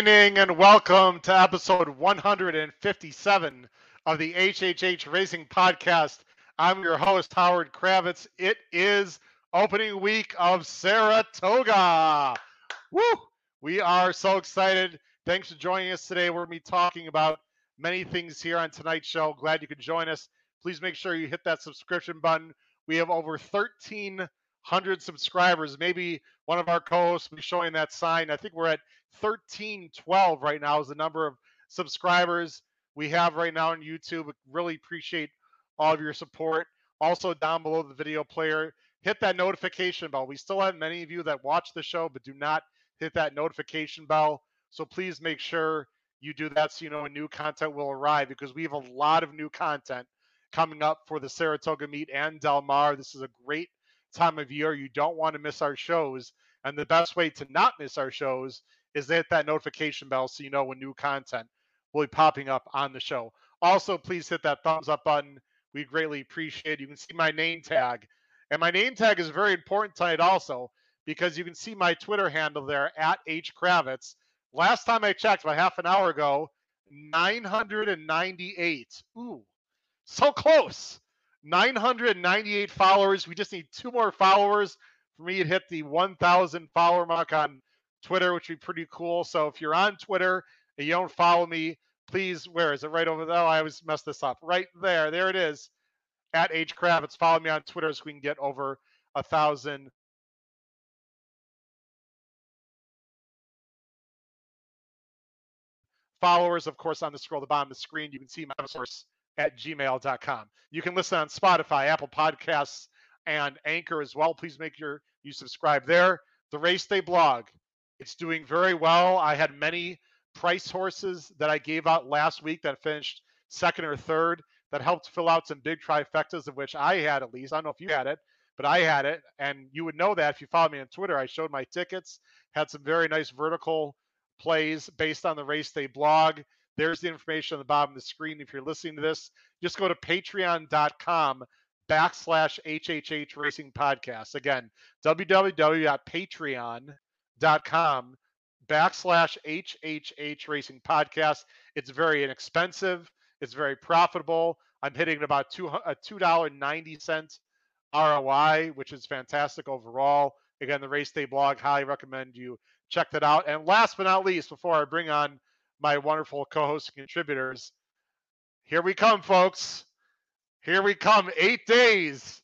Evening and welcome to episode 157 of the HHH Racing Podcast. I'm your host, Howard Kravets. It is opening week of Saratoga. Woo! We are so excited. Thanks for joining us today. We're going to be talking about many things here on tonight's show. Glad you could join us. Please make sure you hit that subscription button. We have over 1,300 subscribers. Maybe one of our co-hosts will be showing that sign. I think we're at 1312 right now is the number of subscribers we have right now on YouTube. Really appreciate all of your support. Also, down below the video player, hit that notification bell. We still have many of you that watch the show but do not hit that notification bell. So please make sure you do that so you know when new content will arrive because we have a lot of new content coming up for the Saratoga meet and Del Mar. This is a great time of year. You don't want to miss our shows. And the best way to not miss our shows is hit that notification bell so you know when new content will be popping up on the show. Also, please hit that thumbs up button. We greatly appreciate it. You can see my name tag. And my name tag is very important tonight also because you can see my Twitter handle there at H Kravets. Last time I checked, about half an hour ago, 998. Ooh, so close. 998 followers. We just need two more followers for me to hit the 1,000 follower mark on Twitter, which would be pretty cool. So if you're on Twitter and you don't follow me, please, where is it? Right over there. Oh, I always mess this up. Right there. There it is. At H Kravets. Follow me on Twitter so we can get over a thousand followers. Of course, on the scroll at the bottom of the screen, you can see my source at gmail.com. You can listen on Spotify, Apple Podcasts, and Anchor as well. Please make sure you subscribe there. The Race Day blog, it's doing very well. I had many price horses that I gave out last week that finished second or third that helped fill out some big trifectas, of which I had at least. I don't know if you had it, but I had it. And you would know that if you follow me on Twitter. I showed my tickets, had some very nice vertical plays based on the race day blog. There's the information on the bottom of the screen. If you're listening to this, just go to patreon.com backslash HHH Racing Podcast. Again, www.patreon.com backslash HHH Racing Podcast. It's very inexpensive. It's very profitable. I'm hitting about two a two dollar ninety cent ROI, which is fantastic overall. Again, the race day blog, highly recommend you check that out. And last but not least, before I bring on my wonderful co-host contributors, here we come, folks. Here we come. Eight days.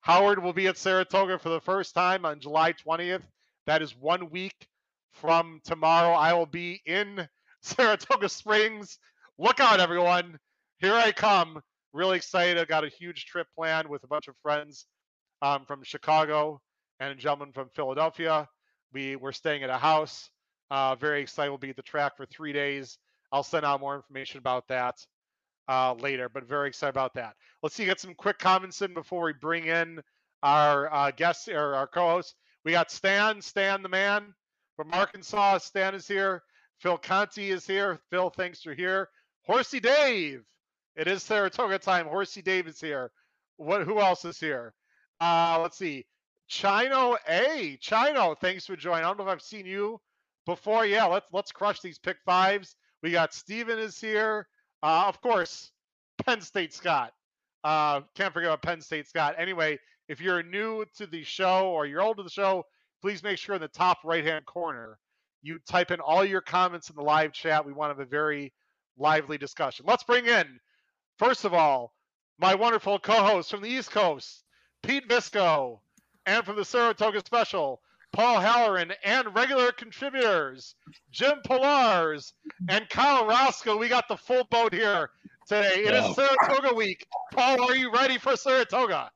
Howard will be at Saratoga for the first time on July 20th. That is one week from tomorrow. I will be in Saratoga Springs. Look out, everyone. Here I come. Really excited. I got a huge trip planned with a bunch of friends um, from Chicago and a gentleman from Philadelphia. We we're staying at a house. Uh, very excited. We'll be at the track for three days. I'll send out more information about that uh, later, but very excited about that. Let's see, get some quick comments in before we bring in our uh, guests or our co-host. We got Stan, Stan the man from Arkansas. Stan is here. Phil Conti is here. Phil, thanks for here. Horsey Dave. It is Saratoga time. Horsey Dave is here. What? Who else is here? Uh, let's see. Chino A. Chino, thanks for joining. I don't know if I've seen you before. Yeah, let's let's crush these pick fives. We got Steven is here. Uh, of course, Penn State Scott. Uh, can't forget about Penn State Scott. Anyway, if you're new to the show or you're old to the show, please make sure in the top right hand corner you type in all your comments in the live chat. We want to have a very lively discussion. Let's bring in, first of all, my wonderful co host from the East Coast, Pete Visco and from the Saratoga Special, Paul Halloran, and regular contributors, Jim Pilars and Kyle Roscoe. We got the full boat here today. It is Saratoga week. Paul, are you ready for Saratoga?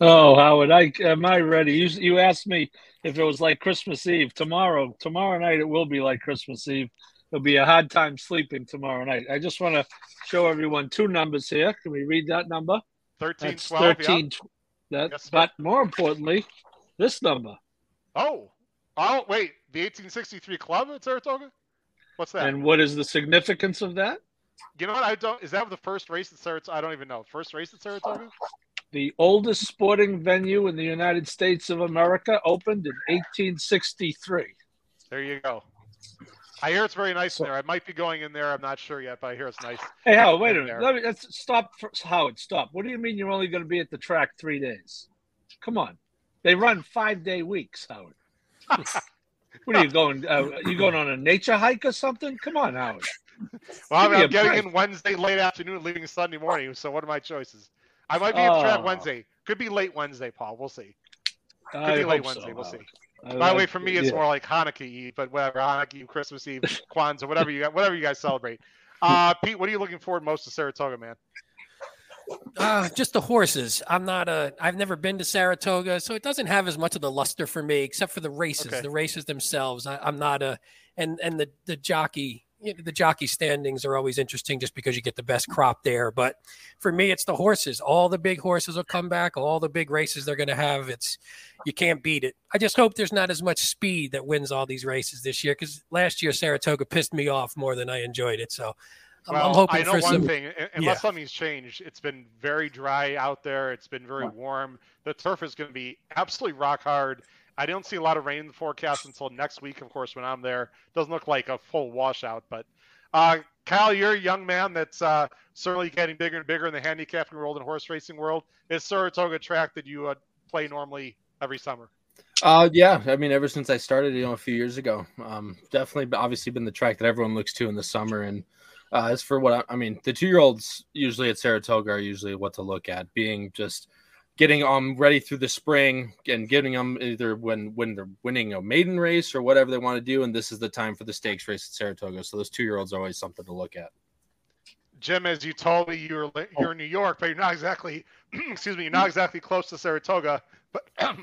Oh, Howard, I am I ready? You you asked me if it was like Christmas Eve. Tomorrow, tomorrow night, it will be like Christmas Eve. It'll be a hard time sleeping tomorrow night. I just want to show everyone two numbers here. Can we read that number? 13, That's 12, 13, yeah. That, yes, but more importantly, this number. Oh, oh, wait, the 1863 club at Saratoga. What's that? And what is the significance of that? You know what? I don't. Is that the first race at Saratoga? I don't even know. First race at Saratoga. The oldest sporting venue in the United States of America opened in 1863. There you go. I hear it's very nice in there. I might be going in there. I'm not sure yet, but I hear it's nice. Hey, Howard, wait a minute. Let me let's stop. For, Howard, stop. What do you mean you're only going to be at the track three days? Come on, they run five day weeks, Howard. what are you going? Uh, you going on a nature hike or something? Come on, Howard. Well, I'm, I'm getting break. in Wednesday late afternoon, leaving Sunday morning. So what are my choices? I might be at the track oh. Wednesday. Could be late Wednesday, Paul. We'll see. Could I be late Wednesday. So, we'll see. By the way, for me, it's yeah. more like Hanukkah Eve, but whatever, Hanukkah Eve, Christmas Eve, Kwanzaa, whatever you got, whatever you guys celebrate. Uh, Pete, what are you looking forward most to Saratoga, man? Uh, just the horses. I'm not a. I've never been to Saratoga, so it doesn't have as much of the luster for me, except for the races. Okay. The races themselves. I, am not a. And and the the jockey you know, the jockey standings are always interesting just because you get the best crop there. But for me, it's the horses. All the big horses will come back. All the big races they're going to have. It's you can't beat it. I just hope there's not as much speed that wins all these races this year because last year Saratoga pissed me off more than I enjoyed it. So. Well, I'm hoping I know one some, thing. Unless yeah. something's changed, it's been very dry out there. It's been very warm. The turf is going to be absolutely rock hard I don't see a lot of rain in the forecast until next week, of course, when I'm there. Doesn't look like a full washout, but uh, Kyle, you're a young man that's uh, certainly getting bigger and bigger in the handicapping world and horse racing world. Is Saratoga track that you uh, play normally every summer? Uh, yeah. I mean, ever since I started, you know, a few years ago, um, definitely, obviously, been the track that everyone looks to in the summer. And uh, as for what I, I mean, the two-year-olds usually at Saratoga are usually what to look at, being just – getting them ready through the spring and getting them either when when they're winning a maiden race or whatever they want to do. And this is the time for the stakes race at Saratoga. So those two year olds are always something to look at. Jim, as you told me, you're you're in New York, but you're not exactly excuse me, you're not exactly close to Saratoga. But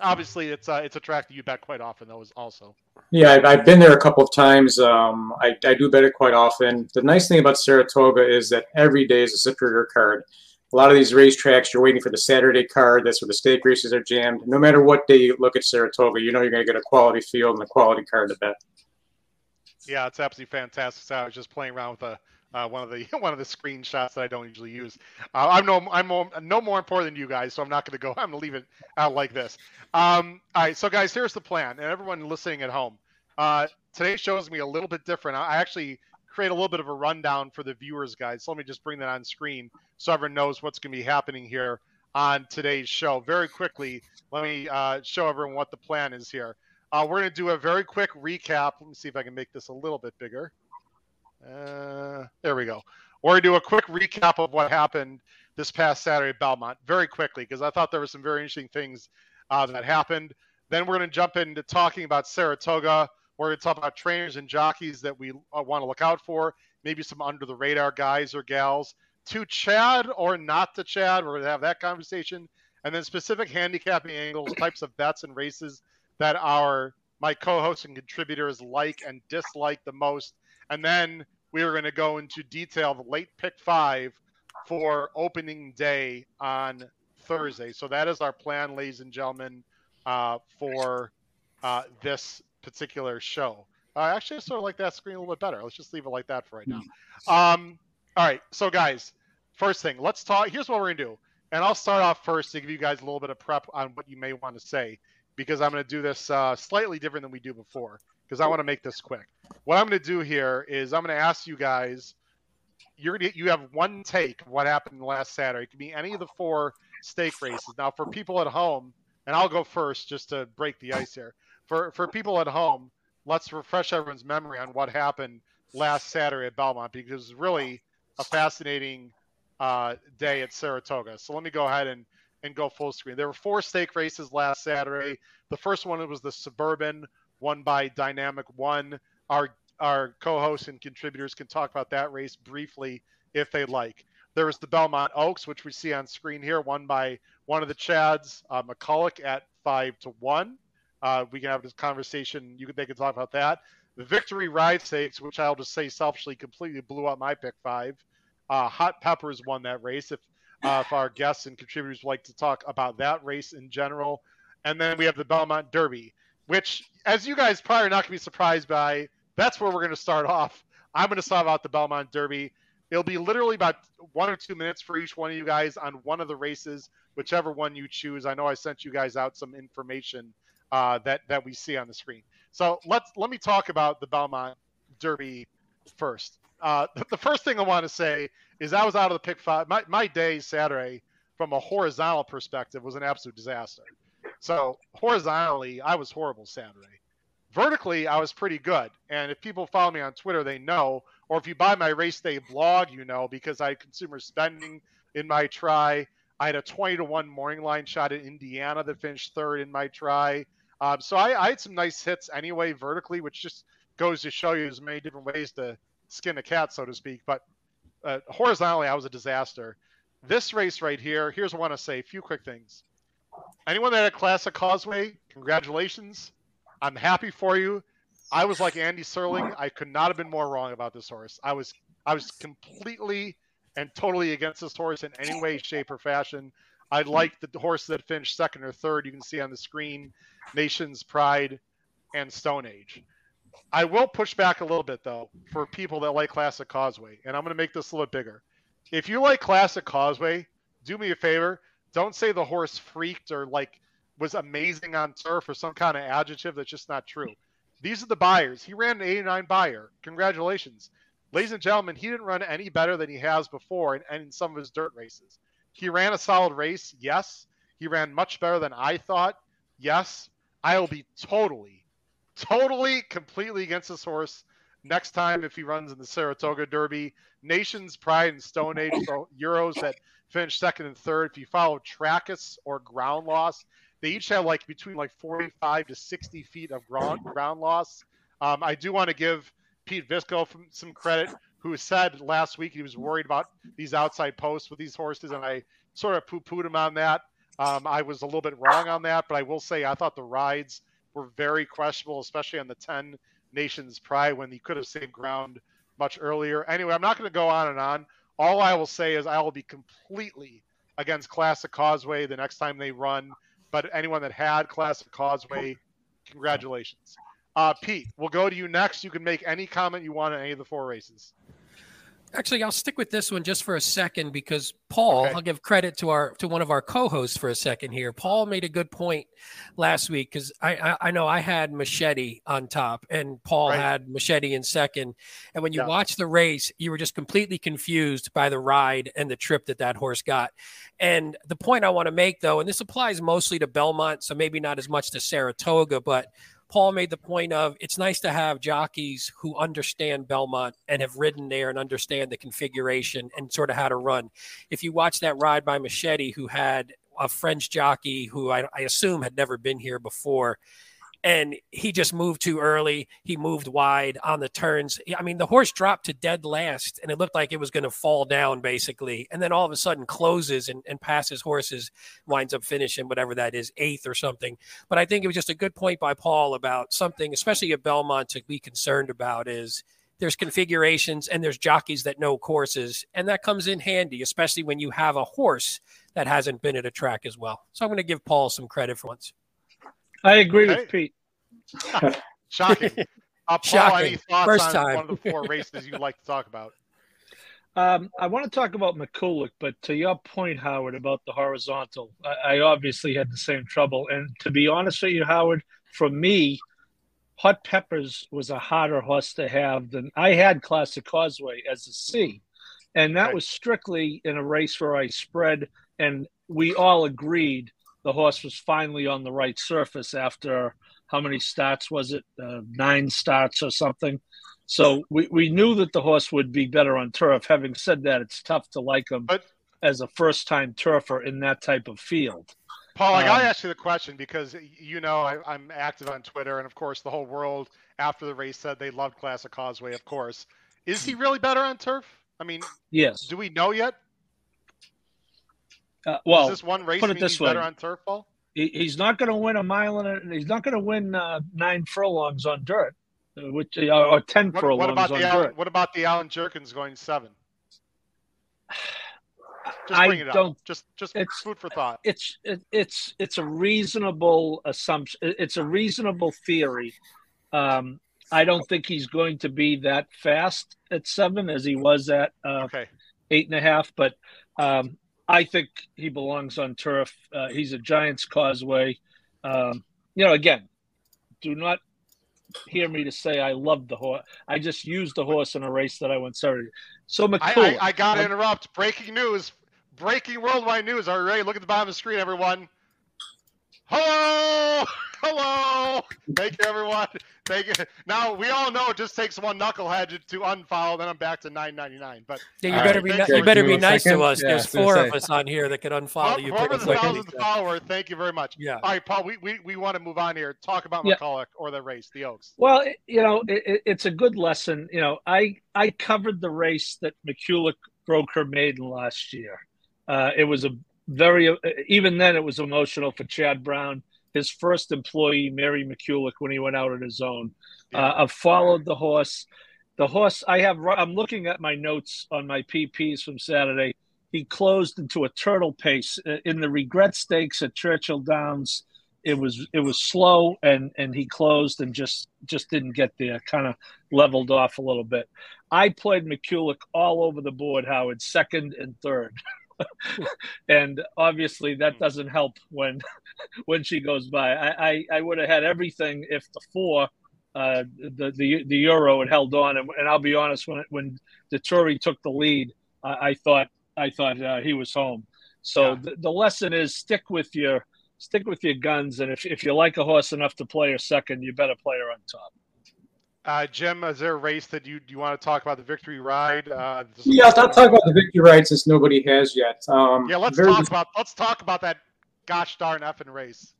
obviously, it's uh, it's a track that you bet quite often, though, is also. Yeah, I've, I've been there a couple of times. Um, I, I do bet it quite often. The nice thing about Saratoga is that every day is a superior card a lot of these racetracks, you're waiting for the Saturday card. That's where the stake races are jammed. No matter what day you look at Saratoga, you know you're going to get a quality field and a quality card to bet. Yeah, it's absolutely fantastic. So I was just playing around with a uh, one of the one of the screenshots that I don't usually use. Uh, I'm no I'm more, no more important than you guys, so I'm not going to go. I'm going to leave it out like this. Um, all right, so guys, here's the plan, and everyone listening at home. Uh, today's show is going to be a little bit different. I actually create a little bit of a rundown for the viewers, guys. So let me just bring that on screen so everyone knows what's going to be happening here on today's show. Very quickly, let me uh, show everyone what the plan is here. Uh, we're going to do a very quick recap. Let me see if I can make this a little bit bigger. Uh, there we go. We're going to do a quick recap of what happened this past Saturday at Belmont very quickly because I thought there were some very interesting things uh, that happened. Then we're going to jump into talking about Saratoga. We're going to talk about trainers and jockeys that we uh, want to look out for, maybe some under the radar guys or gals. To Chad or not to Chad, we're going to have that conversation. And then specific handicapping angles, types of bets and races that our my co-hosts and contributors like and dislike the most. And then we are going to go into detail the late pick five for opening day on Thursday. So that is our plan, ladies and gentlemen, uh, for uh, this particular show. Uh, actually, I sort of like that screen a little bit better. Let's just leave it like that for right now. Um, all right, so guys, first thing, let's talk. Here's what we're gonna do, and I'll start off first to give you guys a little bit of prep on what you may want to say, because I'm gonna do this uh, slightly different than we do before, because I want to make this quick. What I'm gonna do here is I'm gonna ask you guys. You're gonna you have one take of what happened last Saturday. It could be any of the four stake races. Now, for people at home, and I'll go first just to break the ice here for for people at home, let's refresh everyone's memory on what happened last Saturday at Belmont because it was really a fascinating uh, day at Saratoga. So let me go ahead and and go full screen. There were four stake races last Saturday. The first one was the Suburban, won by Dynamic One. Our our co-hosts and contributors can talk about that race briefly if they like. There was the Belmont Oaks, which we see on screen here, won by one of the Chads, uh, McCulloch at five to one. Uh, we can have this conversation. You can they can talk about that. The Victory Ride Stakes, which I'll just say selfishly completely blew out my pick five. Uh, Hot Peppers won that race. If uh, if our guests and contributors would like to talk about that race in general, and then we have the Belmont Derby, which, as you guys probably are not going to be surprised by, that's where we're going to start off. I'm going to talk about the Belmont Derby. It'll be literally about one or two minutes for each one of you guys on one of the races, whichever one you choose. I know I sent you guys out some information uh, that that we see on the screen. So let's let me talk about the Belmont Derby first. Uh, the, first thing I want to say is I was out of the pick five. My my day Saturday from a horizontal perspective was an absolute disaster. So horizontally, I was horrible Saturday. Vertically, I was pretty good. And if people follow me on Twitter, they know. Or if you buy my race day blog, you know because I had consumer spending in my try. I had a 20 to 1 morning line shot in Indiana that finished third in my try. Um, so I, I, had some nice hits anyway, vertically, which just goes to show you there's many different ways to skin a cat, so to speak. But uh, horizontally, I was a disaster. This race right here, here's what I want to say a few quick things. Anyone that had a Classic Causeway, congratulations. I'm happy for you. I was like Andy Serling. I could not have been more wrong about this horse. I was I was completely and totally against this horse in any way, shape, or fashion. I hmm. like the horse that finished second or third. You can see on the screen, Nation's Pride and Stone Age. I will push back a little bit though for people that like Classic Causeway, and I'm going to make this a little bit bigger. If you like Classic Causeway, do me a favor. Don't say the horse freaked or like was amazing on turf or some kind of adjective that's just not true. These are the Beyers. He ran an 89 Beyer. Congratulations ladies and gentlemen, he didn't run any better than he has before in, in some of his dirt races. He ran a solid race, yes. He ran much better than I thought, yes. I will be totally, totally, completely against this horse next time if he runs in the Saratoga Derby. Nation's Pride and Stone Age Euros that finished second and third. If you follow Trakus or Ground Loss, they each have like between like 45 to 60 feet of ground ground loss. Um, I do want to give Pete Visco some credit, who said last week he was worried about these outside posts with these horses, and I sort of poo-pooed him on that. Um, I was a little bit wrong on that, but I will say I thought the rides were very questionable, especially on the 10 Nations Pride when he could have saved ground much earlier. Anyway, I'm not going to go on and on. All I will say is I will be completely against Classic Causeway the next time they run. But anyone that had Classic Causeway, congratulations. Uh, Pete, we'll go to you next. You can make any comment you want on any of the four races. Actually, I'll stick with this one just for a second because Paul, okay. I'll give credit to our to one of our co-hosts for a second here. Paul made a good point last week because I, I, I know I had Machete on top and Paul right. had Machete in second, and when you yeah. watch the race, you were just completely confused by the ride and the trip that that horse got. And the point I want to make though, and this applies mostly to Belmont, so maybe not as much to Saratoga, but Paul made the point of it's nice to have jockeys who understand Belmont and have ridden there and understand the configuration and sort of how to run. If you watch that ride by Machete, who had a French jockey who I, I assume had never been here before, and he just moved too early. He moved wide on the turns. I mean, the horse dropped to dead last, and it looked like it was going to fall down basically. And then all of a sudden closes and, and passes horses, winds up finishing whatever that is, eighth or something. But I think it was just a good point by Paul about something, especially at Belmont, to be concerned about is there's configurations and there's jockeys that know courses, and that comes in handy, especially when you have a horse that hasn't been at a track as well. So I'm going to give Paul some credit for once. I agree okay. with Pete. Shocking. Uh, Paul, Shocking. any thoughts First on time. one of the four races you'd like to talk about? Um, I want to talk about McCulloch, but to your point, Howard, about the horizontal, I, I, obviously had the same trouble. And to be honest with you, Howard, for me, Hot Peppers was a harder horse to have than I had Classic Causeway as a C. And that right. was strictly in a race where I spread, and we all agreed the horse was finally on the right surface after how many starts was it? Uh, nine starts or something. So we, we knew that the horse would be better on turf. Having said that, it's tough to like him but, as a first time turfer in that type of field. Paul, I got to um, ask you the question because you know I, am active on Twitter, and of course the whole world after the race said they loved Classic Causeway. Of course, is he really better on turf? I mean, yes. Do we know yet? Uh, well, is this one race put it this way. better on turf, Paul? He, he's not going to win a mile and a, he's not going to win uh, nine furlongs on dirt, uh, which uh, or ten what, furlongs what about on the dirt. what about the Allen Jerkens going seven? Just I don't. Up. Just just it's, food for thought. It's it, it's it's a reasonable assumption. It's a reasonable theory. Um, I don't think he's going to be that fast at seven as he was at uh, okay. eight and a half. But um, I think he belongs on turf. Uh, he's a Giant's Causeway. Um, you know, again, do not hear me to say I love the horse. I just used the horse in a race that I went Saturday. So I, I, I got to interrupt. Breaking news. Breaking worldwide news. Are you ready? Look at the bottom of the screen, everyone. Hello. Hello. Thank you, everyone. Thank you. Now we all know it just takes one knucklehead to, to unfollow. Then I'm back to 9.99. But Yeah, you All better right, be ni- you better be me a nice to us. Yeah, There's I was gonna four of us on here that could unfollow you. whoever pretty the quick. thousandth follower, thank you very much. Yeah. All right, Paul. We, we, we want to move on here. Talk about Yeah. McCulloch or the race, the Oaks. Well, it, you know, it, it- it's a good lesson. You know, I I covered the race that McCulloch broke her maiden last year. Uh, it was a very even then it was emotional for Chad Brown, his first employee, Mary McCulloch, when he went out on his own. Uh, I've followed the horse. The horse I have. I'm looking at my notes on my PPs from Saturday. He closed into a turtle pace Uh, in the regret stakes at Churchill Downs it was it was slow and and he closed and just just didn't get there kind of leveled off a little bit i played mcculloch all over the board howard second and third and obviously that doesn't help when when she goes by. I i, I would have had everything if the four uh the the, the euro had held on. And, and i'll be honest when when Dettori took the lead i, I thought i thought uh, he was home. So Yeah. the, the lesson is stick with your stick with your guns, and if, if you like a horse enough to play her second, you better play her on top. Uh, Jim, is there a race that you you want to talk about the victory ride? Uh, Yeah, I'll, talk about the victory ride since nobody has yet. Um, Yeah, let's talk about let's talk about that gosh darn effing race.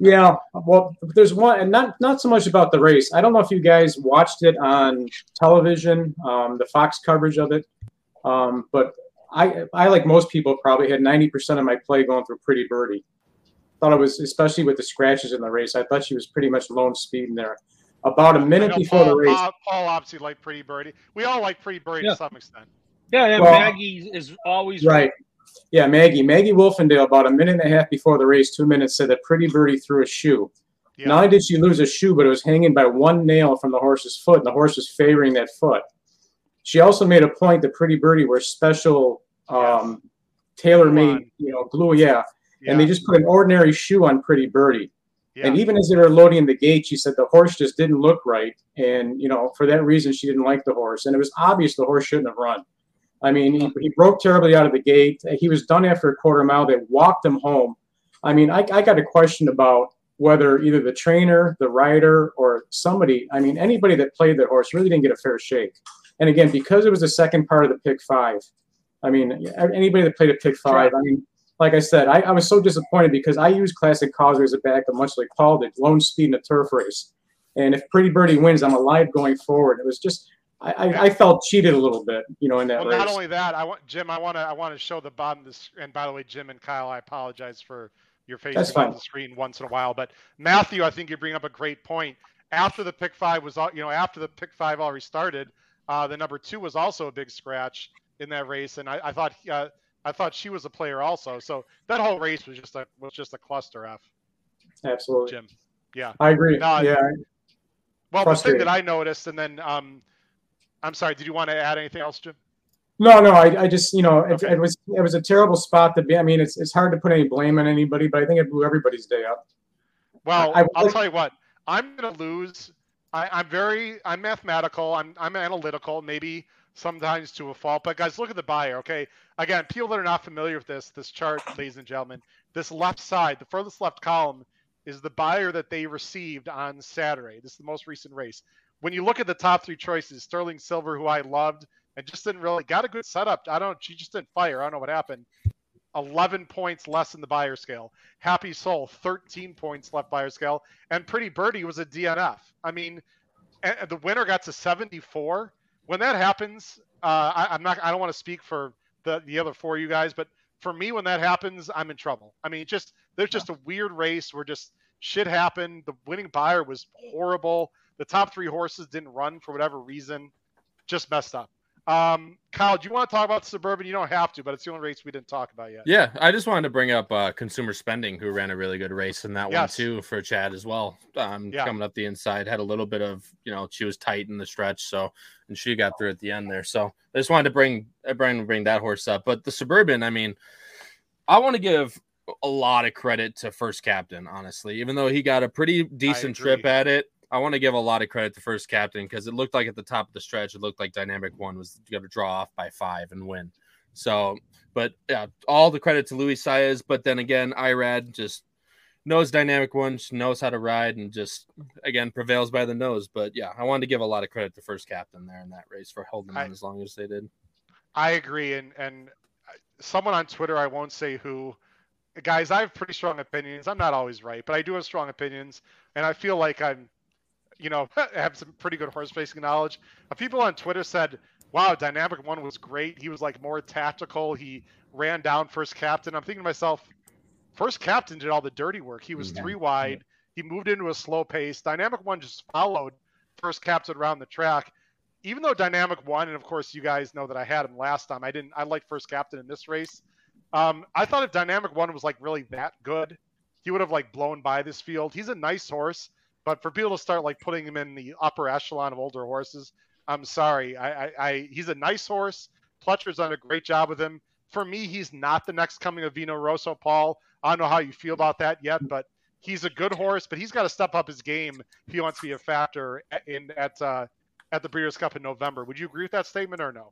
Yeah, well, there's one, and not not so much about the race. I don't know if you guys watched it on television, um, the Fox coverage of it, um, but I, I like most people probably had 90% of my play going through Pretty Birdie. Thought it was, especially with the scratches in the race. I thought she was pretty much lone speed in there. About a minute know before the race, Paul, Paul obviously liked Pretty Birdie. We all like Pretty Birdie Yeah. to some extent. Yeah, and Well- Maggie is always Right. Yeah, Maggie. Maggie Wolfendale, about a minute and a half before the race, two minutes, said that Pretty Birdie threw a shoe. Yeah. Not only did she lose a shoe, but it was hanging by one nail from the horse's foot, and the horse was favoring that foot. She also made a point that Pretty Birdie were special, um, tailor-made, you know, glue. Yeah. yeah. and they just put an ordinary shoe on Pretty Birdie. Yeah. And even as they were loading the gate, she said the horse just didn't look right, and you know, for that reason, she didn't like the horse, and it was obvious the horse shouldn't have run. I mean, he, he broke terribly out of the gate. He was done after a quarter mile. They walked him home. I mean, I, I got a question about whether either the trainer, the rider, or somebody, I mean, anybody that played the horse really didn't get a fair shake. And again, because it was the second part of the pick five, I mean, anybody that played a pick five, I mean, like I said, I, I was so disappointed because I use Classic Causeway as a backup, much like Paul did, lone speed in a turf race. And if Pretty Birdie wins, I'm alive going forward. It was just, I, I, I felt cheated a little bit, you know, in that well, race. not only that, I want Jim. I want to. I want to show the bottom of this. And by the way, Jim and Kyle, I apologize for your face on the screen once in a while. But Matthew, I think you bring up a great point. After the pick five was, all you know, after the pick five already started, uh, the number two was also a big scratch in that race, and I, I thought, uh, I thought she was a player also. So that whole race was just a was just a cluster F, Absolutely. Jim. Yeah. I agree. No, yeah. Well, the thing that I noticed, and then, um, I'm sorry. Did you want to add anything else, Jim? No, no, I, I just, you know, it, Okay. it was it was a terrible spot to be. I mean, it's it's hard to put any blame on anybody, but I think it blew everybody's day up. Well, I- I I'll tell you what. I'm going to lose. I, I'm very. I'm mathematical. I'm I'm analytical. Maybe sometimes to a fault. But guys, look at the Beyer. Okay. Again, people that are not familiar with this this chart, ladies and gentlemen, this left side, the furthest left column, is the Beyer that they received on Saturday. This is the most recent race. When you look at the top three choices, Sterling Silver, who I loved, and just didn't really got a good setup. I don't. She just didn't fire. I don't know what happened. 11 points less in the Beyer scale. Happy Soul, 13 points left Beyer scale. And Pretty Birdie was a DNF. I mean, the winner got to 74. When that happens, uh, I, I'm not. I don't want to speak for the the other four of you guys, but for me, when that happens, I'm in trouble. I mean, just there's just a weird race where just shit happened. The winning Beyer was horrible. The top three horses didn't run for whatever reason. Just messed up. Um, Kyle, do you want to talk about suburban? You don't have to, but it's the only race we didn't talk about yet. Yeah, I just wanted to bring up uh, consumer spending, who ran a really good race in that Yes. one too for Chad as well. Um, Yeah. coming up the inside, had a little bit of you know she was tight in the stretch, so and she got through at the end there. So I just wanted to bring bring bring that horse up. But the suburban, I mean, I want to give a lot of credit to first captain, honestly, even though he got a pretty decent trip at it. I want to give a lot of credit to first captain because it looked like at the top of the stretch, it looked like Dynamic One was going to draw off by five and win. So, but yeah, all the credit to Luis Saez. But then again, Irad just knows Dynamic One, knows how to ride, and just again prevails by the nose. But yeah, I wanted to give a lot of credit to first captain there in that race for holding on as long as they did. I agree, and and uh, someone on Twitter, I won't say who, guys, I have pretty strong opinions. I'm not always right, but I do have strong opinions, and I feel like I'm, you know, have some pretty good horse racing knowledge. Uh, people on Twitter said, "Wow, Dynamic One was great. He was like more tactical. He ran down first captain." I'm thinking to myself, first captain did all the dirty work. He was mm-hmm. three wide. He moved into a slow pace. Dynamic One just followed first captain around the track. Even though Dynamic One, and of course you guys know that I had him last time. I didn't. I liked first captain in this race. Um, I thought if Dynamic One was like really that good, he would have like blown by this field. He's a nice horse, but for people to start like putting him in the upper echelon of older horses, I'm sorry. I, I, I he's a nice horse. Pletcher's done a great job with him. For me, he's not the next coming of Vino Rosso, Paul. I don't know how you feel about that yet, but he's a good horse, but he's got to step up his game if he wants to be a factor in at uh, at the Breeders' Cup in November. Would you agree with that statement or no?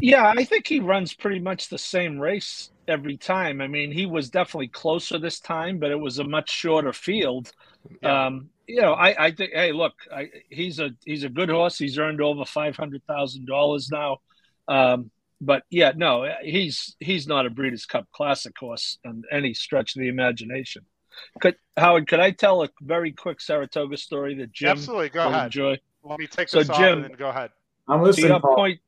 Yeah, I think he runs pretty much the same race every time. I mean, he was definitely closer this time, but it was a much shorter field. Yeah. Um, you know, I, I think, hey, look, I, he's a he's a good horse. He's earned over five hundred thousand dollars now. Um, but yeah, no, he's he's not a Breeders' Cup Classic horse in any stretch of the imagination. Could Howard? Could I tell a very quick Saratoga story that Jim absolutely go ahead? Enjoy? Let me take so Jim, and go ahead. I'm listening. To your Paul. point,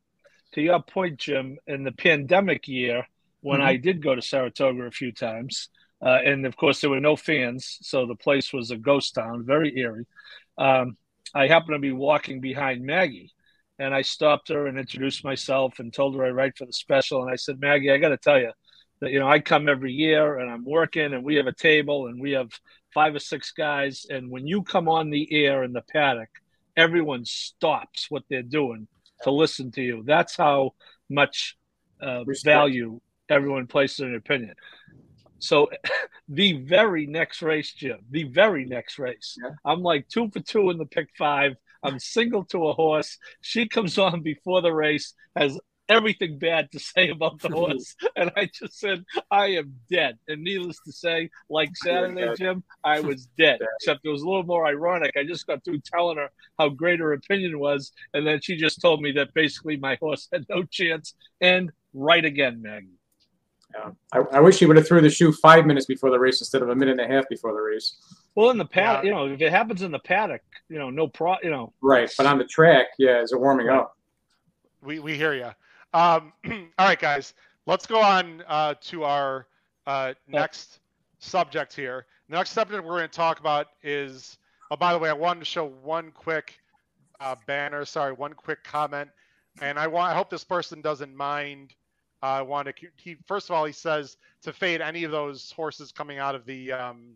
to your point, Jim. In the pandemic year, when mm-hmm. I did go to Saratoga a few times, uh, and of course there were no fans, so the place was a ghost town, very eerie. Um, I happened to be walking behind Maggie, and I stopped her and introduced myself and told her I write for the special. And I said, Maggie, I got to tell you that you know I come every year and I'm working, and we have a table and we have five or six guys, and when you come on the air in the paddock, everyone stops what they're doing to listen to you. That's how much uh, value everyone places in an opinion. So, the very next race, Jim, the very next race, yeah. I'm like two for two in the pick five. I'm single to a horse. She comes on before the race, has everything bad to say about the horse. and I just said, I am dead. And needless to say, like Saturday, Jim, I was dead. Except it was a little more ironic. I just got through telling her how great her opinion was. And then she just told me that basically my horse had no chance. And right again, Maggie. Yeah. I, I wish he would have threw the shoe five minutes before the race instead of a minute and a half before the race. Well, in the paddock, yeah. you know, if it happens in the paddock, you know, no pro, you know. Right, but on the track, yeah, as it warming right. up. We we hear you. Um, all right, guys, let's go on uh, to our uh, next subject here. The next subject we're going to talk about is. Oh, by the way, I wanted to show one quick uh, banner. Sorry, one quick comment, and I want. I hope this person doesn't mind I uh, want to. He first of all, he says to fade any of those horses coming out of the um,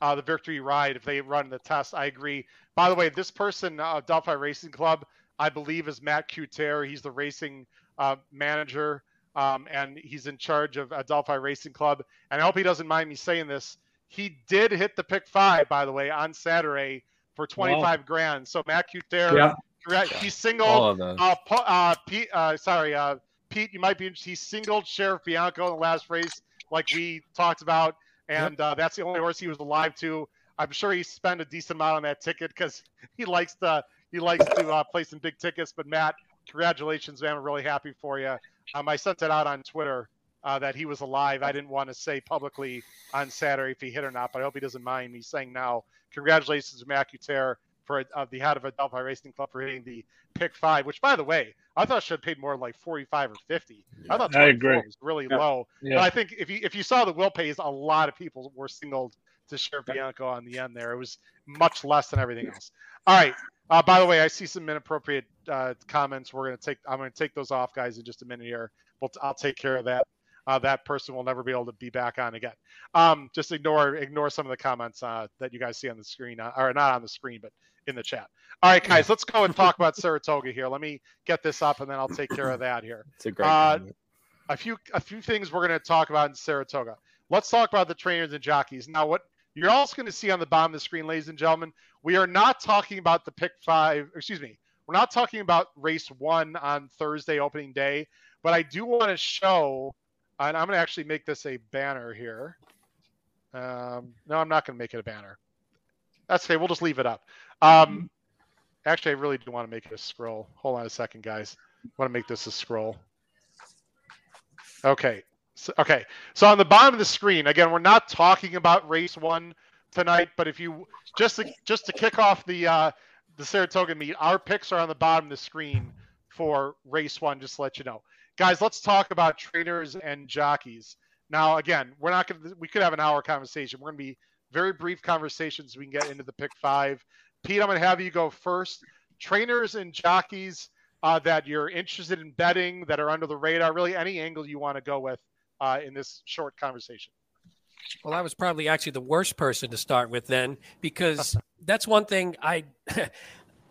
uh, the victory ride if they run the test. I agree. By the way, this person, uh, Delphi Racing Club, I believe is Matt Cutera. He's the racing uh, manager um, and he's in charge of Delphi Racing Club. And I hope he doesn't mind me saying this. He did hit the pick five, by the way, on Saturday for 25 wow. grand. So Matt Cutera, yeah. he singled. Uh, uh, Pete, uh, sorry, uh, Pete, you might be interested. He singled Sheriff Bianco in the last race, like we talked about, and yep. uh, that's the only horse he was alive to. I'm sure he spent a decent amount on that ticket because he likes to he likes to uh, play some big tickets. But Matt, congratulations, man! I'm really happy for you. Um, I sent it out on Twitter uh, that he was alive. I didn't want to say publicly on Saturday if he hit or not, but I hope he doesn't mind me saying now. Congratulations to Matt Cutera for uh, the head of Adelphi Racing Club for hitting the pick five, which by the way, I thought should have paid more like 45 or 50. Yeah, I thought I agree. was really yeah. low. Yeah. But I think if you if you saw the will pays, a lot of people were singled to Sheriff Bianco on the end there. It was much less than everything else. All right. Uh, by the way, I see some inappropriate uh, comments. We're gonna take. I'm gonna take those off, guys, in just a minute here. We'll, I'll take care of that. Uh, that person will never be able to be back on again. Um, just ignore ignore some of the comments uh, that you guys see on the screen, uh, or not on the screen, but in the chat. All right, guys, let's go and talk about Saratoga here. Let me get this up, and then I'll take care of that here. It's a great. Uh, a few a few things we're going to talk about in Saratoga. Let's talk about the trainers and jockeys. Now, what You're also going to see on the bottom of the screen, ladies and gentlemen, we are not talking about the pick five, excuse me, we're not talking about race one on Thursday opening day, but I do want to show, and I'm going to actually make this a banner here. Um, no, I'm not going to make it a banner. That's okay. We'll just leave it up. Um, actually, I really do want to make it a scroll. Hold on a second, guys. I want to make this a scroll. Okay. So, okay. So on the bottom of the screen, again, we're not talking about race one tonight, but if you just to, just to kick off the uh, the Saratoga meet, our picks are on the bottom of the screen for race one. Just to let you know, guys. Let's talk about trainers and jockeys. Now, again, we're not going to. We could have an hour conversation. We're going to be very brief conversations. We can get into the pick five. Pete, I'm going to have you go first. Trainers and jockeys uh, that you're interested in betting that are under the radar. Really, any angle you want to go with uh, in this short conversation. Well, I was probably actually the worst person to start with then, because that's one thing I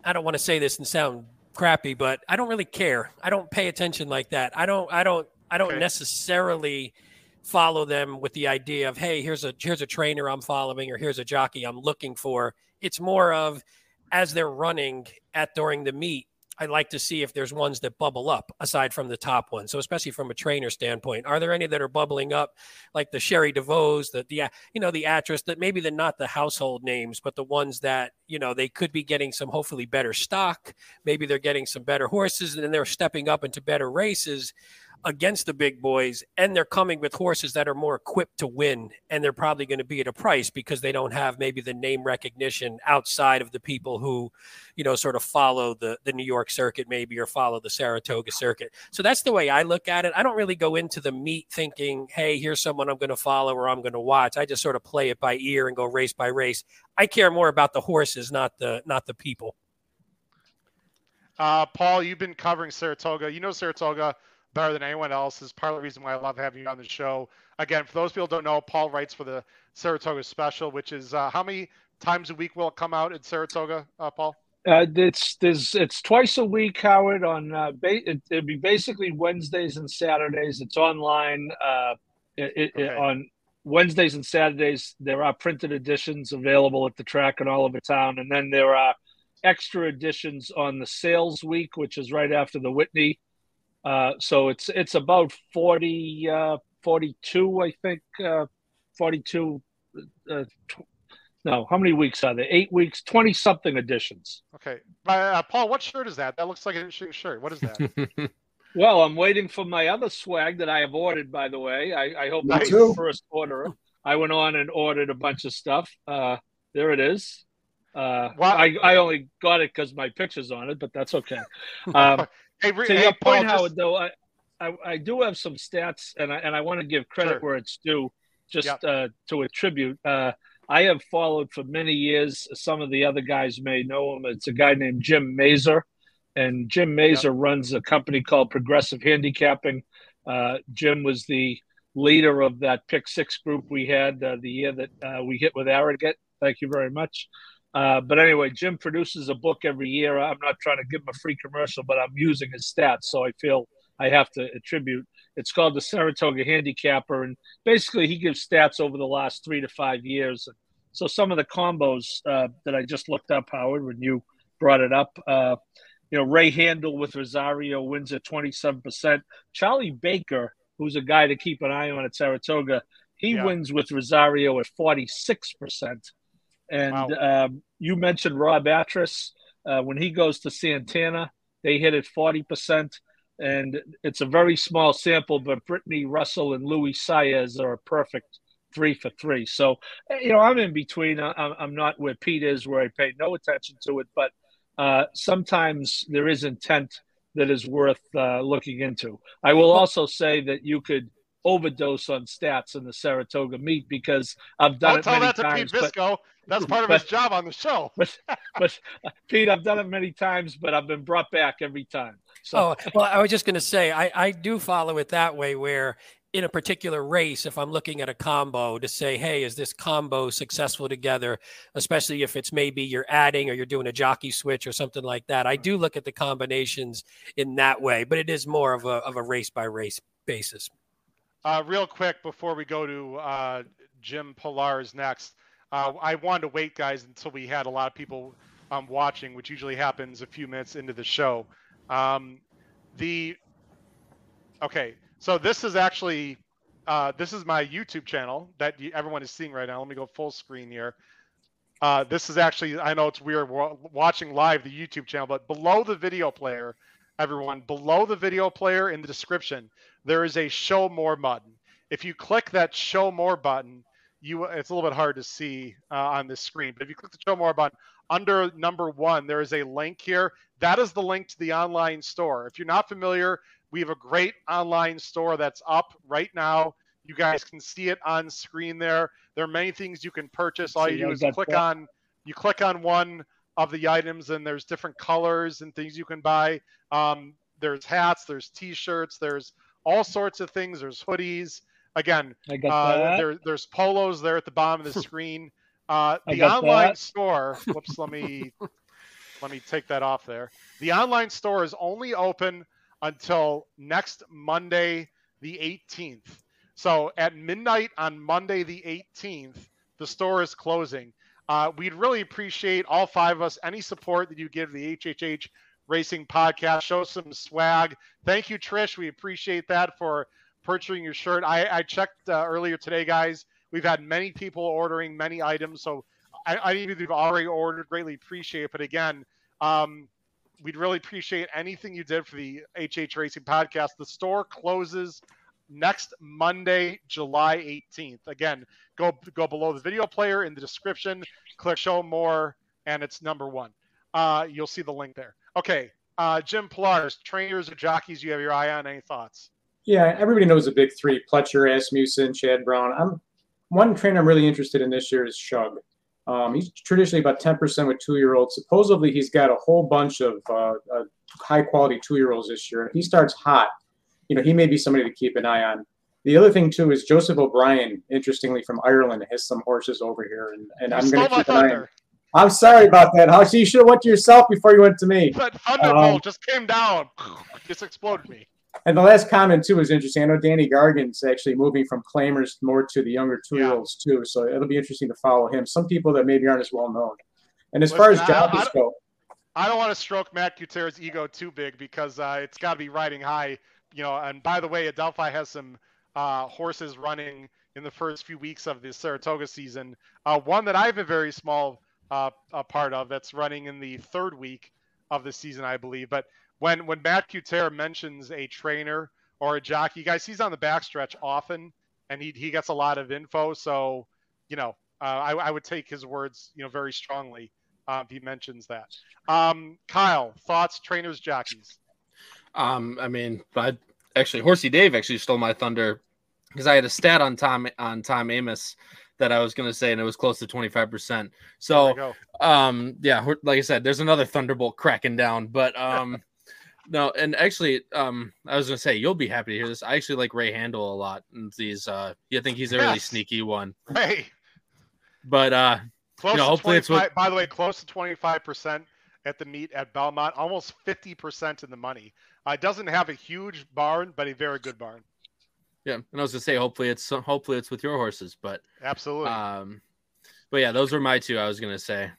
I don't want to say this and sound crappy, but I don't really care. I don't pay attention like that. I don't I don't I don't okay. necessarily follow them with the idea of hey, here's a here's a trainer I'm following or here's a jockey I'm looking for. It's more of as they're running at during the meet, I like to see if there's ones that bubble up aside from the top ones. So especially from a trainer standpoint, are there any that are bubbling up like the Sherry DeVos, the the you know the actress that maybe they're not the household names, but the ones that you know they could be getting some hopefully better stock. Maybe they're getting some better horses and then they're stepping up into better races against the big boys and they're coming with horses that are more equipped to win and they're probably going to be at a price because they don't have maybe the name recognition outside of the people who you know sort of follow the the New York circuit maybe or follow the Saratoga circuit. So that's the way I look at it. I don't really go into the meet thinking hey here's someone I'm going to follow or I'm going to watch. I just sort of play it by ear and go race by race. I care more about the horses not the not the people. Uh, Paul, you've been covering Saratoga. You know Saratoga better than anyone else is part of the reason why I love having you on the show. Again, for those people who don't know, Paul writes for the Saratoga Special, which is uh, how many times a week will it come out in Saratoga, uh, Paul? Uh, it's there's it's twice a week, Howard. On uh, ba- it, would be basically Wednesdays and Saturdays. It's online uh, it, okay. it, on Wednesdays and Saturdays. There are printed editions available at the track in Oliver Town, and then there are extra editions on the sales week, which is right after the Whitney uh, so it's it's about 40, uh, 42, I think, uh, 42. Uh, tw- no, how many weeks are there? Eight weeks, 20 something editions. Okay. Uh, Paul, what shirt is that? That looks like a shirt. What is that? well, I'm waiting for my other swag that I have ordered, by the way. I, I hope nice. the first order. I went on and ordered a bunch of stuff. Uh, there it is. Uh, wow. I, I only got it because my picture's on it, but that's okay. Um, Hey, to hey, your Paul, point, Howard, though, I, I, I do have some stats, and I and I want to give credit sure. where it's due, just yep. uh, to attribute. Uh, I have followed for many years. Some of the other guys may know him. It's a guy named Jim Mazur, and Jim Mazur yep. runs a company called Progressive Handicapping. Uh, Jim was the leader of that pick six group we had uh, the year that uh, we hit with Arrogate. Thank you very much. Uh, but anyway, Jim produces a book every year. I'm not trying to give him a free commercial, but I'm using his stats, so I feel I have to attribute. It's called the Saratoga Handicapper, and basically he gives stats over the last three to five years. So some of the combos uh, that I just looked up, Howard, when you brought it up, uh, you know, Ray Handal with Rosario wins at 27%. Charlie Baker, who's a guy to keep an eye on at Saratoga, he yeah. wins with Rosario at 46%. And wow. um, you mentioned Rob Atras. Uh, when he goes to Santana, they hit it 40%. And it's a very small sample, but Brittany Russell and Luis Saez are a perfect three for three. So, you know, I'm in between. I'm not where Pete is, where I pay no attention to it. But uh, sometimes there is intent that is worth uh, looking into. I will also say that you could overdose on stats in the Saratoga meet because I've done Don't it tell many that to times. Pete Visco. But, That's part of but, his job on the show. but, but Pete, I've done it many times, but I've been brought back every time. So. Oh well, I was just going to say I I do follow it that way where in a particular race, if I'm looking at a combo to say, hey, is this combo successful together, especially if it's maybe you're adding or you're doing a jockey switch or something like that. I do look at the combinations in that way, but it is more of a, of a race by race basis. Uh, real quick before we go to uh, Jim Pillar's next, uh, I wanted to wait, guys, until we had a lot of people um, watching, which usually happens a few minutes into the show. Um, the okay, so this is actually uh, this is my YouTube channel that everyone is seeing right now. Let me go full screen here. Uh, this is actually I know it's weird watching live the YouTube channel, but below the video player, everyone below the video player in the description, there is a show more button. If you click that show more button, you it's a little bit hard to see uh, on this screen, but if you click the show more button under number one, there is a link here. That is the link to the online store. If you're not familiar, we have a great online store that's up right now. You guys can see it on screen there. There are many things you can purchase. All you do is click on you click on one of the items, and there's different colors and things you can buy. Um, there's hats, there's T-shirts, there's all sorts of things. There's hoodies. Again, uh, there, there's polos there at the bottom of the screen. Uh, the online that. store. Whoops, let me let me take that off there. The online store is only open until next Monday, the 18th. So at midnight on Monday, the 18th, the store is closing. Uh, we'd really appreciate all five of us any support that you give the HHH Racing Podcast. Show some swag. Thank you, Trish. We appreciate that for purchasing your shirt. I, I checked uh, earlier today, guys. We've had many people ordering many items, so I, I have already ordered. Greatly appreciate it. But again, um, we'd really appreciate anything you did for the HH Racing podcast. The store closes next Monday, July 18th. Again, go go below the video player in the description, click show more, and it's number one. Uh, you'll see the link there. Okay, uh, Jim Pilar's trainers or jockeys you have your eye on. Any thoughts? Yeah, everybody knows the big three: Pletcher, Asmussen, Chad Brown. I'm one trainer I'm really interested in this year is Shug. Um, he's traditionally about 10% with two-year-olds. Supposedly, he's got a whole bunch of uh, uh, high-quality two-year-olds this year. If he starts hot, you know, he may be somebody to keep an eye on. The other thing too is Joseph O'Brien, interestingly from Ireland, has some horses over here, and, and I'm going to keep an eye on. I'm sorry about that. How you should have went to yourself before you went to me. That thunderbolt um, just came down, just exploded me. And the last comment too is interesting. I know Danny Gargan's actually moving from claimers more to the younger two-year-olds yeah. too, so it'll be interesting to follow him. Some people that maybe aren't as well known. And as Listen, far as jobs go, I don't want to stroke Matt Gutierrez's ego too big because uh, it's got to be riding high, you know. And by the way, Adelphi has some uh, horses running in the first few weeks of the Saratoga season. Uh, one that I have a very small uh, part of that's running in the third week of the season, I believe. But when when Matt Cutera mentions a trainer or a jockey, guys, he's on the backstretch often, and he he gets a lot of info. So, you know, uh, I, I would take his words, you know, very strongly uh, if he mentions that. Um, Kyle, thoughts, trainers, jockeys. Um, I mean, I actually, Horsey Dave actually stole my thunder because I had a stat on Tom on Tom Amoss that I was going to say, and it was close to 25%. So, um, yeah, like I said, there's another Thunderbolt cracking down, but, um, no, and actually, um, I was gonna say you'll be happy to hear this. I actually like Ray Handal a lot. And these, uh, I think he's a yes. really sneaky one. Hey, but uh, close you know, hopefully it's with... by the way, close to twenty five percent at the meet at Belmont, almost fifty percent in the money. Uh, doesn't have a huge barn, but a very good barn. Yeah, and I was gonna say hopefully it's hopefully it's with your horses, but absolutely. Um, but yeah, those were my two. I was gonna say.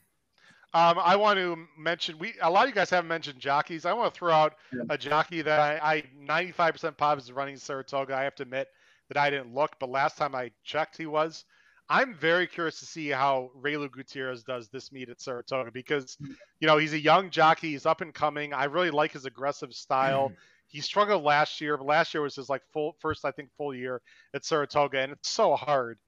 Um, I want to mention we a lot of you guys haven't mentioned jockeys. I want to throw out yeah. a jockey that I, I 95% positive is running Saratoga. I have to admit that I didn't look, but last time I checked, he was. I'm very curious to see how Reylu Gutierrez does this meet at Saratoga because, you know, he's a young jockey. He's up and coming. I really like his aggressive style. Mm. He struggled last year, but last year was his like full first, I think, full year at Saratoga, and it's so hard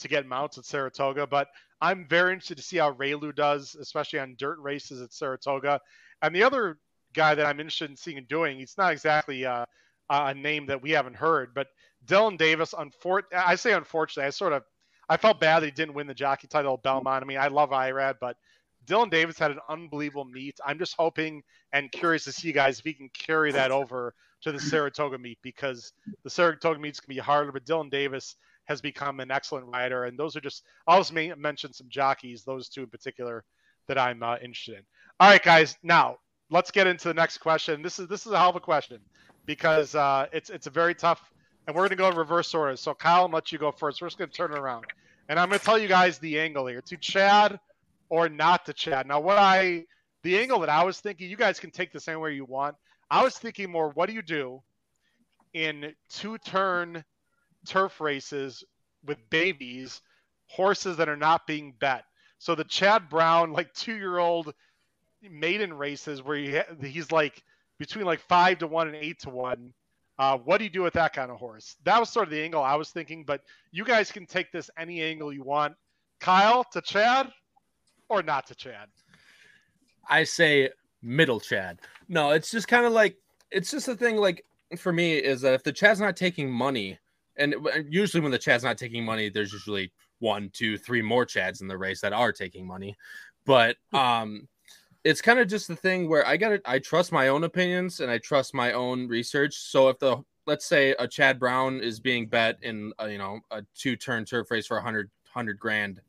to get mounts at Saratoga. But I'm very interested to see how Reylu does, especially on dirt races at Saratoga. And the other guy that I'm interested in seeing doing, he's not exactly uh, a name that we haven't heard, but Dylan Davis. Unfor- I say unfortunately, I sort of I felt bad that he didn't win the jockey title at Belmont. I mean, I love Irad, but Dylan Davis had an unbelievable meet. I'm just hoping and curious to see you guys if he can carry that over to the Saratoga meet because the Saratoga meet's can be harder, but Dylan Davis has become an excellent rider. And those are just, I'll just mention some jockeys, those two in particular that I'm uh, interested in. All right, guys. Now let's get into the next question. This is this is a hell of a question because uh, it's it's a very tough, and we're going to go in reverse order. So Kyle, I'll let you go first. We're just going to turn it around. and I'm going to tell you guys the angle here to Chad or not to Chad. Now, what I the angle that I was thinking, you guys can take this anywhere you want. I was thinking more, what do you do in two turn turf races with babies, horses that are not being bet? So the Chad Brown, like two year old maiden races where he, he's like between like five to one and eight to one. Uh, what do you do with that kind of horse? That was sort of the angle I was thinking, but you guys can take this any angle you want. Kyle to Chad or not to Chad? I say middle Chad. No, it's just kind of like it's just a thing. Like for me, is that if the Chad's not taking money, and usually when the Chad's not taking money, there's usually one, two, three more Chads in the race that are taking money. But hmm. um, it's kind of just the thing where I got I trust my own opinions and I trust my own research. So if the let's say a Chad Brown is being bet in a, you know a two turn turf race for a hundred hundred grand,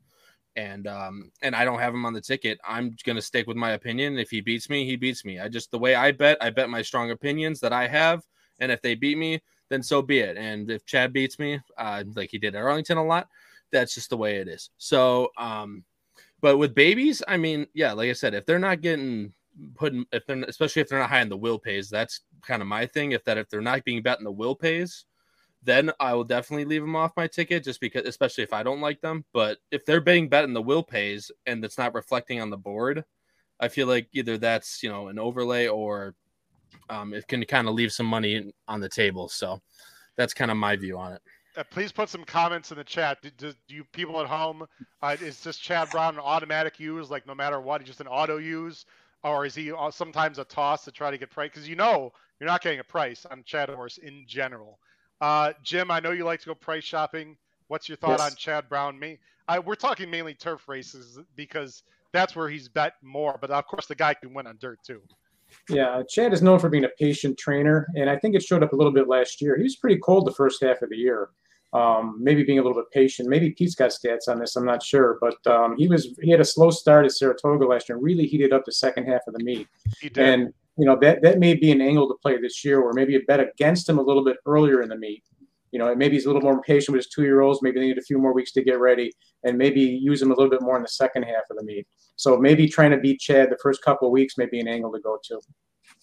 and um and I don't have him on the ticket, I'm gonna stick with my opinion. If he beats me, he beats me. I just the way I bet, I bet my strong opinions that I have, and if they beat me, then so be it. And if Chad beats me, uh, like he did at Arlington a lot, that's just the way it is. So um but with babies, I mean, yeah, like I said, if they're not getting put in, if they're especially if they're not high in the will pays, that's kind of my thing. If that if they're not being bet in the will pays, then I will definitely leave them off my ticket just because, especially if I don't like them. But if they're being bet in the will pays and it's not reflecting on the board, I feel like either that's you know an overlay or um, it can kind of leave some money on the table. So that's kind of my view on it uh, please put some comments in the chat. Do, do, do you people at home, uh, is this Chad Brown an automatic use, like no matter what, just an auto use, or is he uh, sometimes a toss to try to get price? Because you know you're not getting a price on Chad Horse in general. Uh, Jim, I know you like to go price shopping. What's your thought yes. on Chad Brown? Me, I, we're talking mainly turf races because that's where he's bet more. But of course, the guy can win on dirt too. Yeah, Chad is known for being a patient trainer, and I think it showed up a little bit last year. He was pretty cold the first half of the year um, maybe being a little bit patient. Maybe Pete's got stats on this. I'm not sure, but um, he was he had a slow start at Saratoga last year and really heated up the second half of the meet. He did. And you know that that may be an angle to play this year, or maybe a bet against him a little bit earlier in the meet. You know, maybe he's a little more patient with his two year olds. Maybe they need a few more weeks to get ready, and maybe use him a little bit more in the second half of the meet. So maybe trying to beat Chad the first couple of weeks may be an angle to go to.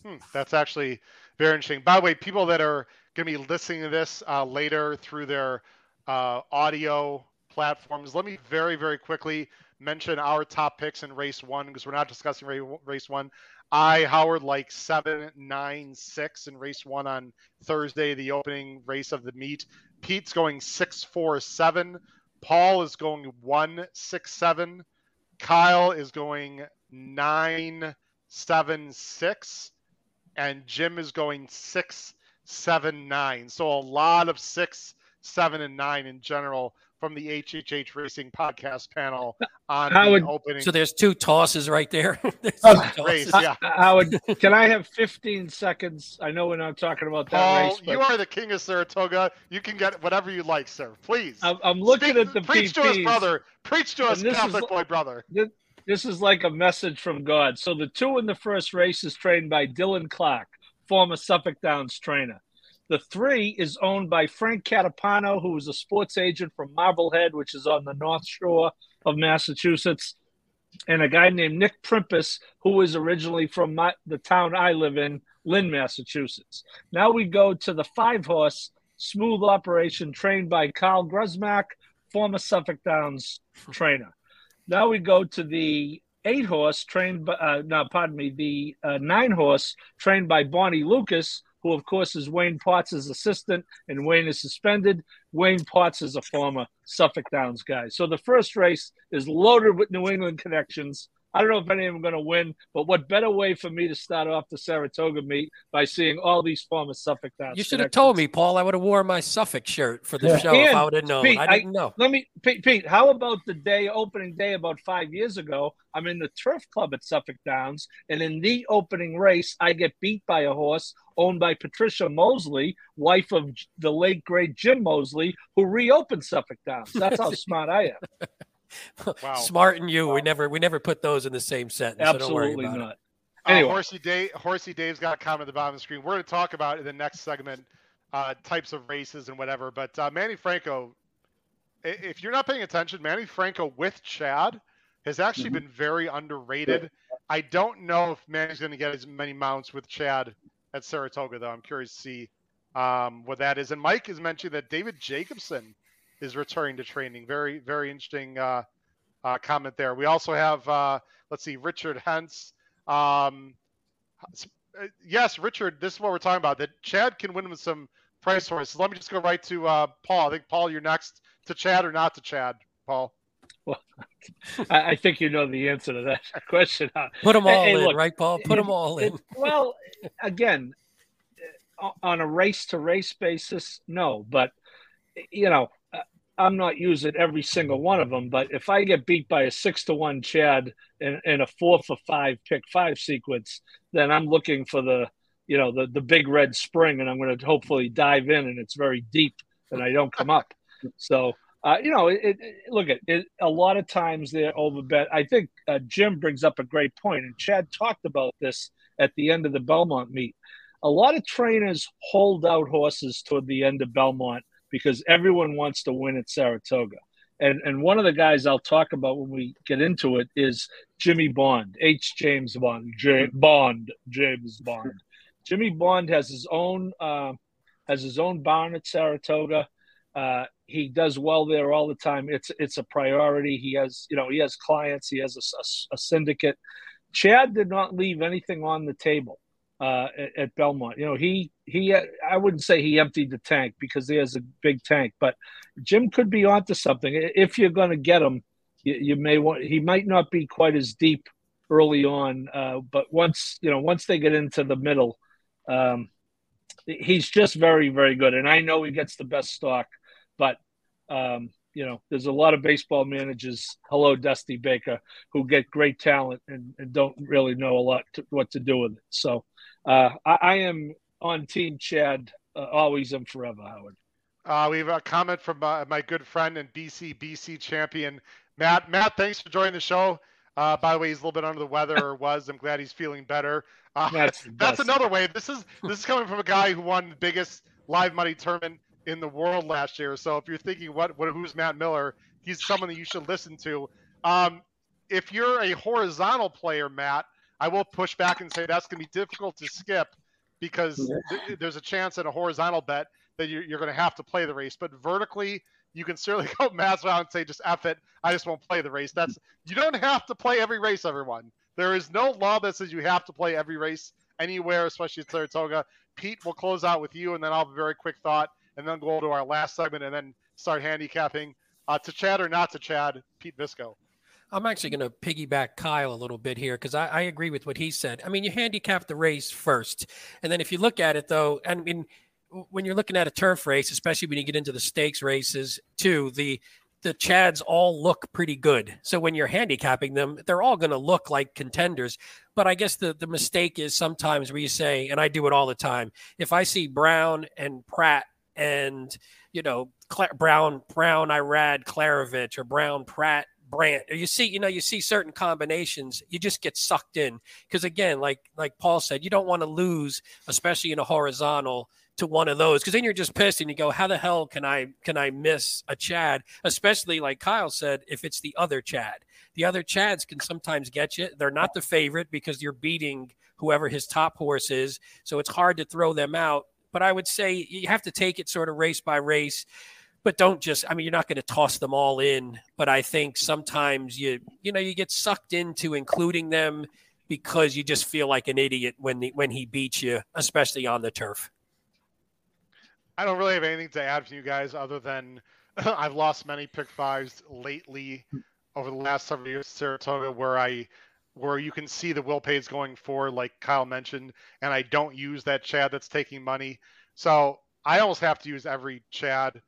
Hmm, that's actually very interesting. By the way, people that are going to be listening to this uh, later through their uh, audio platforms. Let me very, very quickly mention our top picks in race one because we're not discussing race one. I, Howard, like seven, nine, six in race one on Thursday, the opening race of the meet. Pete's going six, four, seven. Paul is going one, six, seven. Kyle is going nine, seven, six and Jim is going six, seven, nine. So a lot of six, seven, and nine in general from the HHH Racing podcast panel on the would, opening. So there's two tosses right there. uh, race, yeah. Howard, can I have 15 seconds? I know we're not talking about that Paul, race. But... you are the king of Saratoga. You can get whatever you like, sir. Please. I'm, I'm looking Speak, at the preach PPs. to us, brother. Preach to us, Catholic is, boy, brother. This, this is like a message from God. So the two in the first race is trained by Dylan Clark, former Suffolk Downs trainer. The three is owned by Frank Catapano, who is a sports agent from Marblehead, which is on the North Shore of Massachusetts, and a guy named Nick Primpus, who is originally from my, the town I live in, Lynn, Massachusetts. Now we go to the five horse smooth operation trained by Carl Grusmak, former Suffolk Downs trainer. Now we go to the eight horse trained by, uh, no, pardon me, the uh, nine horse trained by Bonnie Lucas, who of course is Wayne Potts' assistant, and Wayne is suspended. Wayne Potts is a former Suffolk Downs guy. So the first race is loaded with New England connections. I don't know if any of them are going to win, but what better way for me to start off the Saratoga meet by seeing all these former Suffolk Downs? You should have told me, Paul. I would have worn my Suffolk shirt for the yeah. show and if I would have known. Pete, I didn't know. Let me, Pete, Pete. How about the day opening day about five years ago? I'm in the turf club at Suffolk Downs, and in the opening race, I get beat by a horse owned by Patricia Moseley, wife of the late great Jim Moseley, who reopened Suffolk Downs. That's how smart I am. Wow. Smart and you. Wow. We never we never put those in the same sentence. Absolutely so not. Uh, anyway. Uh, Horsey Dave Horsey Dave's got a comment at the bottom of the screen. We're going to talk about in the next segment uh, types of races and whatever. But uh, Manny Franco, if you're not paying attention, Manny Franco with Chad has actually mm-hmm. been very underrated. I don't know if Manny's going to get as many mounts with Chad at Saratoga, though. I'm curious to see um, what that is. And Mike has mentioned that David Jacobson is returning to training. Very, very interesting uh, uh, comment there. We also have, uh, let's see, Richard Hentz. Um, uh, yes, Richard, this is what we're talking about. That Chad can win with some price horses. Let me just go right to uh, Paul. I think Paul, you're next to Chad or not to Chad, Paul. Well, I think you know the answer to that question. Put them all hey, in, look, right, Paul? Put them all in. well, again, on a race to race basis, no. But you know, I'm not using every single one of them. But if I get beat by a six to one Chad in, in a four for five pick five sequence, then I'm looking for the you know the the big red spring, and I'm going to hopefully dive in, and it's very deep, and I don't come up. So uh, you know, it, it, look at it. A lot of times they're overbet. I think uh, Jim brings up a great point, and Chad talked about this at the end of the Belmont meet. A lot of trainers hold out horses toward the end of Belmont because everyone wants to win at Saratoga. And and one of the guys I'll talk about when we get into it is Jimmy Bond, H. James Bond, J. Bond, James Bond. Jimmy Bond has his own uh, has his own barn at Saratoga. Uh, he does well there all the time. It's it's a priority. He has you know he has clients. He has a, a, a syndicate. Chad did not leave anything on the table uh, at, at, Belmont. You know, he he I wouldn't say he emptied the tank because he has a big tank, but Jim could be onto something. If you're going to get him, you, you, may want. He might not be quite as deep early on, uh, but once you know, once they get into the middle, um, he's just very very good. And I know he gets the best stock, but um, you know, there's a lot of baseball managers. Hello, Dusty Baker, who get great talent and, and don't really know a lot to, what to do with it. So uh, I, I, am on Team Chad, uh, always and forever, Howard. Uh, we have a comment from uh, my good friend and BC BC champion Matt. Matt, thanks for joining the show. Uh, by the way, he's a little bit under the weather, or was. I'm glad he's feeling better. Uh, that's, that's another way. This is this is coming from a guy who won the biggest live money tournament in the world last year. So if you're thinking what, what who's Matt Miller, he's someone that you should listen to. Um, if you're a horizontal player, Matt, I will push back and say that's going to be difficult to skip because th- there's a chance in a horizontal bet that you're, you're going to have to play the race. But vertically, you can certainly go Matt's out and say, just F it. I just won't play the race. That's you don't have to play every race, everyone. There is no law that says you have to play every race anywhere, especially at Saratoga. Pete will close out with you, and then I'll have a very quick thought, and then go to our last segment, and then start handicapping uh, to Chad or not to Chad, Pete Visco. I'm actually going to piggyback Kyle a little bit here because I, I, agree with what he said. I mean, you handicap the race first, and then if you look at it though, I mean, when you're looking at a turf race, especially when you get into the stakes races too, the the Chads all look pretty good. So when you're handicapping them, they're all going to look like contenders. But I guess the the mistake is sometimes where you say, and I do it all the time, if I see Brown and Prat and you know Brown Brown Irad Klaravich or Brown Prat Brant, or you see, you know, you see certain combinations, you just get sucked in. Because again, like like Paul said, you don't want to lose, especially in a horizontal, to one of those. Because then you're just pissed and you go, How the hell can I can I miss a Chad? Especially like Kyle said, if it's the other Chad. The other Chads can sometimes get you. They're not the favorite because you're beating whoever his top horse is. So it's hard to throw them out. But I would say you have to take it sort of race by race but don't just i mean you're not going to toss them all in but i think sometimes you you know you get sucked into including them because you just feel like an idiot when the, when he beats you especially on the turf. I don't really have anything to add from you guys other than i've lost many pick fives lately over the last several years saratoga where i where you can see the will pays going for like kyle mentioned and i don't use that chad that's taking money so i almost have to use every chad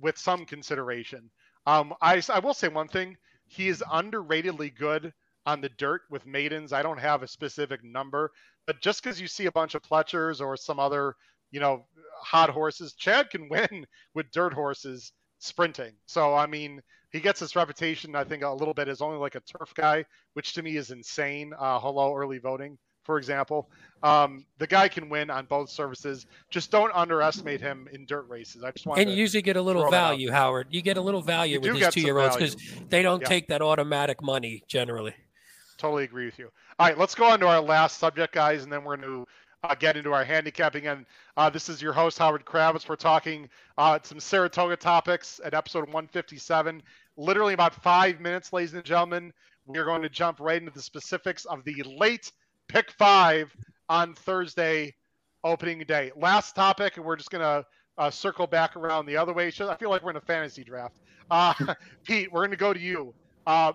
with some consideration. Um, I, I will say one thing: he is underratedly good on the dirt with maidens. I don't have a specific number, but just because you see a bunch of Pletchers or some other, you know, hot horses, Chad can win with dirt horses sprinting. So I mean, he gets his reputation, I think, a little bit as only like a turf guy, which to me is insane. Uh, hello, early voting. for example. Um, the guy can win on both services. Just don't underestimate him in dirt races. I just want and you usually get a little value, Howard. You get a little value you with these two-year-olds because they don't yeah. take that automatic money generally. Totally agree with you. All right, let's go on to our last subject, guys, and then we're going to uh, get into our handicapping. And uh, this is your host, Howard Kravets. We're talking uh, some Saratoga topics at episode 157. Literally about five minutes, ladies and gentlemen. We are going to jump right into the specifics of the late pick five on Thursday opening day. Last topic, and we're just going to uh, circle back around the other way. I feel like we're in a fantasy draft. Uh, Pete, we're going to go to you. Uh,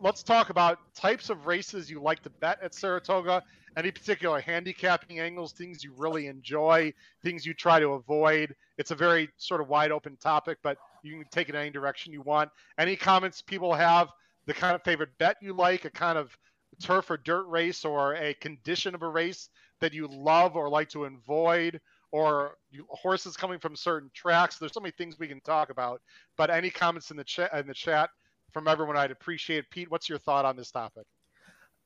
let's talk about types of races you like to bet at Saratoga. Any particular handicapping angles, things you really enjoy, things you try to avoid. It's a very sort of wide open topic, but you can take it any direction you want. Any comments people have, the kind of favorite bet you like, a kind of turf or dirt race, or a condition of a race that you love or like to avoid, or you, horses coming from certain tracks. There's so many things we can talk about. But any comments in the in the chat from everyone, I'd appreciate. Pete, what's your thought on this topic?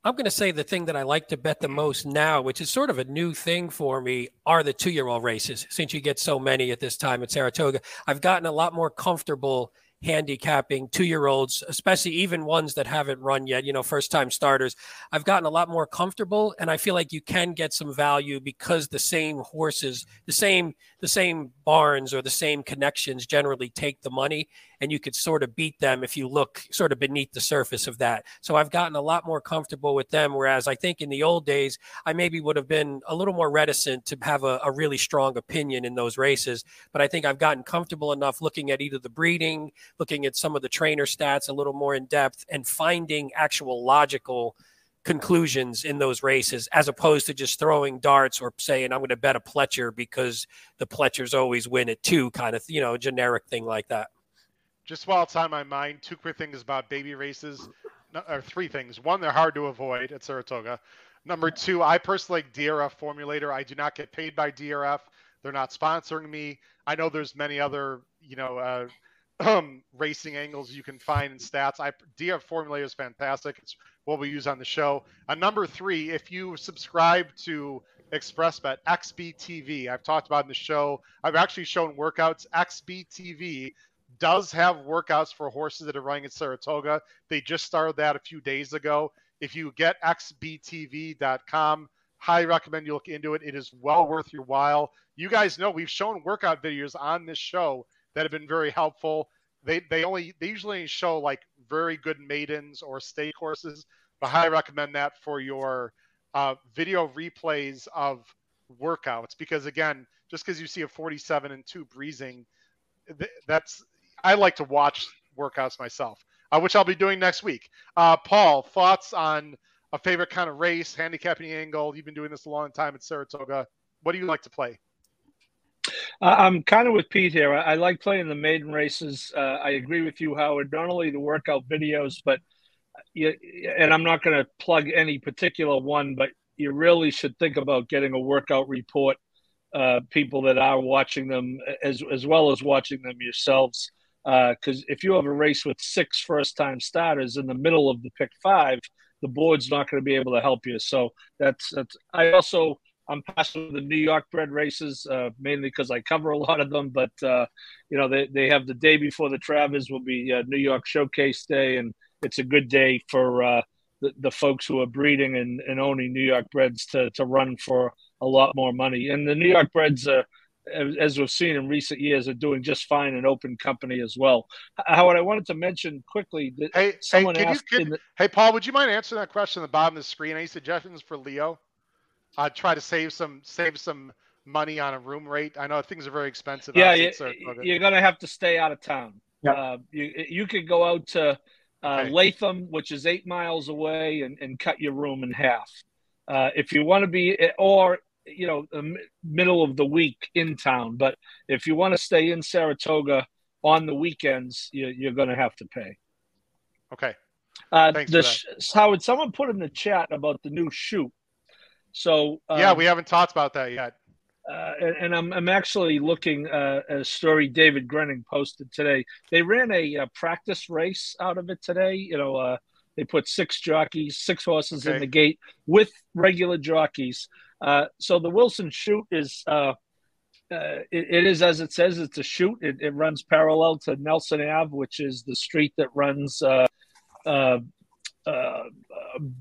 I'm going to say the thing that I like to bet the most now, which is sort of a new thing for me, are the two year old races. Since you get so many at this time at Saratoga, I've gotten a lot more comfortable handicapping two year olds, especially even ones that haven't run yet, you know, first time starters. I've gotten a lot more comfortable and I feel like you can get some value because the same horses, the same, the same barns or the same connections generally take the money and you could sort of beat them if you look sort of beneath the surface of that. So I've gotten a lot more comfortable with them. Whereas I think in the old days, I maybe would have been a little more reticent to have a, a really strong opinion in those races. But I think I've gotten comfortable enough looking at either the breeding, looking at some of the trainer stats a little more in depth, and finding actual logical conclusions in those races as opposed to just throwing darts or saying I'm going to bet a Pletcher because the Pletchers always win it two kind of you know generic thing like that just while it's on my mind, two quick things about baby races, or three things. One, they're hard to avoid at Saratoga. Number two, I personally like DRF Formulator. I do not get paid by DRF. They're not sponsoring me. I know there's many other, you know, uh, um, racing angles you can find in stats. I DRF Formulator is fantastic. It's what we use on the show. And number three, if you subscribe to ExpressBet, XBTV, I've talked about in the show. I've actually shown workouts. XBTV does have workouts for horses that are running at Saratoga. They just started that a few days ago. If you get xbtv.com, highly recommend you look into it. It is well worth your while. You guys know we've shown workout videos on this show that have been very helpful. They they only they usually show like very good maidens or stake horses, but I highly recommend that for your uh, video replays of workouts because again, just because you see a 47 and two breezing, that's I like to watch workouts myself, uh, which I'll be doing next week. Uh, Paul, thoughts on a favorite kind of race, handicapping angle? You've been doing this a long time at Saratoga. What do you like to play? Uh, I'm kind of with Pete here. I, I, like playing the maiden races. Uh, I agree with you, Howard. Not only the workout videos, but you, and I'm not going to plug any particular one, but you really should think about getting a workout report. Uh, people that are watching them, as as well as watching them yourselves because uh, if you have a race with six first time starters in the middle of the pick five, the board's not going to be able to help you. So that's that's. I also I'm passing the New York bred races uh, mainly because I cover a lot of them. But uh, you know they they have the day before the Travers will be uh, New York Showcase Day, and it's a good day for uh, the, the folks who are breeding and, and owning New York breds to to run for a lot more money. And the New York breds are as we've seen in recent years, are doing just fine in open company as well. Howard, I wanted to mention quickly that hey, someone hey, asked. You, the, hey, Paul, would you mind answering that question at the bottom of the screen? Any suggestions for Leo? Uh, try to save some save some money on a room rate. I know things are very expensive. Yeah, you, are going to have to stay out of town. Yep. Uh, you you could go out to uh, okay. Latham, which is eight miles away, and, and cut your room in half. Uh, if you want to be, or you know the middle of the week in town. But if you want to stay in Saratoga on the weekends, you, are going to have to pay. Okay. Uh, the, Howard, someone put in the chat about the new chute. So um, yeah, we haven't talked about that yet. Uh, and, and, I'm, I'm actually looking uh, at a story David Grening posted today. They ran a, a, practice race out of it today. You know, uh, They put six jockeys, six horses Okay. in the gate with regular jockeys. Uh, so the Wilson Chute is uh, uh, it, it is as it says. It's a chute. It, it runs parallel to Nelson Ave, which is the street that runs uh, uh, uh,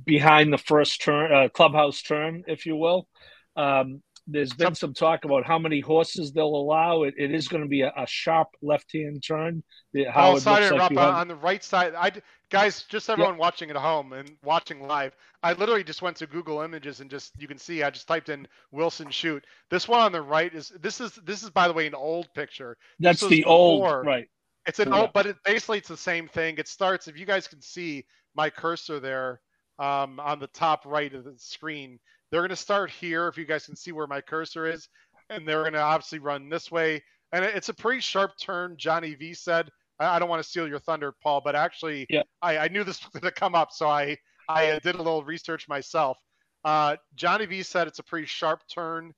behind the first turn, uh, clubhouse turn, if you will. Um, there's been some talk about how many horses they'll allow. It, it is going to be a, a sharp left-hand turn. The- How Oh, it sorry to like interrupt. on, on the right side, I guys, just everyone watching at home and watching live. I literally just went to Google Images and just you can see. I just typed in Wilson chute. This one on the right is this is this is by the way an old picture. That's the old right. It's an Yeah. old, but it basically it's the same thing. It starts if you guys can see my cursor there um, on the top right of the screen. They're going to start here if you guys can see where my cursor is, and they're going to obviously run this way. And it's a pretty sharp turn. Johnny V said. I, I don't want to steal your thunder, Paul, but actually, Yeah. I, I knew this was going to come up, so I I uh, did a little research myself. Uh, Johnny V said it's a pretty sharp turn.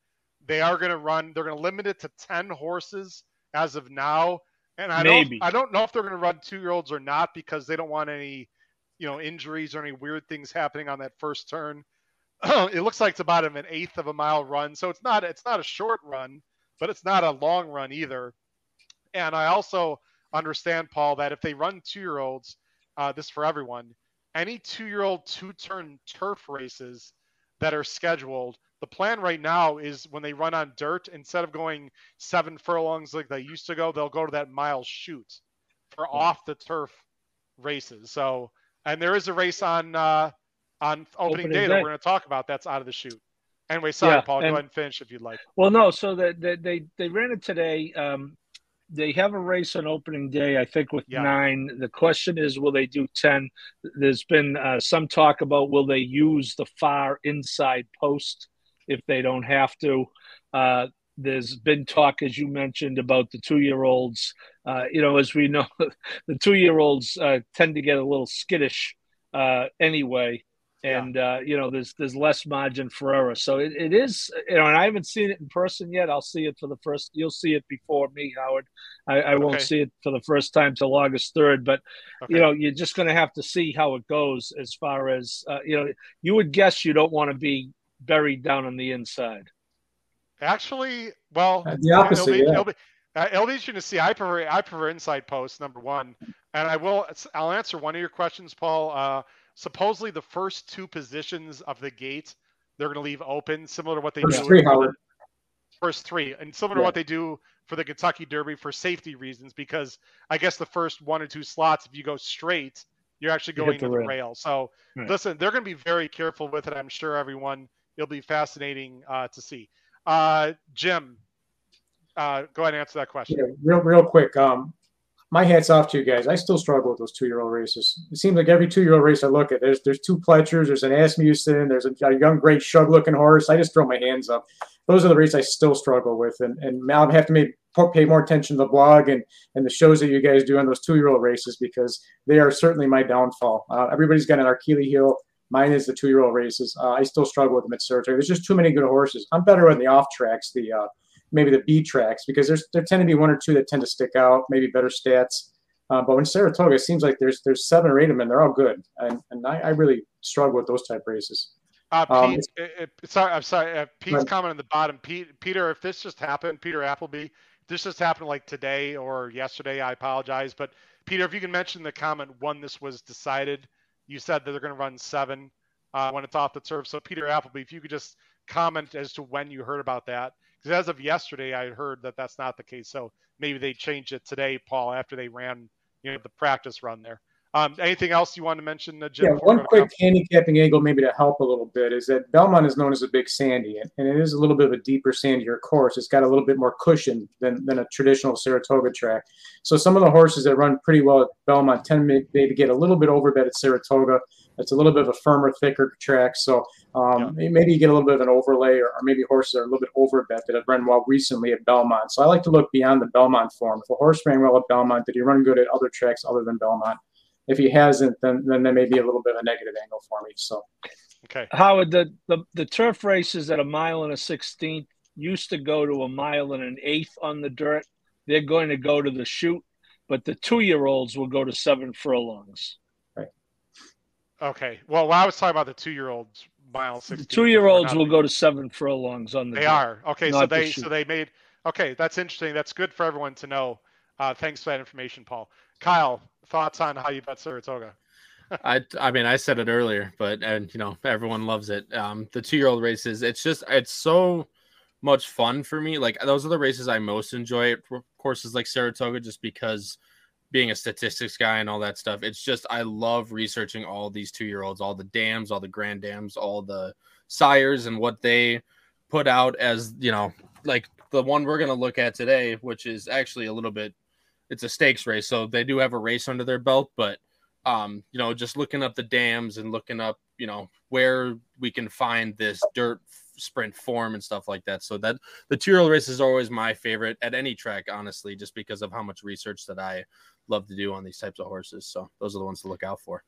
They are going to run. They're going to limit it to ten horses as of now. And I Maybe. don't I don't know if they're going to run two year olds or not because they don't want any, you know, injuries or any weird things happening on that first turn. it looks like it's about an eighth of a mile run, so it's not it's not a short run, but it's not a long run either. And I also understand, Paul, that if they run two year olds, uh, this for everyone, any two year old two turn turf races that are scheduled, the plan right now is when they run on dirt, instead of going seven furlongs like they used to go, they'll go to that mile chute for off the turf races. So, and there is a race on uh, on opening, Opening day, that we're going to talk about. That's out of the chute. Anyway, sorry, Yeah, Paul. Go ahead and finish if you'd like. Well, no. So that they, they they ran it today. Um, they have a race on opening day, I think, with Yeah. nine. The question is, will they do ten? There's been uh, some talk about will they use the far inside post if they don't have to. Uh, there's been talk, as you mentioned, about the two-year-olds. Uh, you know, as we know, the two-year-olds uh, tend to get a little skittish uh, anyway and uh, you know there's there's less margin for error. So it, it is you know, and I haven't seen it in person yet. I'll see it for the first. You'll see it before me, Howard. I, I won't Okay. see it for the first time till August third. But Okay. you know, you're just going to have to see how it goes as far as uh, you know. You would guess you don't want to be buried down on the inside. Actually, well, Uh, the opposite, It'll be, yeah. it'll be, uh, it'll be interesting to see. I prefer I prefer inside post number one, and I will. I'll answer one of your questions, Paul. Uh, supposedly the first two positions of the gate they're going to leave open, similar to what they First do. three, the-. First three, and similar to what they do for the Kentucky Derby for safety reasons, because I guess the first one or two slots, if you go straight, you're actually You going the to the rail. rail. So Right. listen, they're going to be very careful with it. I'm sure everyone. It'll be fascinating uh, to see. Uh, Jim, uh, go ahead and answer that question. Yeah, real real quick. Um, my hats off to you guys. I still struggle with those two year old races. It seems like every two year old race I look at, there's there's two Pletchers, there's an Asmussen, there's a, a young great shug looking horse. I just throw my hands up. Those are the races I still struggle with, and and I have to maybe pay more attention to the blog and and the shows that you guys do on those two year old races because they are certainly my downfall. Uh, everybody's got an Achilles heel. Mine is the two year old races. Uh, I still struggle with them at Saratoga. There's just too many good horses. I'm better on the off tracks, the uh, maybe the B tracks because there's there tend to be one or two that tend to stick out, maybe better stats. Uh, but when Saratoga, it seems like there's there's seven or eight of them, and they're all good. And and I, I really struggle with those type races. Uh, Um, Pete, it, it, sorry, I'm sorry. Uh, Pete's Right. comment on the bottom. Pete, Peter, if this just happened, Peter Appleby, this just happened like today or yesterday, I apologize. But Peter, if you can mention the comment when this was decided, you said that they're going to run seven uh, when it's off the turf. So Peter Appleby, if you could just comment as to when you heard about that, because as of yesterday, I heard that that's not the case. So maybe they changed it today, Paul, after they ran, you know, the practice run there. Um, anything else you want to mention, uh, Jim? Yeah, one quick handicapping angle, maybe to help a little bit, is that Belmont is known as a big sandy, and it is a little bit of a deeper, sandier course. It's got a little bit more cushion than, than a traditional Saratoga track. So some of the horses that run pretty well at Belmont tend to maybe get a little bit overbet at Saratoga. It's a little bit of a firmer, thicker track. So um, maybe you get a little bit of an overlay, or, or maybe horses are a little bit overbet that have run well recently at Belmont. So I like to look beyond the Belmont form. If a horse ran well at Belmont, did he run good at other tracks other than Belmont? If he hasn't, then then there may be a little bit of a negative angle for me. So Okay. Howard, the, the, the turf races at a mile and a sixteenth used to go to a mile and an eighth on the dirt. They're going to go to the chute, but the two year olds will go to seven furlongs. Okay. Well, when I was talking about the two-year-olds, mile six. Two-year-olds will go to seven furlongs on the. They day, are okay. So not the they so they made okay. That's interesting. That's good for everyone to know. Uh, thanks for that information, Paul. Kyle, thoughts on how you bet Saratoga? I I mean I said it earlier, but and you know everyone loves it. Um, the two year old races, it's just it's so much fun for me. Like those are the races I most enjoy. Courses like Saratoga, just because being a statistics guy and all that stuff. It's just I love researching all these two year olds, all the dams, all the grand dams, all the sires, and what they put out as you know like the one we're gonna look at today, which is actually a little bit. It's a stakes race, so they do have a race under their belt, but um, you know, just looking up the dams and looking up, you know, where we can find this dirt sprint form and stuff like that. So that the two year old race is always my favorite at any track, honestly, just because of how much research that I love to do on these types of horses. So those are the ones to look out for.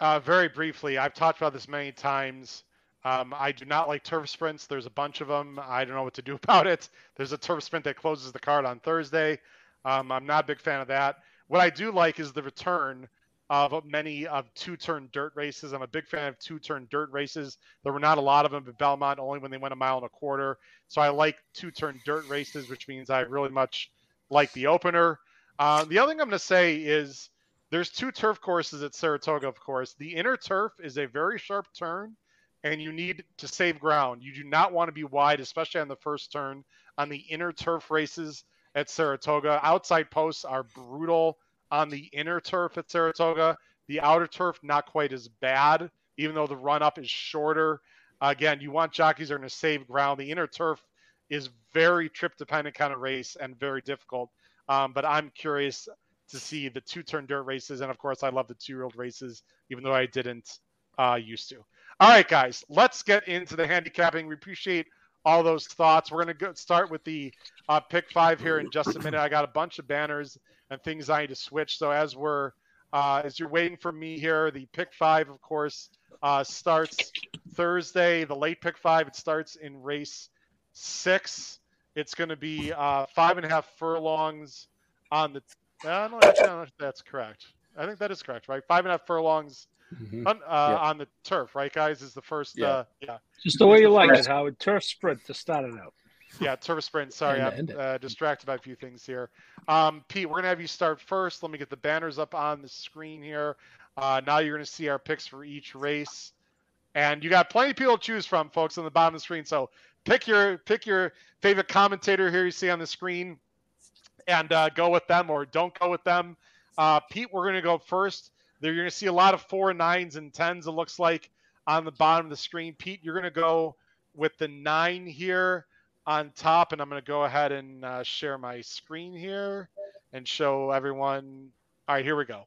Uh, very briefly, I've talked about this many times. Um, I do not like turf sprints. There's a bunch of them. I don't know what to do about it. There's a turf sprint that closes the card on Thursday. Um, I'm not a big fan of that. What I do like is the return of many of two-turn dirt races. I'm a big fan of two-turn dirt races. There were not a lot of them at Belmont, only when they went a mile and a quarter. So I like two-turn dirt races, which means I really much like the opener. Uh, the other thing I'm going to say is there's two turf courses at Saratoga, of course. The inner turf is a very sharp turn, and you need to save ground. You do not want to be wide, especially on the first turn. On the inner turf races at Saratoga, outside posts are brutal on the inner turf at Saratoga. The outer turf, not quite as bad, even though the run up is shorter. Again, you want jockeys are going to save ground. The inner turf is very trip dependent kind of race and very difficult. Um, but I'm curious to see the two turn dirt races. And of course, I love the two year old races, even though I didn't uh, used to. All right, guys, let's get into the handicapping. We appreciate all those thoughts. We're going to start with the uh, pick five here in just a minute. I got a bunch of banners and things I need to switch. So as we're uh, as you're waiting for me here, the pick five, of course, uh, starts Thursday. The late pick five it starts in race six. It's going to be uh, five and a half furlongs on the. I don't, know, I don't know if that's correct. I think that is correct, right? Five and a half furlongs Mhm. on, uh, Yeah. on the turf, right, guys? Is the first. Yeah. Uh, yeah. Just the way you like it, First. Howard. Turf sprint to start it out. Yeah, turf sprint. Sorry, I'm uh, distracted by a few things here. Um, Pete, we're gonna have you start first. Let me get the banners up on the screen here. Uh, now you're gonna see our picks for each race, and you got plenty of people to choose from, folks, on the bottom of the screen. So pick your pick your favorite commentator here you see on the screen, and uh, go with them or don't go with them. Uh, Pete, we're gonna go first. There, you're gonna see a lot of four nines and tens. It looks like on the bottom of the screen. Pete, you're gonna go with the nine here on top, and I'm going to go ahead and uh, share my screen here and show everyone. All right, here we go.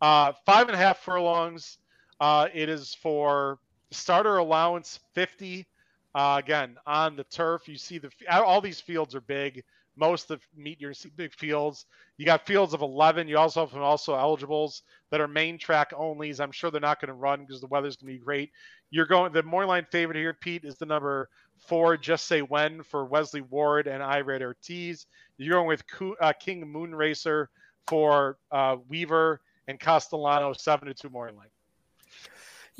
Uh, five and a half furlongs. Uh, it is for starter allowance 50. Uh, again, on the turf, you see the all these fields are big. Most of the meet see big fields. You got fields of 11. You also have also eligibles that are main track onlys. I'm sure they're not going to run because the weather's going to be great. You're going the more line favorite here, Pete, is the number four. Just say when for Wesley Ward and Irad Ortiz. You're going with uh, King Moon Racer for uh, Weaver and Castellano, seven to two more line.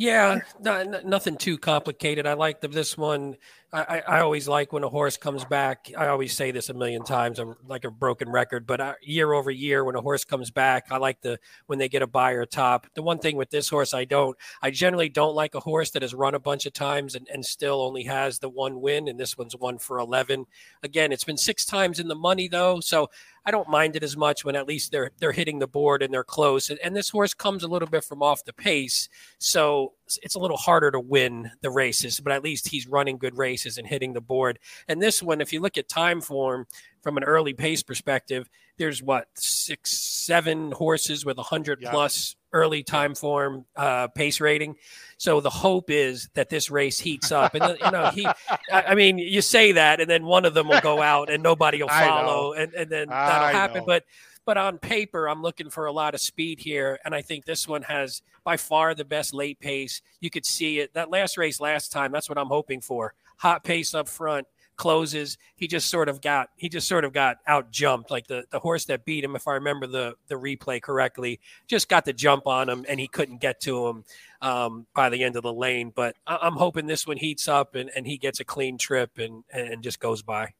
Yeah, no, n- nothing too complicated. I like the, this one. I, I, I always like when a horse comes back. I always say this a million times. I'm like a broken record, but uh, year over year, when a horse comes back, I like the when they get a Beyer top. The one thing with this horse, I don't. I generally don't like a horse that has run a bunch of times and, and still only has the one win, and this one's one for eleven. Again, it's been six times in the money though, so I don't mind it as much when at least they're they're hitting the board and they're close. And, and this horse comes a little bit from off the pace, so it's a little harder to win the races. But at least he's running good races and hitting the board. And this one, if you look at Timeform from an early pace perspective, there's what six, seven horses with a hundred Yeah. plus early Timeform uh, pace rating. So the hope is that this race heats up, and you know he. I I mean, you say that, and then one of them will go out, and nobody will follow, and, and then that'll I happen. know. But but on paper, I'm looking for a lot of speed here, and I think this one has by far the best late pace. You could see it. That last race last time, that's what I'm hoping for. Hot pace up front, closes. He just sort of got he just sort of got out jumped. Like the, the horse that beat him, if I remember the the replay correctly, just got the jump on him and he couldn't get to him um, by the end of the lane. But I, am hoping this one heats up and, and he gets a clean trip and and just goes by.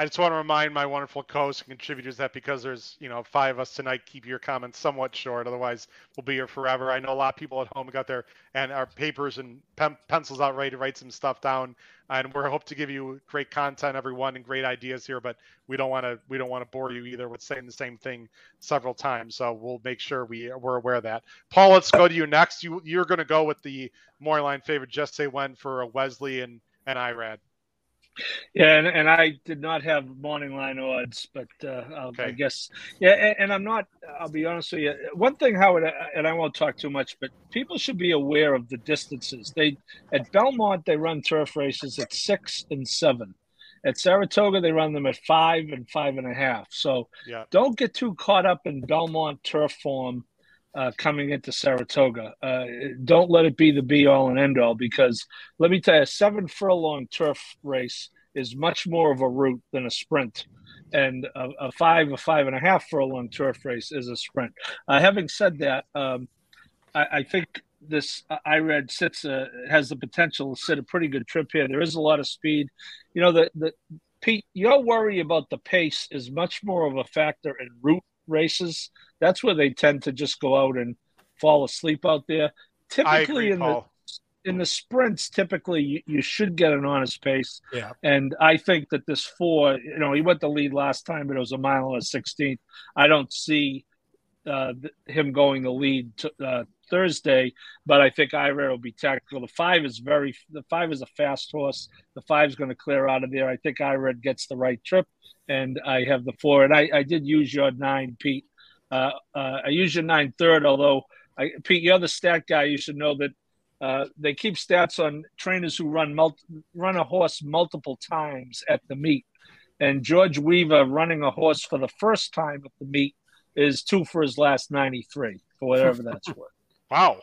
I just want to remind my wonderful co-hosts and contributors that because there's, you know, five of us tonight, keep your comments somewhat short. Otherwise, we'll be here forever. I know a lot of people at home got their and our papers and pen, pencils out ready to write some stuff down. And we're hope to give you great content, everyone, and great ideas here. But we don't want to we don't want to bore you either with saying the same thing several times. So we'll make sure we we're aware of that. Paul, let's go to you next. You you're going to go with the more line favorite. Just say when for Wesley and and Irad. Yeah, and, and I did not have morning line odds, but uh, okay. I guess yeah. And, and, I'm not. I'll be honest with you. One thing, Howard, uh, and I won't talk too much, but people should be aware of the distances. They at Belmont they run turf races at six and seven. At Saratoga they run them at five and five and a half. So yeah. don't get too caught up in Belmont turf form uh, coming into Saratoga. Uh, don't let it be the be all and end all because let me tell you, a seven furlong turf race is much more of a route than a sprint. And a, a five, a five and a half furlong turf race is a sprint. Uh, having said that, um, I, I, think this uh, Irad sits uh, has the potential to sit a pretty good trip here. There is a lot of speed. You know, the, the Pete, your worry about the pace is much more of a factor in route races that's where they tend to just go out and fall asleep out there. Typically, agree, in Paul. the in the sprints, typically you, you, should get an honest pace. Yeah. And I think that this four, you know, he went the lead last time, but it was a mile and a sixteenth. I don't see uh, him going the lead to, uh, Thursday, but I think Irad will be tactical. The five is very the five is a fast horse. The five is going to clear out of there. I think Irad gets the right trip, and I have the four. And I, I did use your nine, Pete, uh, uh, I use your nine third, although I, Pete, you're the stat guy. You should know that uh, they keep stats on trainers who run run a horse multiple times at the meet. And George Weaver running a horse for the first time at the meet is two for his last 93, for whatever that's worth. Wow.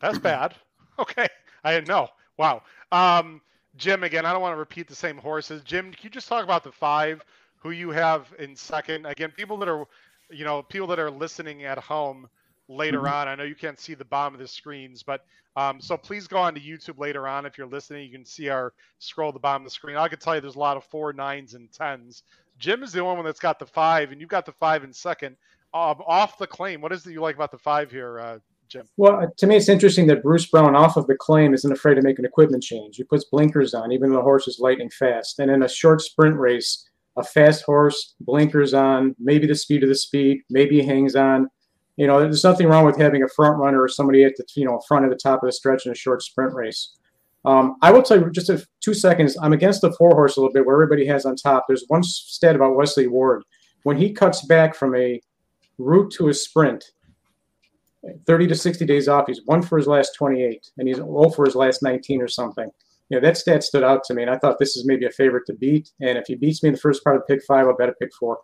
That's bad. Okay. I didn't know. Wow. Um, Jim, again, I don't want to repeat the same horses. Jim, can you just talk about the five who you have in second? Again, people that are you know, people that are listening at home later mm-hmm. on. I know you can't see the bottom of the screens, but um, so please go on to YouTube later on if you're listening. You can see our scroll at the bottom of the screen. I can tell you there's a lot of four nines and tens. Jim is the only one that's got the five, and you've got the five in second. Um, off the claim, what is it you like about the five here, uh, Jim? Well, to me, it's interesting that Bruce Brown, off of the claim, isn't afraid to make an equipment change. He puts blinkers on, even though the horse is lightning fast. And in a short sprint race, a fast horse, blinkers on, maybe the speed of the speed, maybe he hangs on. You know, there's nothing wrong with having a front runner or somebody at the you know front of the top of the stretch in a short sprint race. Um, I will tell you just two seconds. I'm against the four horse a little bit, where everybody has on top. There's one stat about Wesley Ward when he cuts back from a route to a sprint. 30 to 60 days off. He's one for his last 28, and he's 0 for his last 19 or something you know, that stat stood out to me, and I thought this is maybe a favorite to beat. And if he beats me in the first part of pick five, I'll bet a pick four.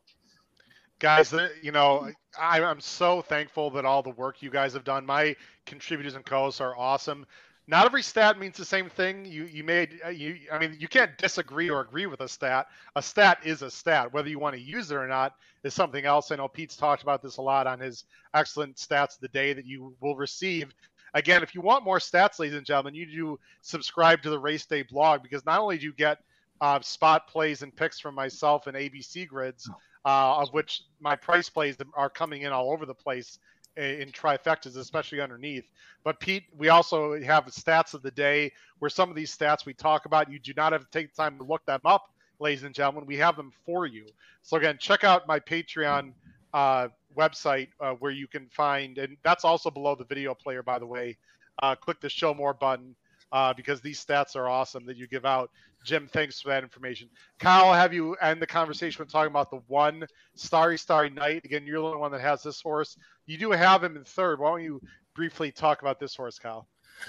Guys, you know, I, I'm so thankful that all the work you guys have done. My contributors and co-hosts are awesome. Not every stat means the same thing. You you made you. I mean, you can't disagree or agree with a stat. A stat is a stat. Whether you want to use it or not is something else. I know Pete's talked about this a lot on his excellent stats of the day that you will receive Again, if you want more stats, ladies and gentlemen, you do subscribe to the Race Day blog because not only do you get uh, spot plays and picks from myself and ABC grids, oh. uh, of which my price plays are coming in all over the place in trifectas, especially underneath. But Pete, we also have stats of the day where some of these stats we talk about, you do not have to take time to look them up, ladies and gentlemen. We have them for you. So again, check out my Patreon uh, website uh, where you can find, and that's also below the video player, by the way. Uh, click the show more button uh, because these stats are awesome that you give out. Jim, thanks for that information. Kyle, I'll have you end the conversation with talking about the one Starry Starry Night. Again, you're the only one that has this horse. You do have him in third. Why don't you briefly talk about this horse, Kyle?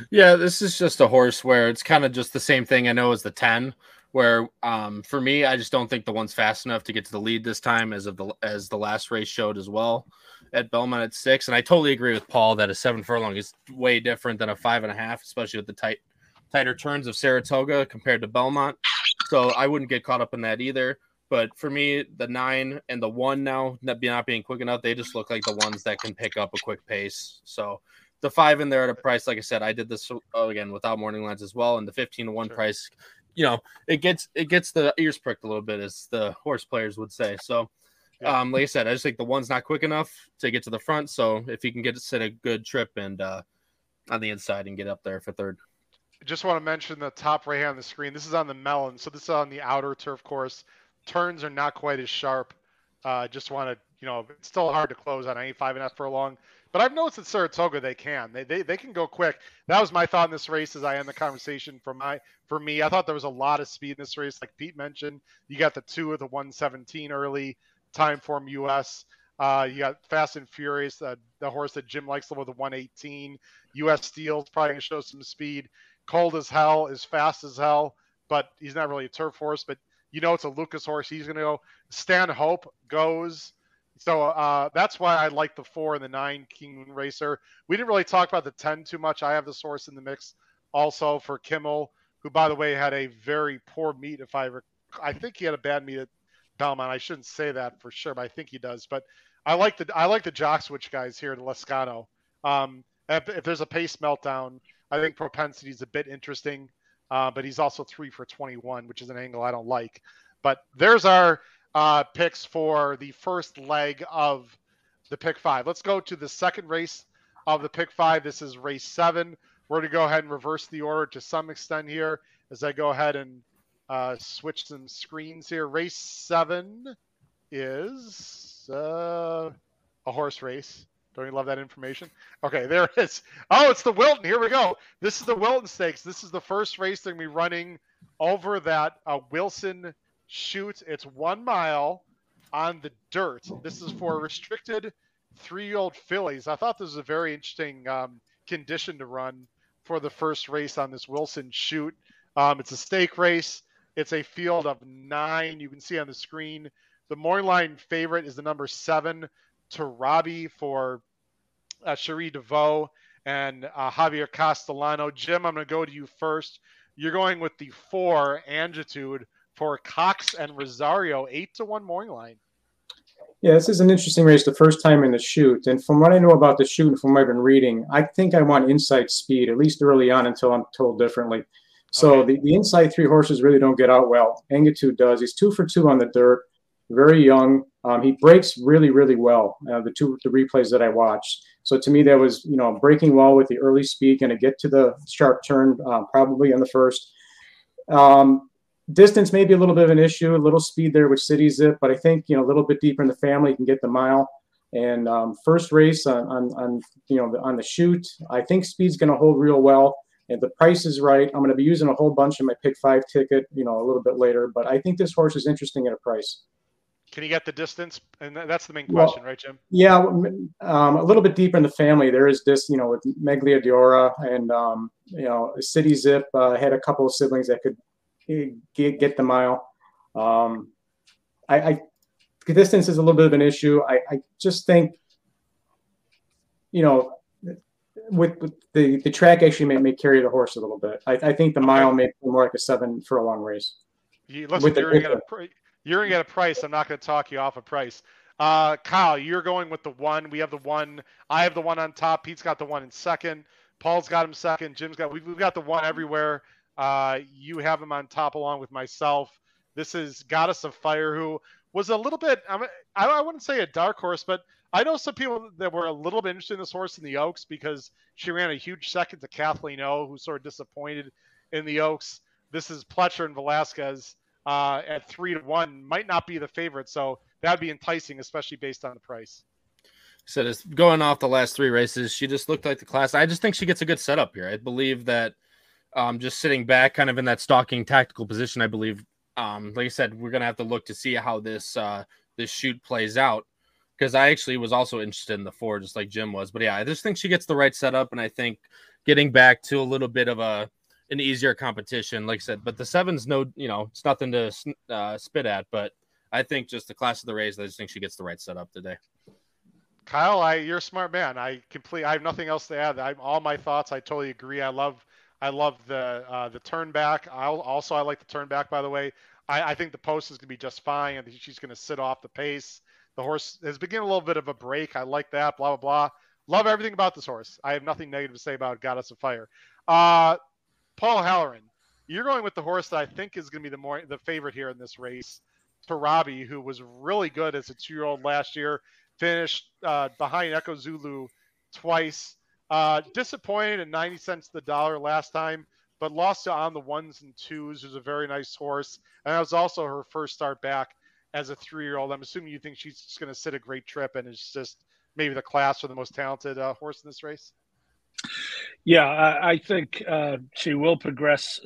Yeah, this is just a horse where it's kind of just the same thing I know as the 10, where um, for me, I just don't think the one's fast enough to get to the lead this time, as of the as the last race showed as well at Belmont at six. And I totally agree with Paul that a seven furlong is way different than a five and a half, especially with the tight tighter turns of Saratoga compared to Belmont. So I wouldn't get caught up in that either. But for me, the nine and the one now not being quick enough, they just look like the ones that can pick up a quick pace. So the five in there at a price, like I said, I did this oh, again without morning lines as well, and the fifteen to one sure. price, you know, it gets it gets the ears pricked a little bit, as the horse players would say. So, yeah. um, like I said, I just think the one's not quick enough to get to the front. So if he can get to set a good trip and uh, on the inside and get up there for third. Just want to mention the top right hand on the screen. This is on the Mellon, so this is on the outer turf course. Turns are not quite as sharp. Uh, just want to, you know, it's still hard to close on any five and a half furlong. But I've noticed at Saratoga they can. They, they they can go quick. That was my thought in this race as I end the conversation for my for me. I thought there was a lot of speed in this race, like Pete mentioned. You got the two of the 117 early Timeform US. Uh, you got Fast and Furious, uh, the horse that Jim likes, with the 118. US Steel's probably gonna show some speed. Cold as hell is fast as hell, but he's not really a turf horse. But you know it's a Lukas horse. He's gonna go. Stan Hope goes. So uh, that's why I like the four and the nine King Racer. We didn't really talk about the ten too much. I have the source in the mix also for Kimmel, who by the way had a very poor meet. If I rec- I think he had a bad meet at Belmont. I shouldn't say that for sure, but I think he does. But I like the I like the jock switch guys here in Lezcano. Um, if, if, there's a pace meltdown, I think propensity is a bit interesting. Uh, but he's also three for 21, which is an angle I don't like. But there's our uh, picks for the first leg of the pick five. Let's go to the second race of the pick five. This is race seven. We're going to go ahead and reverse the order to some extent here as I go ahead and uh, switch some screens here. Race seven is uh, a horse race. Don't you love that information? Okay, there it is. Oh, it's the Wilton. Here we go. This is the Wilton Stakes. This is the first race they're going to be running over that uh, Wilson chute. It's one mile on the dirt. This is for restricted three-year-old fillies. I thought this was a very interesting um, condition to run for the first race on this Wilson chute. Um, it's a stake race. It's a field of nine. You can see on the screen. The morning line favorite is the number seven, Tarabi for uh, Cherie DeVaux and uh, Javier Castellano. Jim, I'm going to go to you first. You're going with the four Angitude for Cox and Rosario, eight to one morning line. Yeah, this is an interesting race. The first time in the chute, and from what I know about the chute and from what I've been reading, I think I want inside speed at least early on until I'm told differently. So okay. the, the inside three horses really don't get out well. Angitude does. He's two for two on the dirt very young. Um, he breaks really, really well. Uh, the two the replays that I watched. So to me, that was you know breaking well with the early speed, going to get to the sharp turn uh, probably in the first. Um, distance may be a little bit of an issue, a little speed there with City Zip, but I think you know a little bit deeper in the family can get the mile. And um, first race on, on, on you know on the chute, I think speed's going to hold real well. If the price is right. I'm going to be using a whole bunch of my pick five ticket, you know, a little bit later. But I think this horse is interesting at a price. Can you get the distance? And that's the main question, well, right, Jim? Yeah, um, a little bit deeper in the family, there is this, you know, with Megliadora and um, you know, City Zip uh, had a couple of siblings that could get, get the mile. Um, I, I the distance is a little bit of an issue. I, I just think, you know, with, with, the the track actually may, may carry the horse a little bit. I, I think the mile may be more like a seven for a long race. You, listen, with the, you're, gonna, you're gonna get a price. I'm not gonna talk you off a price. Uh, Kyle, you're going with the one. We have the one. I have the one on top. Pete's got the one in second. Paul's got him second. Jim's got. We've, got the one everywhere. Uh, you have him on top along with myself. This is Goddess of Fire, who was a little bit. I, I wouldn't say a dark horse, but I know some people that were a little bit interested in this horse in the Oaks because she ran a huge second to Kathleen O, who sort of disappointed in the Oaks. This is Pletcher and Velazquez uh, at three to one might not be the favorite. So that'd be enticing, especially based on the price. So it's going off the last three races. She just looked like the class. I just think she gets a good setup here. I believe that um, just sitting back, kind of in that stalking tactical position. I believe, um, like I said, we're gonna have to look to see how this uh, this chute plays out because I actually was also interested in the four, just like Jim was. But yeah, I just think she gets the right setup, and I think getting back to a little bit of a an easier competition, like I said. But the seven's no, you know, it's nothing to uh, spit at. But I think just the class of the race, I just think she gets the right setup today. Kyle, I you're a smart man. I complete. I have nothing else to add. I'm all my thoughts. I totally agree. I love. I love the uh, the turn back. I also I like the turn back. By the way, I, I think the post is going to be just fine. Think she's going to sit off the pace. The horse has been getting a little bit of a break. I like that. Blah blah blah. Love everything about this horse. I have nothing negative to say about Goddess of Fire. Uh, Paul Halloran, you're going with the horse that I think is going to be the more the favorite here in this race. Tarabi, who was really good as a two-year-old last year, finished uh, behind Echo Zulu twice. Uh, disappointed at 90 cents the dollar last time, but lost to on the ones and twos. Who's a very nice horse, and that was also her first start back as a three-year-old. I'm assuming you think she's just going to sit a great trip, and it's just maybe the class or the most talented uh, horse in this race. Yeah, I, I think uh, she will progress.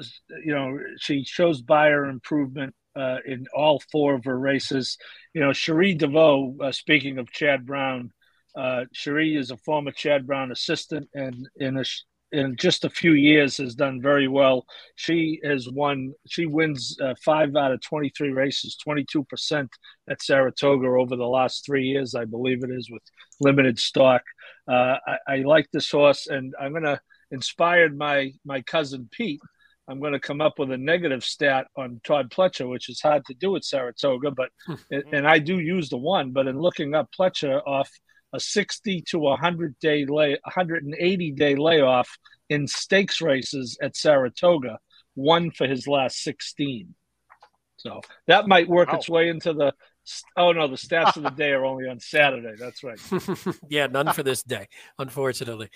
You know, she shows Beyer improvement uh, in all four of her races. You know, Cherie DeVaux, uh, speaking of Chad Brown, uh, Cherie is a former Chad Brown assistant and in a, in just a few years has done very well. She has won, she wins uh, five out of 23 races, 22% at Saratoga over the last three years, I believe it is, with limited stock. Uh, I, I like this horse, and I'm going to, inspired my, my cousin Pete, I'm going to come up with a negative stat on Todd Pletcher, which is hard to do at Saratoga, but and I do use the one. But in looking up Pletcher off a 60 to 100 day lay, 180 day layoff in stakes races at Saratoga, one for his last 16. So that might work wow. its way into the. Oh no, the stats of the day are only on Saturday. That's right. yeah, none for this day, unfortunately.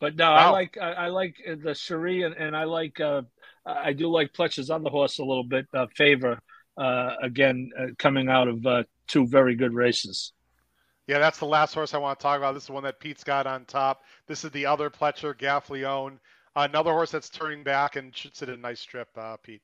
But no, wow. I like I, I, like the Cherie and, and I like uh, I do like Pletcher's on the horse a little bit. Uh, favor uh, again uh, coming out of uh, two very good races. Yeah, that's the last horse I want to talk about. This is one that Pete's got on top. This is the other Pletcher, Gaffalione. Another horse that's turning back and should sit a nice trip, uh, Pete.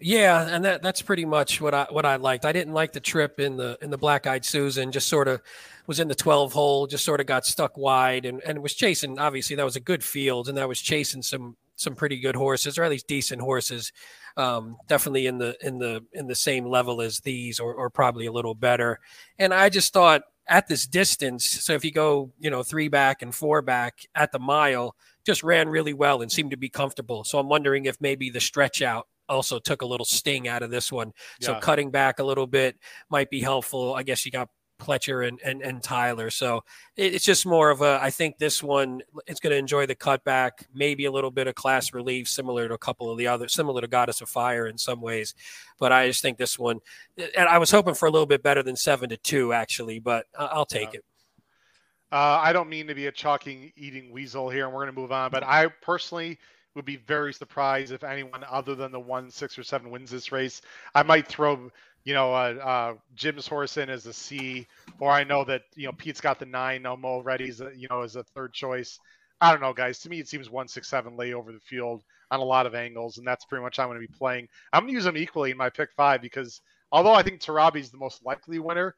Yeah, and that that's pretty much what I what I liked. I didn't like the trip in the in the Black Eyed Susan. Just sort of was in the twelve hole. Just sort of got stuck wide and and was chasing. Obviously, that was a good field, and that was chasing some some pretty good horses, or at least decent horses. Um, definitely in the in the in the same level as these, or, or probably a little better. And I just thought at this distance, so if you go, you know, three back and four back at the mile, just ran really well and seemed to be comfortable. So I'm wondering if maybe the stretch out also took a little sting out of this one. So cutting back a little bit might be helpful. I guess you got Pletcher and, and, and Tyler. So it, it's just more of a, I think this one it's going to enjoy the cutback, maybe a little bit of class relief, similar to a couple of the other, similar to Goddess of Fire in some ways. But I just think this one, and I was hoping for a little bit better than seven to two, actually, but I'll take yeah. it. Uh, I don't mean to be a chalking eating weasel here, and we're going to move on. But I personally would be very surprised if anyone other than the one, six, or seven wins this race. I might throw you know, uh, uh, Jim's horse in as a C, or I know that you know Pete's got the nine Elmo ready as a, you know as a third choice. I don't know, guys. To me, it seems one six seven lay over the field on a lot of angles, and that's pretty much I'm going to be playing. I'm going to use them equally in my pick five because although I think Tarabi is the most likely winner,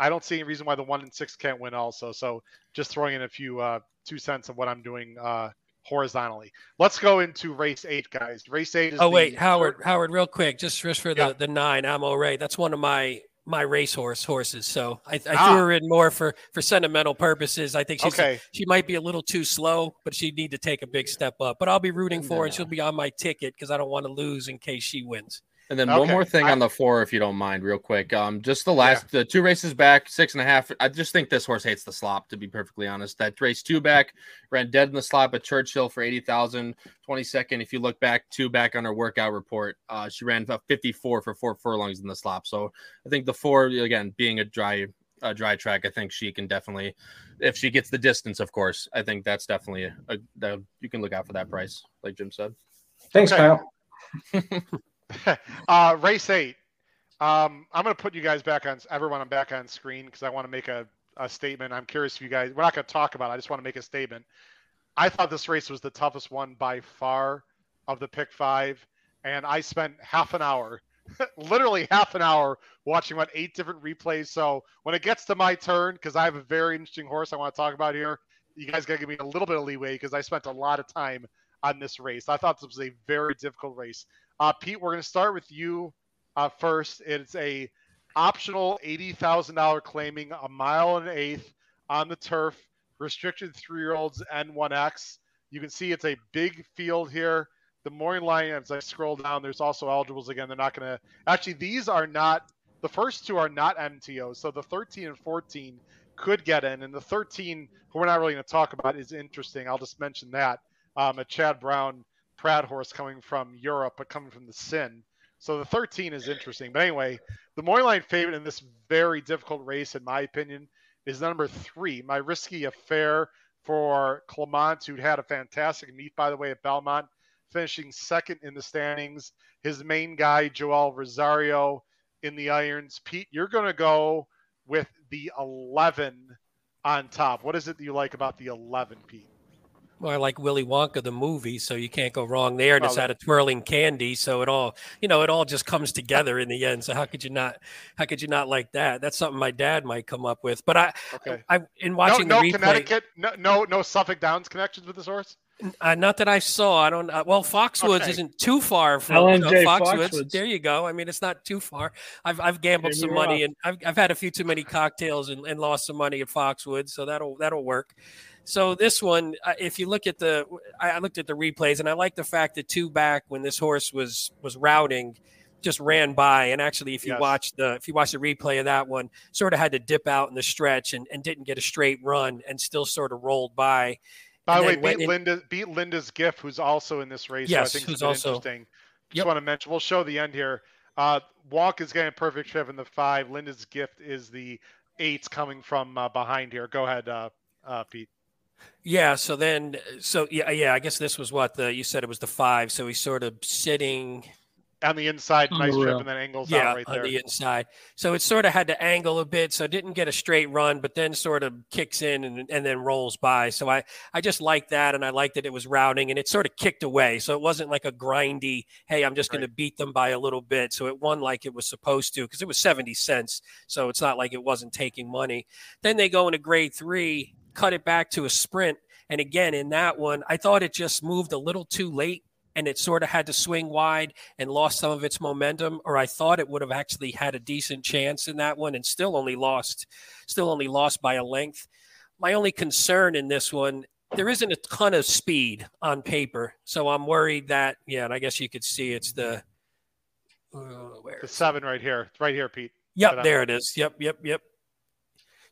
I don't see any reason why the one and six can't win also. So just throwing in a few uh, two cents of what I'm doing uh, horizontally. Let's go into race eight, guys. Race eight is. Oh wait, Howard, Howard, real quick, just just for the yeah. the nine, Amoret. That's one of my my racehorse horses. So I, I ah. threw her in more for for sentimental purposes. I think she's okay. she might be a little too slow, but she'd need to take a big step up. But I'll be rooting for her, and she'll be on my ticket because I don't want to lose in case she wins. And then okay. one more thing I, on the four, if you don't mind, real quick. Um, just the last yeah. the two races back, six and a half. I just think this horse hates the slop, to be perfectly honest. That race two back ran dead in the slop at Churchill for 80,000. 22nd, if you look back two back on her workout report, uh, she ran 54 for four furlongs in the slop. So I think the four, again, being a dry a dry track, I think she can definitely, if she gets the distance, of course, I think that's definitely a, a, a you can look out for that price, like Jim said. Thanks, Kyle. uh, race eight. Um, I'm going to put you guys back on everyone. I'm back on screen because I want to make a, a statement. I'm curious if you guys. We're not going to talk about. it. I just want to make a statement. I thought this race was the toughest one by far of the pick five, and I spent half an hour, literally half an hour, watching about eight different replays. So when it gets to my turn, because I have a very interesting horse I want to talk about here, you guys got to give me a little bit of leeway because I spent a lot of time on this race. I thought this was a very difficult race. Uh, Pete, we're going to start with you uh, first. It's a optional eighty thousand dollar claiming a mile and an eighth on the turf, restricted three year olds N1X. You can see it's a big field here. The morning as I scroll down, there's also eligibles again. They're not going to actually. These are not the first two are not MTOs. So the 13 and 14 could get in, and the 13 who we're not really going to talk about is interesting. I'll just mention that um, a Chad Brown Prat horse coming from Europe, but coming from the Sin. So the 13 is interesting. But anyway, the morning line favorite in this very difficult race, in my opinion, is number three, my risky affair for Clement, who had a fantastic meet, by the way, at Belmont, finishing second in the standings. His main guy, Joel Rosario, in the irons. Pete, you're going to go with the 11 on top. What is it that you like about the 11, Pete? Well, I like Willy Wonka the movie, so you can't go wrong there. And it's out of twirling candy, so it all, you know, it all just comes together in the end. So how could you not, how could you not like that? That's something my dad might come up with. But I, okay. I, in watching no, no the replay, Connecticut, no, no, no Suffolk Downs connections with the source. Uh, not that I saw. I don't. Uh, well, Foxwoods okay. isn't too far from you know, Foxwoods. Foxwoods. There you go. I mean, it's not too far. I've I've gambled some money and I've, I've had a few too many cocktails and, and lost some money at Foxwoods, so that'll that'll work. So this one, uh, if you look at the, I looked at the replays and I like the fact that two back when this horse was was routing, just ran by. And actually, if you yes. watch the if you watch the replay of that one, sort of had to dip out in the stretch and, and didn't get a straight run and still sort of rolled by. By the way, beat in, Linda beat Linda's gift, who's also in this race. Yes, so I think who's also interesting. Just yep. want to mention. We'll show the end here. Uh, Walk is getting a perfect trip in the five. Linda's gift is the eight coming from uh, behind here. Go ahead, uh, uh Pete. Yeah. So then, so yeah, yeah. I guess this was what the you said it was the five. So he's sort of sitting on the inside, nice trip, and then angles yeah, out right there. on the inside. So it sort of had to angle a bit, so it didn't get a straight run, but then sort of kicks in and, and then rolls by. So I I just like that, and I liked that it was routing, and it sort of kicked away. So it wasn't like a grindy, hey, I'm just right. going to beat them by a little bit. So it won like it was supposed to because it was seventy cents. So it's not like it wasn't taking money. Then they go into grade three, cut it back to a sprint. And again, in that one, I thought it just moved a little too late and it sort of had to swing wide and lost some of its momentum or i thought it would have actually had a decent chance in that one and still only lost still only lost by a length. My only concern in this one there isn't a ton of speed on paper so i'm worried that yeah and i guess you could see it's the uh, where the seven right here right here pete. Yep there it is. Yep yep yep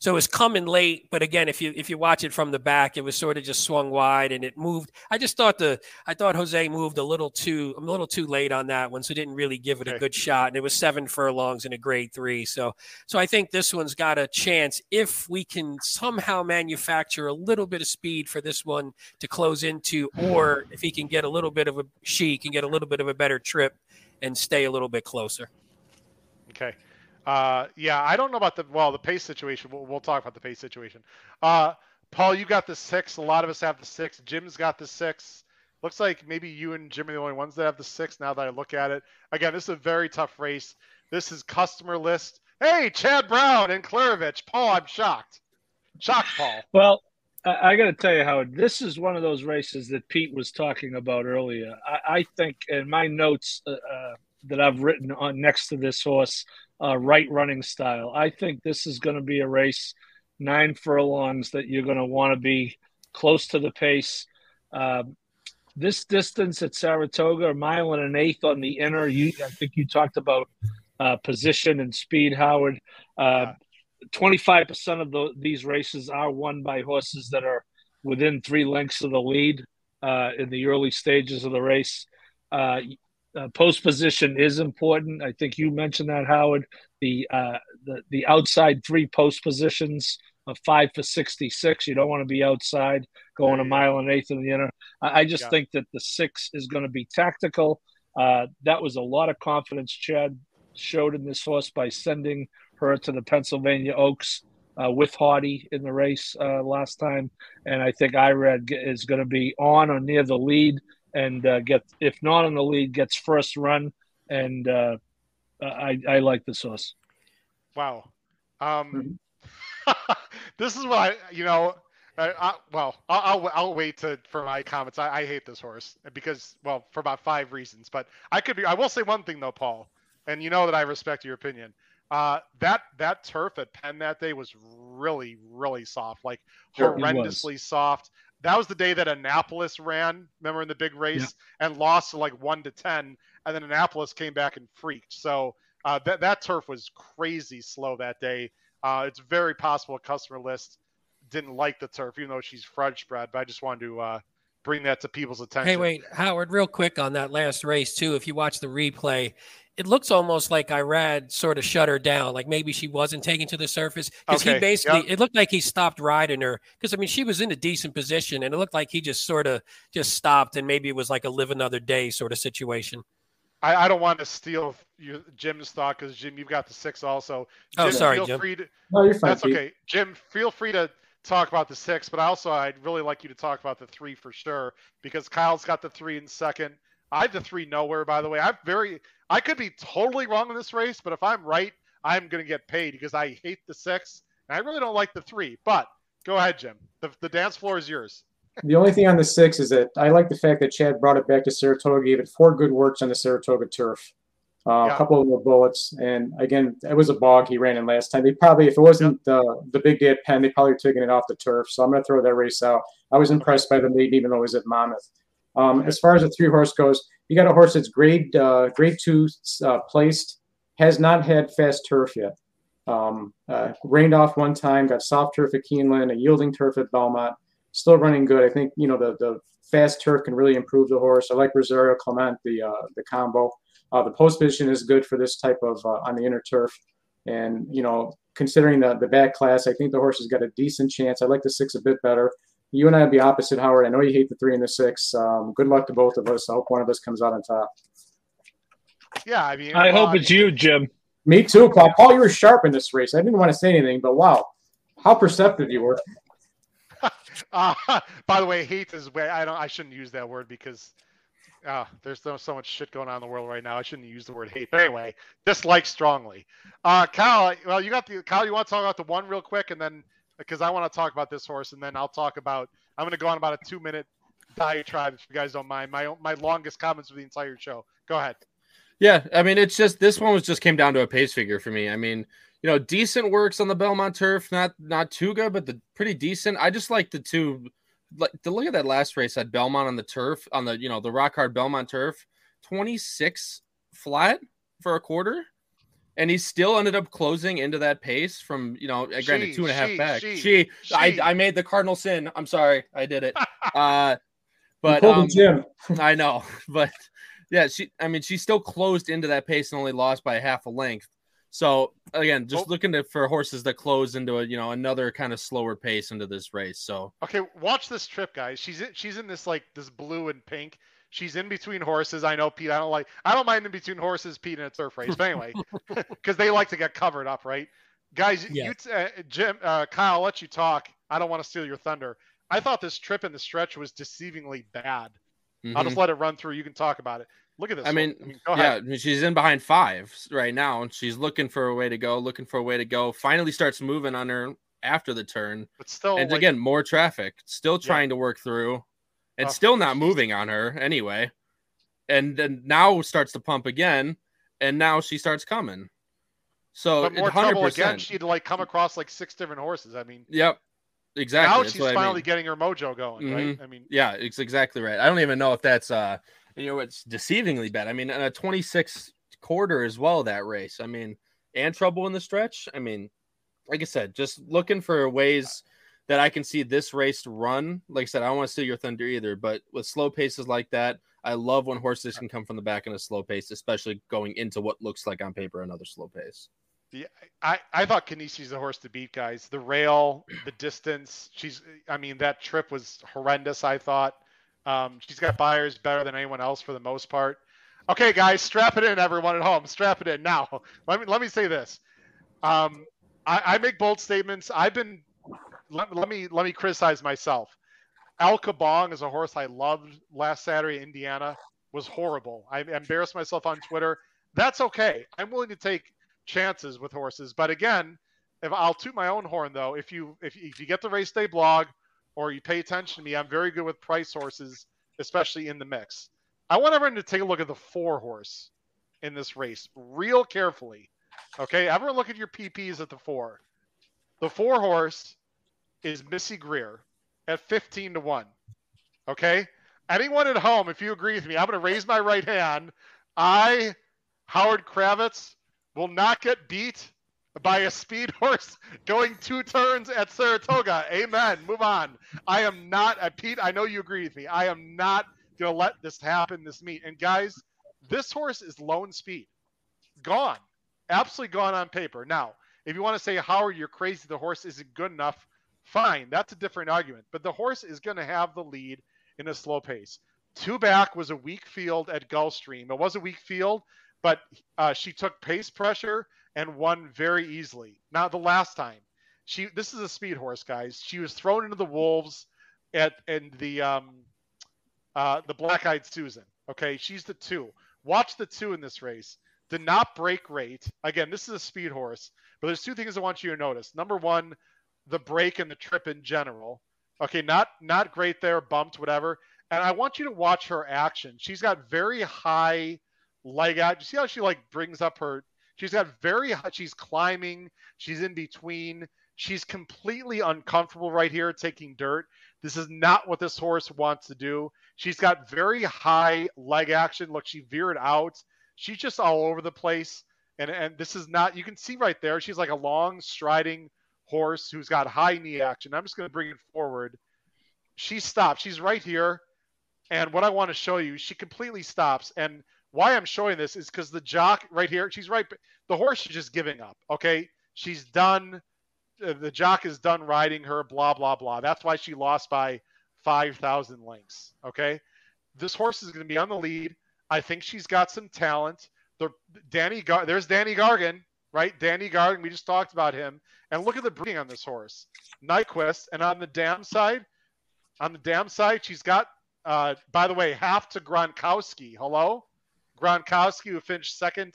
so it was coming late, but again, if you if you watch it from the back, it was sort of just swung wide and it moved. I just thought the I thought Jose moved a little too a little too late on that one, so didn't really give it okay. a good shot. And it was seven furlongs in a grade three. So so I think this one's got a chance if we can somehow manufacture a little bit of speed for this one to close into, or if he can get a little bit of a she can get a little bit of a better trip and stay a little bit closer. Okay. Uh, yeah, I don't know about the well the pace situation. We'll, we'll talk about the pace situation. Uh, Paul, you got the six. A lot of us have the six. Jim's got the six. Looks like maybe you and Jim are the only ones that have the six. Now that I look at it, again, this is a very tough race. This is customer list. Hey, Chad Brown and Klaravich. Paul, I'm shocked. Shocked, Paul. Well, I, I got to tell you, Howard, this is one of those races that Pete was talking about earlier. I, I think in my notes uh, uh, that I've written on next to this horse, uh, right running style. I think this is going to be a race, nine furlongs, that you're going to want to be close to the pace. Uh, this distance at Saratoga, a mile and an eighth on the inner. You, I think you talked about uh, position and speed, Howard. Uh, twenty-five percent of the, these races are won by horses that are within three lengths of the lead uh, in the early stages of the race. Uh, post position is important. I think you mentioned that, Howard. The uh, the the outside three post positions of five for sixty six. You don't want to be outside going a mile and eighth in the inner. I, I just yeah. think that the six is going to be tactical. Uh, that was a lot of confidence Chad showed in this horse by sending her to the Pennsylvania Oaks uh, with Hardy in the race uh, last time, and I think Irad is going to be on or near the lead and uh, get if not in the lead gets first run and uh, I, I like the sauce. Wow. Um, mm-hmm. this is what I, you know, I, I, well, I'll, I'll, I'll wait to, for my comments. I, I hate this horse because, well, for about five reasons. But I could be. I will say one thing though, Paul, and you know that I respect your opinion. Uh, that that turf at Penn that day was really really soft, like sure, horrendously soft That was the day that Annapolis ran. Remember in the big race yeah. and lost to like one to ten, and then Annapolis came back and freaked. So uh, that that turf was crazy slow that day. Uh, it's very possible a customer list didn't like the turf, even though she's fudge bred. But I just wanted to uh, bring that to people's attention. Hey, wait, Howard, real quick on that last race too. If you watch the replay, it looks almost like Irad sort of shut her down, like maybe she wasn't taken to the surface because okay. he basically yep. it looked like he stopped riding her because I mean she was in a decent position and it looked like he just sort of just stopped and maybe it was like a live another day sort of situation. I, I don't want to steal your, Jim's thought because Jim, you've got the six also. Oh, Jim, oh, sorry, feel Jim. Free to, no, you're fine. That's Pete. okay, Jim. Feel free to talk about the six, but also I'd really like you to talk about the three for sure because Kyle's got the three in second. I have the three nowhere, by the way. I'm very, I could be totally wrong in this race, but if I'm right, I'm going to get paid because I hate the six and I really don't like the three. But go ahead, Jim. The, the dance floor is yours. the only thing on the six is that I like the fact that Chad brought it back to Saratoga, gave it four good works on the Saratoga turf. Uh, yeah. A couple of the bullets, and again, it was a bog he ran in last time. They probably, if it wasn't yeah. the the big day at Penn, they probably taken it off the turf. So I'm going to throw that race out. I was impressed by the maiden, even though it was at Monmouth. Um, as far as the three horse goes, you got a horse that's grade uh, grade two uh, placed, has not had fast turf yet. Um, uh, rained off one time, got soft turf at Keeneland, a yielding turf at Belmont. Still running good. I think you know the the fast turf can really improve the horse. I like Rosario Clement, the uh, the combo. Uh, the post position is good for this type of uh, on the inner turf. And, you know, considering the, the back class, I think the horse has got a decent chance. I like the six a bit better. You and I would be opposite, Howard. I know you hate the three and the six. Um, good luck to both of us. I hope one of us comes out on top. Yeah, I mean, I hope it's you, Jim. Me too, Paul. Paul, you were sharp in this race. I didn't want to say anything, but wow, how perceptive you were. uh, by the way, hate is way I don't. I shouldn't use that word because uh, there's so, so much shit going on in the world right now. I shouldn't use the word hate. But anyway, dislike strongly. Uh, Kyle, well, you got the Kyle. You want to talk about the one real quick, and then because I want to talk about this horse, and then I'll talk about. I'm going to go on about a two minute diatribe if you guys don't mind. My my longest comments of the entire show. Go ahead. Yeah, I mean, it's just this one was just came down to a pace figure for me. I mean, you know, decent works on the Belmont turf, not not too good, but the pretty decent. I just like the two like to look at that last race at Belmont on the turf on the you know the rock hard Belmont turf, 26 flat for a quarter. And he still ended up closing into that pace from, you know, she, granted two and a half she, back. She, she, she, I, I made the cardinal sin. I'm sorry, I did it. uh, but um, I know, but yeah, she. I mean, she still closed into that pace and only lost by half a length. So again, just oh. looking to, for horses that close into a you know another kind of slower pace into this race. So okay, watch this trip, guys. She's in, she's in this like this blue and pink. She's in between horses. I know Pete. I don't like. I don't mind in between horses, Pete, in a turf race. But anyway, because they like to get covered up, right? Guys, yeah. you uh, Jim, uh, Kyle, I'll let you talk. I don't want to steal your thunder. I thought this trip in the stretch was deceivingly bad. Mm-hmm. I'll just mm-hmm. let it run through. You can talk about it. Look at this. I mean, I mean yeah, she's in behind five right now, and she's looking for a way to go, looking for a way to go. Finally, starts moving on her after the turn, but still, and like, again, more traffic. Still trying yeah. to work through, and oh, still not moving on her anyway. And then now starts to pump again, and now she starts coming. So but more 100%. trouble again. She'd like come across like six different horses. I mean, yep, exactly. Now she's finally I mean. getting her mojo going, mm-hmm. right? I mean, yeah, it's exactly right. I don't even know if that's uh you know, it's deceivingly bad. I mean, a 26 quarter as well, that race. I mean, and trouble in the stretch. I mean, like I said, just looking for ways that I can see this race run. Like I said, I don't want to steal your thunder either, but with slow paces like that, I love when horses can come from the back in a slow pace, especially going into what looks like on paper another slow pace. Yeah, I, I thought Canisi's the horse to beat, guys. The rail, the distance. She's, I mean, that trip was horrendous. I thought. Um, she's got Beyers better than anyone else for the most part. Okay, guys, strap it in, everyone at home. Strap it in now. Let me let me say this. Um, I, I make bold statements. I've been let, let me let me criticize myself. Al Kabong is a horse I loved last Saturday. In Indiana was horrible. I embarrassed myself on Twitter. That's okay. I'm willing to take chances with horses, but again, if I'll toot my own horn though, if you if, if you get the race day blog or you pay attention to me, I'm very good with price horses, especially in the mix. I want everyone to take a look at the four horse in this race real carefully. Okay, everyone look at your PPs at the four. The four horse is Missy Greer. at 15 to 1. Okay? Anyone at home, if you agree with me, I'm going to raise my right hand. I, Howard Kravets, will not get beat by a speed horse going two turns at Saratoga. Amen. Move on. I am not, uh, Pete, I know you agree with me. I am not going to let this happen this meet. And guys, this horse is lone speed. Gone. Absolutely gone on paper. Now, if you want to say, Howard, you're crazy, the horse isn't good enough, fine. That's a different argument. But the horse is going to have the lead in a slow pace. Two back was a weak field at Gulfstream. It was a weak field, but uh, she took pace pressure and won very easily. Now the last time, she this is a speed horse, guys. She was thrown into the wolves at in the um, uh, the Black Eyed Susan. Okay, she's the two. Watch the two in this race. Did not break rate. Again, this is a speed horse, but there's two things I want you to notice. Number one, the break and the trip in general. Okay, not not great there, bumped, whatever. And I want you to watch her action. She's got very high leg out. You see how she like brings up her she's got very high she's climbing, she's in between. She's completely uncomfortable right here taking dirt. This is not what this horse wants to do. She's got very high leg action. Look, she veered out. She's just all over the place. And and this is not you can see right there. She's like a long striding horse who's got high knee action. I'm just going to bring it forward. She stops. She's right here. And what I want to show you, she completely stops. And why I'm showing this is because the jock right here, she's right. The horse is just giving up. Okay. She's done. The jock is done riding her, blah, blah, blah. That's why she lost by 5,000 lengths. Okay. This horse is going to be on the lead. I think she's got some talent. The Danny, Gar- there's Danny Gargan, right? Danny Gargan. We just talked about him. And look at the breeding on this horse, Nyquist. And on the dam side, on the dam side, she's got uh, by the way, half to Gronkowski. Hello, Gronkowski, who finished second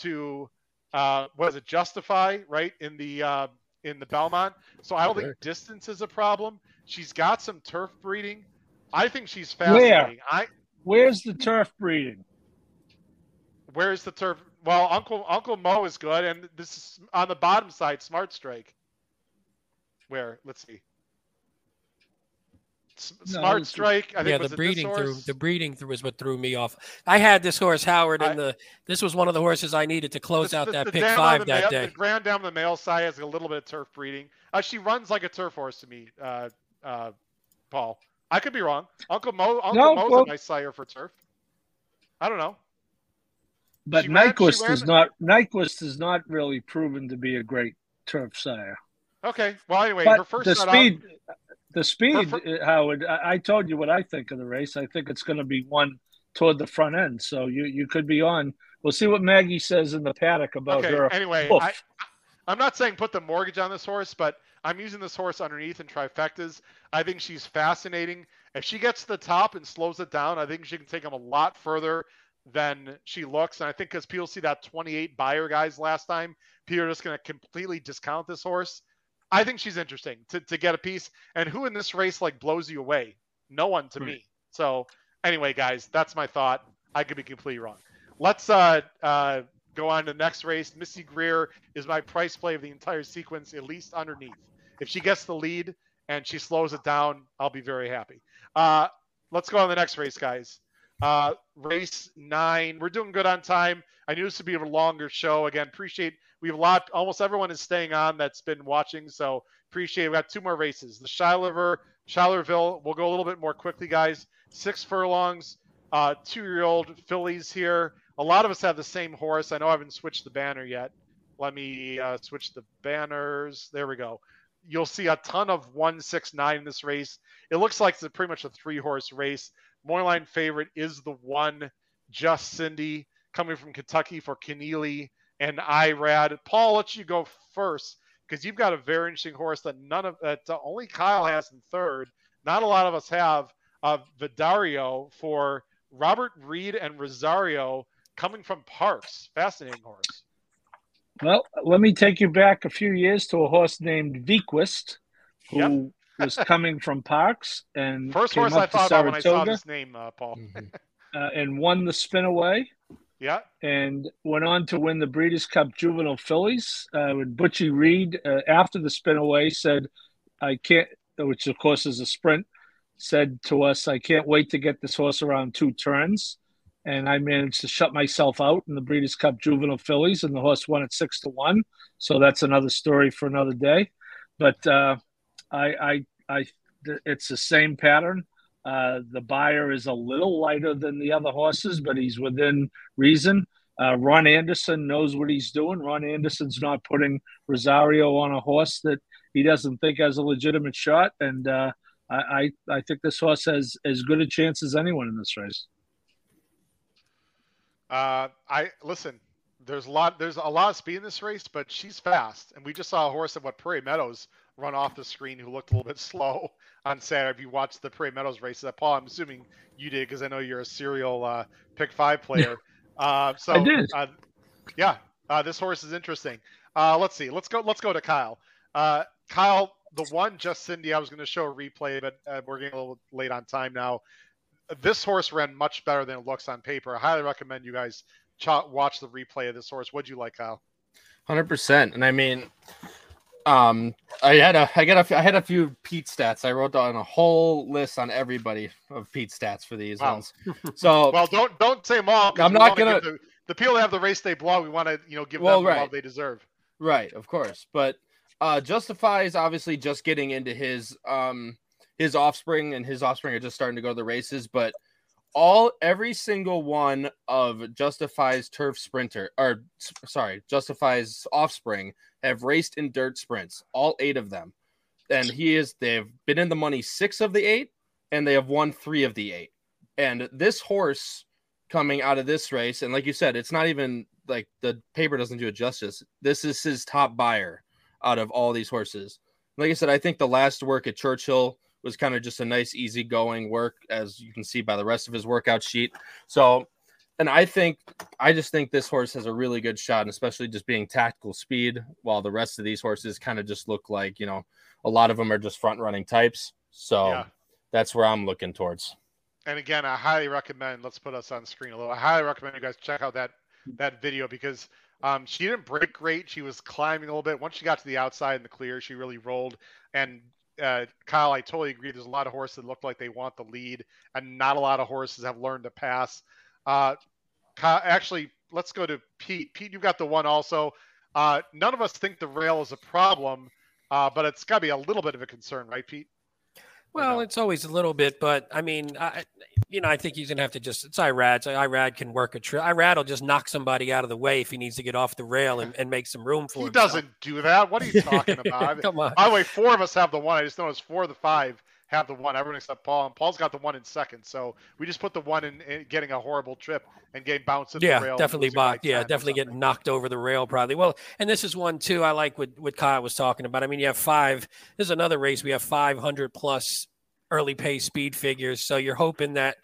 to uh, was it Justify right in the uh, in the Belmont. So I don't think distance is a problem. She's got some turf breeding. I think she's fascinating. Where? I where's the turf breeding? Where's the turf? Well, Uncle Uncle Mo is good, and this is on the bottom side. Smart Strike. Where? Let's see. Smart no, Strike. I think yeah, the breeding through the breeding through is what threw me off. I had this horse Howard, and the this was one of the horses I needed to close the, out that pick five that male, day. The ground down the male side has a little bit of turf breeding. Uh, she runs like a turf horse to me, uh, uh, Paul. I could be wrong. Uncle Mo, Uncle no, Mo's well, a nice sire for turf. I don't know. But Nyquist is not Nyquist is not really proven to be a great turf sire. Okay. Well, anyway, but her first the speed. The speed, for, uh, Howard. I, told you what I think of the race. I think it's going to be one toward the front end. So you you could be on. We'll see what Maggie says in the paddock about okay, her. Anyway, I, I'm not saying put the mortgage on this horse, but I'm using this horse underneath in trifectas. I think she's fascinating. If she gets to the top and slows it down, I think she can take them a lot further than she looks. And I think because people see that 28 Beyer guys last time, people are just going to completely discount this horse. I think she's interesting to, to get a piece. And who in this race like blows you away? No one to right. me. So anyway, guys, that's my thought. I could be completely wrong. Let's uh, uh, go on to the next race. Missy Greer is my price play of the entire sequence, at least underneath. If she gets the lead and she slows it down, I'll be very happy. Uh, let's go on the next race, guys. Uh, race nine. We're doing good on time. I knew this would be a longer show. Again, appreciate we have a lot. Almost everyone is staying on that's been watching, so appreciate. We got two more races. The Shilover, Schuylerville. We'll go a little bit more quickly, guys. Six furlongs. Uh, two-year-old fillies here. A lot of us have the same horse. I know I haven't switched the banner yet. Let me uh, switch the banners. There we go. You'll see a ton of 169 in this race. It looks like it's pretty much a three horse race. Moreline favorite is the one, Just Cindy, coming from Kentucky for Keneally and Irad. Paul, let you go first because you've got a very interesting horse that none of that uh, only Kyle has in third. Not a lot of us have. Uh, Vidario for Robert Reid and Rosario coming from Parx. Fascinating horse. Well, let me take you back a few years to a horse named Vequist, who yep. Was coming from Parx and first horse I thought about when I saw this name, uh, Paul, mm-hmm. uh, and won the Spinaway. Yeah, and went on to win the Breeders' Cup Juvenile Fillies. Uh, with Butchie Reid uh, after the Spinaway said, "I can't." which of course is a sprint, said to us, "I can't wait to get this horse around two turns." And I managed to shut myself out in the Breeders' Cup Juvenile Fillies, and the horse won at six to one. So that's another story for another day. But uh, I, I, I, it's the same pattern. Uh, the Beyer is a little lighter than the other horses, but he's within reason. Uh, Ron Anderson knows what he's doing. Ron Anderson's not putting Rosario on a horse that he doesn't think has a legitimate shot, and uh, I, I, I think this horse has as good a chance as anyone in this race. Uh, I listen. There's a lot. There's a lot of speed in this race, but she's fast, and we just saw a horse at what Prairie Meadows run off the screen who looked a little bit slow on Saturday. If you watched the Prairie Meadows race, that Paul, I'm assuming you did because I know you're a serial uh, pick five player. Uh, so I did. Uh, yeah, uh, this horse is interesting. Uh, let's see. Let's go. Let's go to Kyle. Uh, Kyle, the one just Cindy. I was going to show a replay, but uh, we're getting a little late on time now. This horse ran much better than it looks on paper. I highly recommend you guys ch- watch the replay of this horse. What'd you like, Kyle? Hundred percent. And I mean, um, I had a, I got a, I had a few Pete stats. I wrote down a whole list on everybody of Pete stats for these wow. ones. So, well, don't don't say them all. I'm not gonna. The, the, people that have the race they blog, we want to you know give well, them right. the they deserve. Right, of course. But uh Justify is obviously just getting into his um his offspring, and his offspring are just starting to go to the races. But all every single one of Justify's turf sprinter, or sorry, Justify's offspring have raced in dirt sprints, all eight of them. And he is, they've been in the money six of the eight, and they have won three of the eight. And this horse coming out of this race, and like you said, it's not even like the paper doesn't do it justice. This is his top Beyer out of all these horses. Like I said, I think the last work at Churchill was kind of just a nice, easy going work, as you can see by the rest of his workout sheet. So and I think I just think this horse has a really good shot, and especially just being tactical speed, while the rest of these horses kind of just look like you know a lot of them are just front running types. So yeah. that's where I'm looking towards. And again, I highly recommend. Let's put us on screen a little. I highly recommend you guys check out that that video because um, she didn't break great. She was climbing a little bit. Once she got to the outside in the clear, she really rolled. And uh, Kyle, I totally agree. There's a lot of horses that look like they want the lead, and not a lot of horses have learned to pass. Uh, actually, let's go to Pete. Pete, you've got the one also. Uh, none of us think the rail is a problem, uh, but it's got to be a little bit of a concern, right, Pete? Well, it's always a little bit, but I mean, I, you know, I think he's gonna have to just. It's Irad. So Irad can work a trip. Irad will just knock somebody out of the way if he needs to get off the rail and, and make some room for him. he himself. doesn't do that. What are you talking about? Come on. By the way, four of us have the one. I just noticed four of the five have the one. Everyone except Paul, and Paul's got the one in second. So we just put the one in, in getting a horrible trip and getting bounced. Yeah, the rail definitely blocked. Yeah, definitely getting knocked over the rail probably. Well, and this is one too. I like what what Kyle was talking about. I mean, you have five. This is another race. We have 500 plus early pace speed figures. So you're hoping that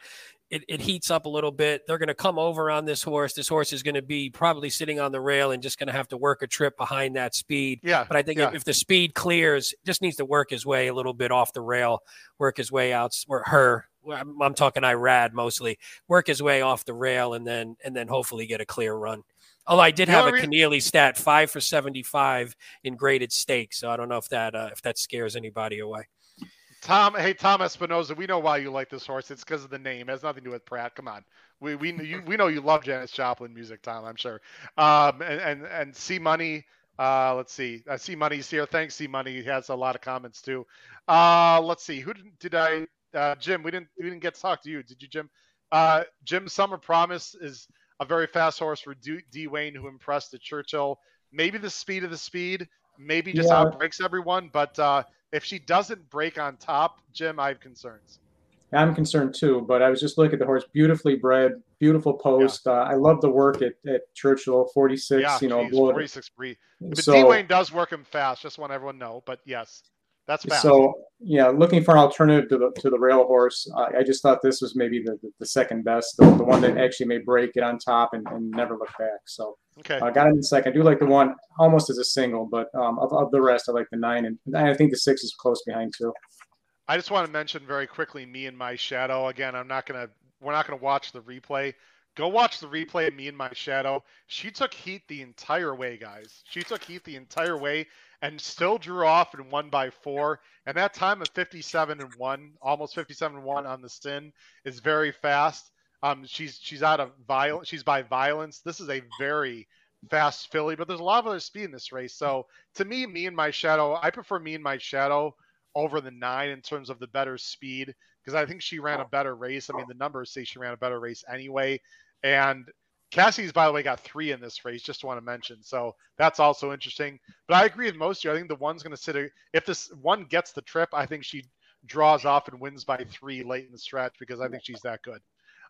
it, it heats up a little bit. They're going to come over on this horse. This horse is going to be probably sitting on the rail and just going to have to work a trip behind that speed. Yeah. But I think yeah. if the speed clears, just needs to work his way a little bit off the rail, work his way out, or her. I'm, I'm talking Irad mostly. Work his way off the rail and then and then hopefully get a clear run. Although I did have a Keneally stat, five for 75 in graded stakes. So I don't know if that uh, if that scares anybody away. Tom, hey Tom Espinoza, we know why you like this horse. It's because of the name. It has nothing to do with Prat. Come on, we we you, we know you love Janis Joplin music, Tom. I'm sure. Um, and and and C Money. Uh, let's see. Uh, C Money's here. Thanks, C Money. He has a lot of comments too. Uh, let's see. Who did, did I? Uh, Jim, we didn't we didn't get to talk to you. Did you, Jim? Uh, Jim Summer Promise is a very fast horse for D, D Wayne, who impressed at Churchill. Maybe the speed of the speed, maybe just yeah. outbreaks everyone, but. Uh, if she doesn't break on top, Jim, I have concerns. I'm concerned too, but I was just looking at the horse, beautifully bred, beautiful post. Yeah. Uh, I love the work at, at Churchill, 46. Yeah, you know, geez, 46 breed. But so, D Wayne does work him fast. Just want everyone to know. But yes, that's fast. So yeah, looking for an alternative to the to the rail horse. Uh, I just thought this was maybe the, the, the second best, the, the, one that actually may break it on top and, and never look back. So okay, I uh, got it in second. I do like the one almost as a single, but um, of, of the rest, I like the nine, and I think the six is close behind too. I just want to mention very quickly me and my shadow. Again, I'm not gonna we're not gonna watch the replay. Go watch the replay of me and my shadow. She took heat the entire way, guys. She took heat the entire way and still drew off and won by four. And that time of 57 and one, almost 57 and one on the synth, is very fast. Um, she's she's out of violence. She's by violence. This is a very fast filly, but there's a lot of other speed in this race. So to me, me and my shadow, I prefer me and my shadow over the nine in terms of the better speed because I think she ran a better race. I mean, the numbers say she ran a better race anyway. And Cassie's, by the way, got three in this race. Just want to mention, so that's also interesting. But I agree with most of you. I think the one's going to sit. A, if this one gets the trip, I think she draws off and wins by three late in the stretch because I think she's that good,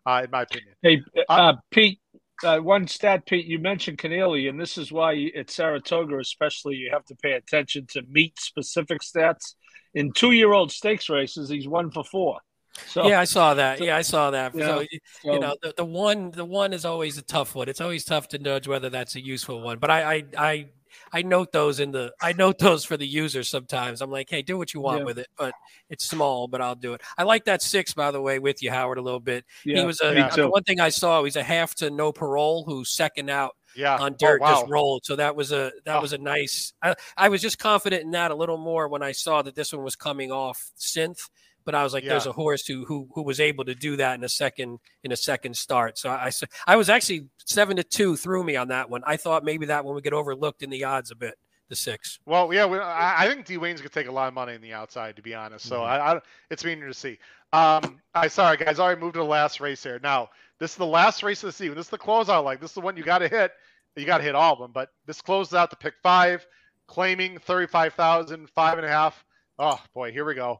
uh, in my opinion. Hey, uh, uh, Pete. Uh, one stat, Pete. You mentioned Kennelly, and this is why at Saratoga, especially, you have to pay attention to meet specific stats. In two-year-old stakes races, he's one for four. So, yeah, I saw that. So, yeah, I saw that. Yeah, so, you know, the, the one the one is always a tough one. It's always tough to judge whether that's a useful one. But I I I, I note those in the I note those for the user sometimes. I'm like, hey, do what you want yeah. with it, but it's small, but I'll do it. I like that six, by the way, with you, Howard, a little bit. Yeah, he was a yeah. Uh, one thing I saw. He's a half to no parole who's second out yeah. on oh, dirt oh, wow. just rolled. So that was a that oh. was a nice. I, I was just confident in that a little more when I saw that this one was coming off synth but I was like, yeah. there's a horse who, who who was able to do that in a second in a second start. So I I was actually seven to two threw me on that one. I thought maybe that one would get overlooked in the odds a bit. The six. Well, yeah, we, I, I think D Wayne's gonna take a lot of money in the outside, to be honest. So mm-hmm. I, I, it's meaning to see. Um, I sorry guys, I already moved to the last race here. Now this is the last race of the season. This is the closeout. Like this is the one you got to hit. You got to hit all of them. But this closes out the pick five, claiming thirty-five thousand, five and a half. Oh boy, here we go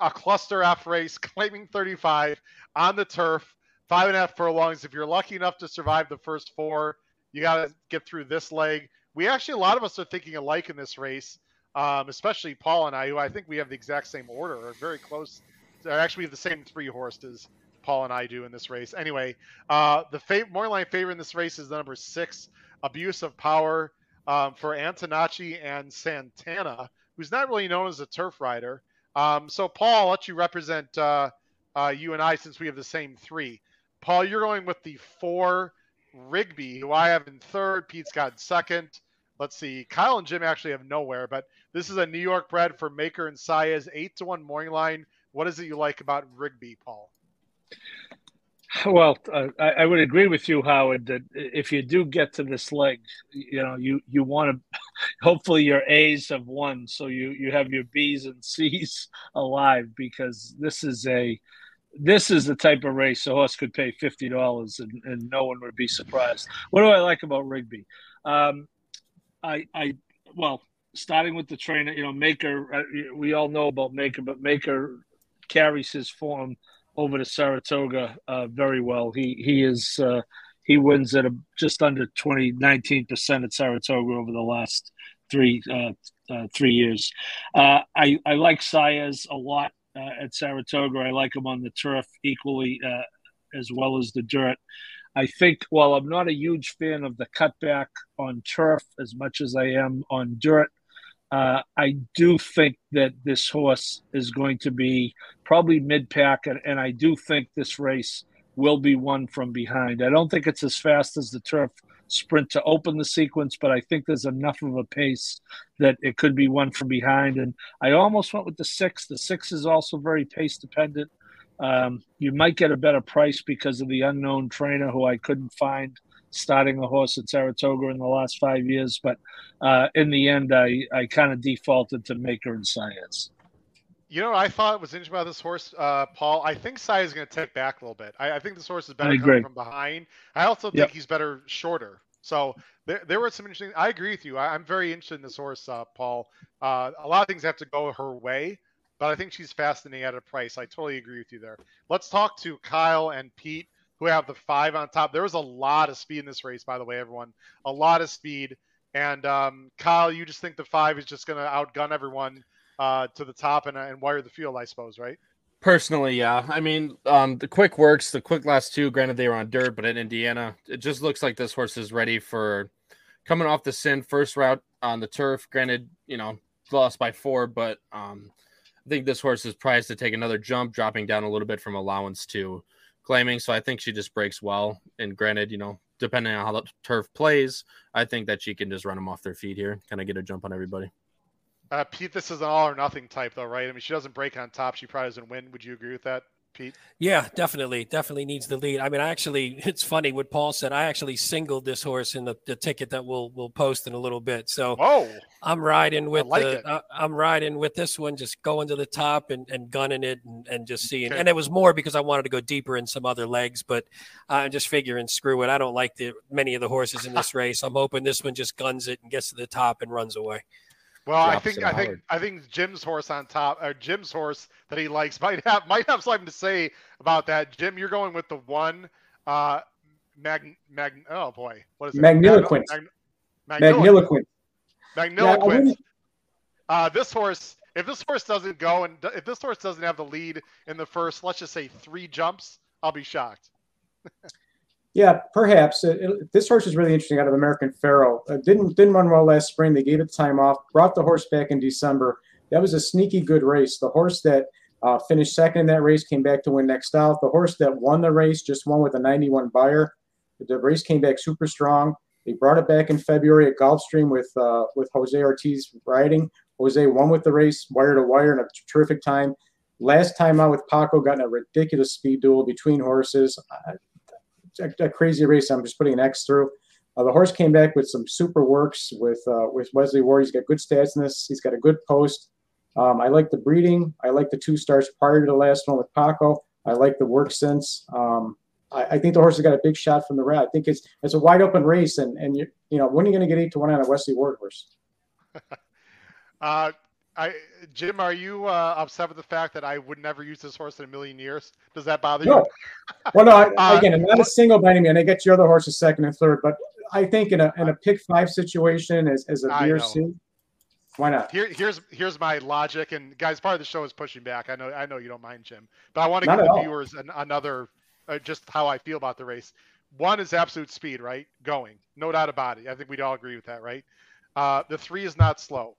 a cluster F race, claiming 35 on the turf, five and a half furlongs. If you're lucky enough to survive the first four, you got to get through this leg. We actually, a lot of us are thinking alike in this race, um, especially Paul and I, who I think we have the exact same order or very close. Actually, we have the same three horses. Paul and I do in this race. Anyway, uh, the fav- morning line favorite in this race is the number six, Abuse of Power, um, for Antonacci and Santana, who's not really known as a turf rider. Um, so, Paul, I'll let you represent uh, uh, you and I since we have the same three. Paul, you're going with the four Rigby, who I have in third. Pete's got second. Let's see. Kyle and Jim actually have nowhere, but this is a New York bred for Maker and Saez, eight to one morning line. What is it you like about Rigby, Paul? Well, uh, I, I, would agree with you, Howard, that if you do get to this leg, you know, you, you want to, hopefully your A's have won. So you, you have your B's and C's alive because this is a, this is the type of race a horse could pay $50 and, and no one would be surprised. What do I like about Rigby? Um, I, I, well, starting with the trainer, you know, Maker, uh, we all know about Maker, but Maker carries his form – over to Saratoga uh, very well. He he is uh, he wins at a, just under 20, 19 percent at Saratoga over the last three uh, uh three years. Uh, I I like Saez a lot uh, at Saratoga. I like him on the turf equally as well as the dirt. I think while I'm not a huge fan of the cutback on turf as much as I am on dirt, uh, I do think that this horse is going to be probably mid pack, and, and, I do think this race will be won from behind. I don't think it's as fast as the turf sprint to open the sequence, but I think there's enough of a pace that it could be won from behind. And I almost went with the six. The six is also very pace dependent. Um, you might get a better price because of the unknown trainer who I couldn't find starting a horse at Saratoga in the last five years. But uh, in the end, I, I kind of defaulted to Maker and Saez. You know, I thought was interesting about this horse, uh, Paul. I think Saez is going to take back a little bit. I, I, think this horse is better coming from behind. I also think yep. he's better shorter. So there, there were some interesting. I agree with you. I, am very interested in this horse, uh, Paul. Uh, a lot of things have to go her way, but I think she's fascinating at a price. I totally agree with you there. Let's talk to Kyle and Pete who have the five on top. There was a lot of speed in this race, by the way, everyone. A lot of speed. And um, Kyle, you just think the five is just going to outgun everyone uh, to the top and, and wire the field, I suppose, right? Personally, yeah. I mean, um, the quick works. The quick last two, granted they were on dirt, but in Indiana, it just looks like this horse is ready for coming off the synth first route on the turf. Granted, you know, lost by four, but um, I think this horse is prized to take another jump, dropping down a little bit from allowance to claiming. So I think she just breaks well. And granted, you know, depending on how the turf plays, I think that she can just run them off their feet here, kind of get a jump on everybody. Uh, Pete, this is an all or nothing type, though, right? I mean, she doesn't break on top. She probably doesn't win. Would you agree with that? Pete? Yeah, definitely, definitely needs the lead. I mean, I actually, it's funny what Paul said. I actually singled this horse in the, the ticket that we'll we'll post in a little bit. So, oh, I'm riding with like the, uh, I'm riding with this one, just going to the top and, and gunning it and, and just seeing. Okay. And it was more because I wanted to go deeper in some other legs, but I'm just figuring, screw it. I don't like the many of the horses in this race. I'm hoping this one just guns it and gets to the top and runs away. Well, I think I think I think Jim's horse on top, or Jim's horse that he likes might have might have something to say about that. Jim, you're going with the one, uh, mag mag. Oh boy, what is it? Magniloquent. Mag, magniloquent. Magniloquent. Yeah, uh, this horse, if this horse doesn't go and if this horse doesn't have the lead in the first, let's just say three jumps, I'll be shocked. Yeah, perhaps. It, it, this horse is really interesting out of American Pharoah. Uh, didn't didn't run well last spring. They gave it time off. Brought the horse back in December. That was a sneaky good race. The horse that uh, finished second in that race came back to win next out. The horse that won the race just won with a 91 Beyer. The race came back super strong. They brought it back in February at Gulfstream with uh, with Jose Ortiz riding. Jose won with the race, wire to wire, in a terrific time. Last time out with Paco, got in a ridiculous speed duel between horses. A, a crazy race. I'm just putting an X through. Uh, the horse came back with some super works with uh, with Wesley Ward. He's got good stats in this. He's got a good post. Um, I like the breeding. I like the two starts prior to the last one with Paco. I like the work since. Um, I, I, think the horse has got a big shot from the rat. I think it's it's a wide open race, and and you you know when are you going to get eight to one on a Wesley Ward horse? uh, I Jim, are you uh, upset with the fact that I would never use this horse in a million years? Does that bother no. you? well, no. I, uh, again, I'm not a single by any means. I get your other horses second and third, but I think in a in a pick five situation as, as a VRC, why not? Here, here's here's my logic, and guys, part of the show is pushing back. I know I know you don't mind, Jim, but I want to give the all. viewers an, another uh, just how I feel about the race. One is absolute speed, right? Going, no doubt about it. I think we'd all agree with that, right? Uh, the three is not slow.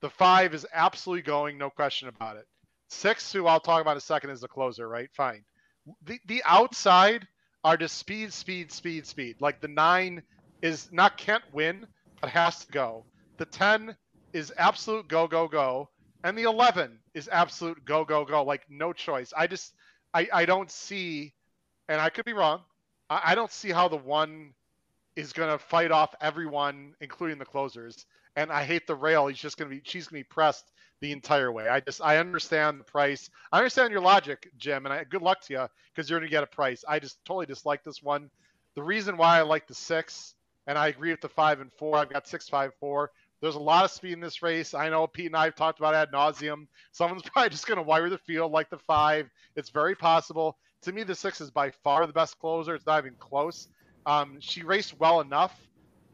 The five is absolutely going, no question about it. Six, who I'll talk about in a second, is the closer, right? Fine. The the outside are just speed, speed, speed, speed. Like the nine is not can't win, but has to go. The ten is absolute go, go, go. And the eleven is absolute go, go, go. Like no choice. I just I, I don't see and I could be wrong. I, I don't see how the one is gonna fight off everyone, including the closers and I hate the rail. He's just gonna be she's gonna be pressed the entire way. I just I understand the price. I understand your logic, Jim, and I, good luck to you because you're gonna get a price. I just totally dislike this one. The reason why I like the six, and I agree with the five and four. I've got six, five, four. There's a lot of speed in this race. I know Pete and I have talked about ad nauseum. Someone's probably just going to wire the field like the five. It's very possible. To me, the six is by far the best closer. It's not even close. Um, she raced well enough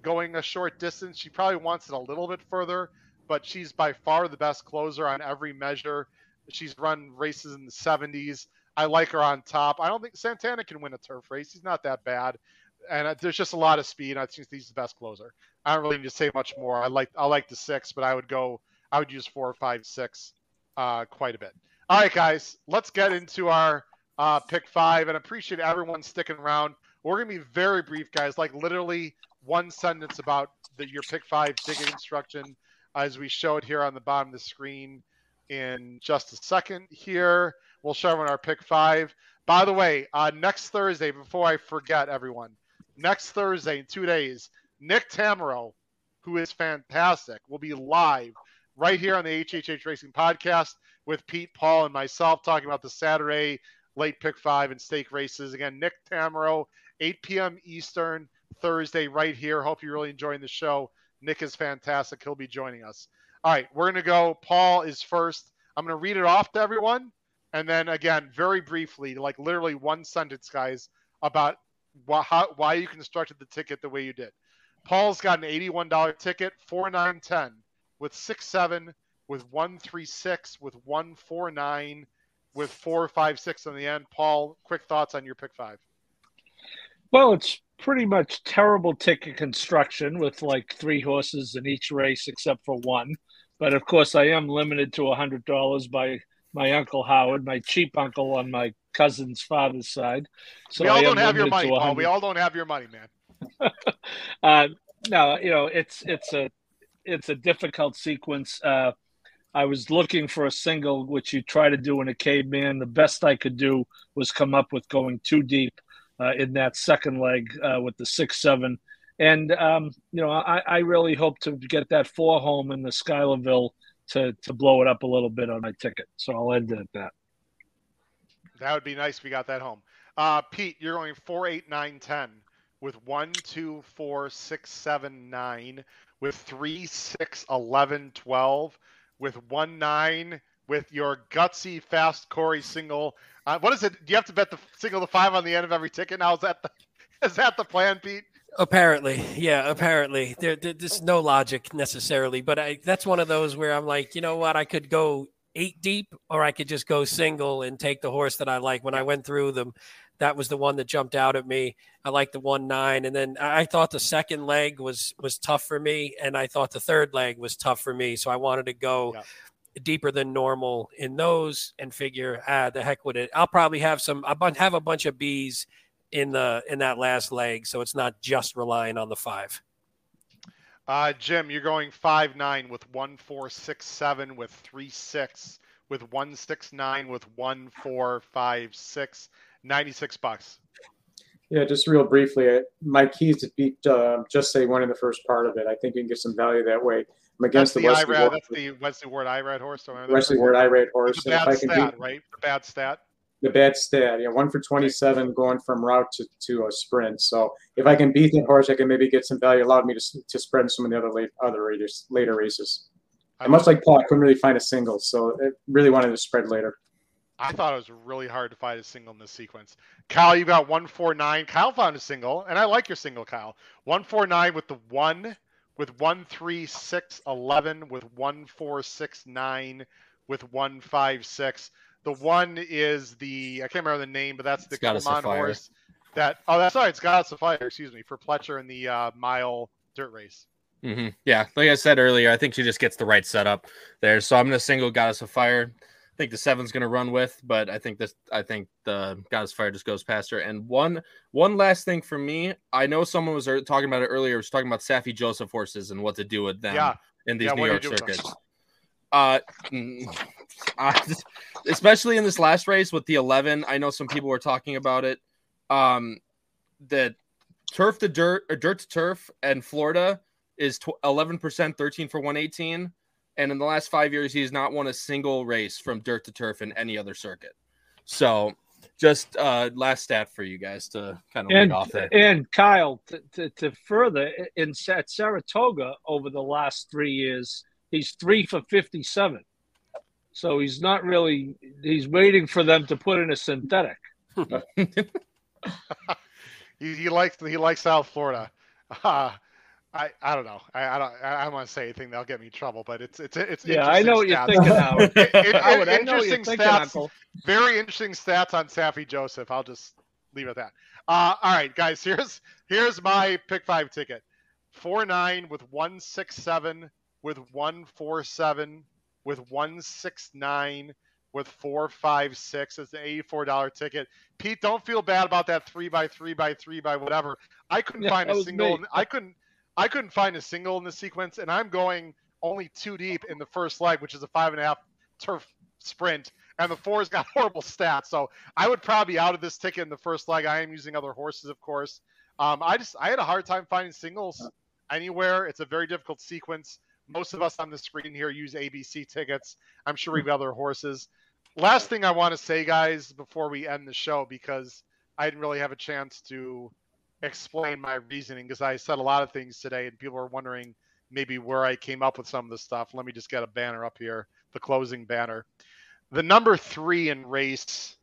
going a short distance. She probably wants it a little bit further, but she's by far the best closer on every measure. She's run races in the 70s. I like her on top. I don't think Santana can win a turf race. He's not that bad, and uh, there's just a lot of speed. I think he's the best closer. I don't really need to say much more. I like I like the six, but I would go. I would use four, five, six, uh, quite a bit. All right, guys, let's get into our uh, pick five, and appreciate everyone sticking around. We're gonna be very brief, guys. Like literally one sentence about the, your pick five ticket instruction as we show it here on the bottom of the screen in just a second here. We'll show everyone our pick five. By the way, uh, next Thursday, before I forget everyone, next Thursday in two days, Nick Tammaro, who is fantastic, will be live right here on the HHH Racing podcast with Pete, Paul, and myself talking about the Saturday late pick five and stake races. Again, Nick Tammaro, 8 p.m. Eastern, Thursday right here. Hope you're really enjoying the show. Nick is fantastic. He'll be joining us. All right, we're going to go. Paul is first. I'm going to read it off to everyone. And then again, very briefly, like literally one sentence, guys, about why, how, why you constructed the ticket the way you did. Paul's got an $81 ticket, 4910 with 6-7, with 136, with 149, with 456 on the end. Paul, quick thoughts on your pick five. Well, it's pretty much terrible ticket construction with like three horses in each race except for one. But of course, I am limited to a hundred dollars by my uncle Howard, my cheap uncle on my cousin's father's side. So we all don't have your money, Paul. We all don't have your money, man. uh, no, you know it's it's a it's a difficult sequence. Uh, I was looking for a single, which you try to do in a caveman. The best I could do was come up with going too deep in that second leg uh, with the six seven. And um, you know, I, I, really hope to get that four home in the Schuylerville to to blow it up a little bit on my ticket. So I'll end it at that. That would be nice if we got that home. Uh, Pete, you're going four, eight, nine, ten with one, two, four, six, seven, nine, with three, six, eleven, twelve, with one, nine, with your gutsy fast Corey single. Uh, what is it? Do you have to bet the single the five on the end of every ticket now? Is that the, is that the plan, Pete? Apparently, yeah. Apparently, there, there, there's no logic necessarily, but I, that's one of those where I'm like, you know what? I could go eight deep, or I could just go single and take the horse that I like. When I went through them, that was the one that jumped out at me. I like the one nine, and then I thought the second leg was was tough for me, and I thought the third leg was tough for me. So I wanted to go yeah. Deeper than normal in those and figure, ah, the heck with it. I'll probably have some. I have a bunch of bees in the in that last leg, so it's not just relying on the five. Uh, Jim, you're going five nine with one four six seven with three six with one six nine with one four five six 96 bucks. Yeah, just real briefly, my keys to beat uh, just say one in the first part of it. I think you can get some value that way. I'm against that's the, Wesley Irad, That's the Wesley Ward Irad horse. Wesley Ward Irad horse. The bad stat, beat, right? The bad stat. The bad stat, yeah, one for 27 going from route to, to a sprint. So if I can beat that horse, I can maybe get some value. Allowed me to, to spread some of the other late, other races, later races. And much like Paul, I couldn't really find a single, so I really wanted to spread later. I thought it was really hard to find a single in this sequence. Kyle, you got 149. Kyle found a single, and I like your single, Kyle. 149 with the 1, with 136, 11, with 1469, with 156. The 1 is the, I can't remember the name, but that's the command horse. That, oh, that's right. It's got a fire, excuse me, for Pletcher in the uh, mile dirt race. Mm-hmm. Yeah, like I said earlier, I think she just gets the right setup there. So I'm to single Goddess of Fire. I think the seven's going to run with, but I think this. I think the Goddess Fire just goes past her. And one one last thing for me, I know someone was talking about it earlier. Was talking about Saffie Joseph horses and what to do with them yeah. in these yeah, New York circuits. Uh, especially in this last race with the 11, I know some people were talking about it. Um, that turf to dirt or dirt to turf and Florida is 11%, 13 for 118 and in the last five years, he has not won a single race from dirt to turf in any other circuit. So, just uh, last stat for you guys to kind of and, off there. And Kyle, to, to, to, further, in at Saratoga over the last three years, he's three for fifty-seven. So he's not really. He's waiting for them to put in a synthetic. he, he likes he likes South Florida. Uh, I, I don't know. I, I don't I don't want to say anything that'll get me in trouble, but it's it's it's yeah. I know what you're thinking now. it, it, interesting thinking, stats. Uncle. Very interesting stats on Saffie Joseph. I'll just leave it at that. Uh, all right, guys. Here's here's my pick five ticket. Four nine with one six seven with one four seven with one six nine with four five six. It's an eighty four dollar ticket. Pete, don't feel bad about that three by three by three by whatever. I couldn't yeah, find a single. Me. I couldn't. I couldn't find a single in the sequence, and I'm going only two deep in the first leg, which is a five and a half turf sprint, and the four's got horrible stats. So I would probably out of this ticket in the first leg. I am using other horses, of course. Um, I just I had a hard time finding singles anywhere. It's a very difficult sequence. Most of us on the screen here use ABC tickets. I'm sure we've other horses. Last thing I want to say, guys, before we end the show, because I didn't really have a chance to explain my reasoning because I said a lot of things today and people are wondering maybe where I came up with some of the stuff. Let me just get a banner up here, the closing banner. The number three in race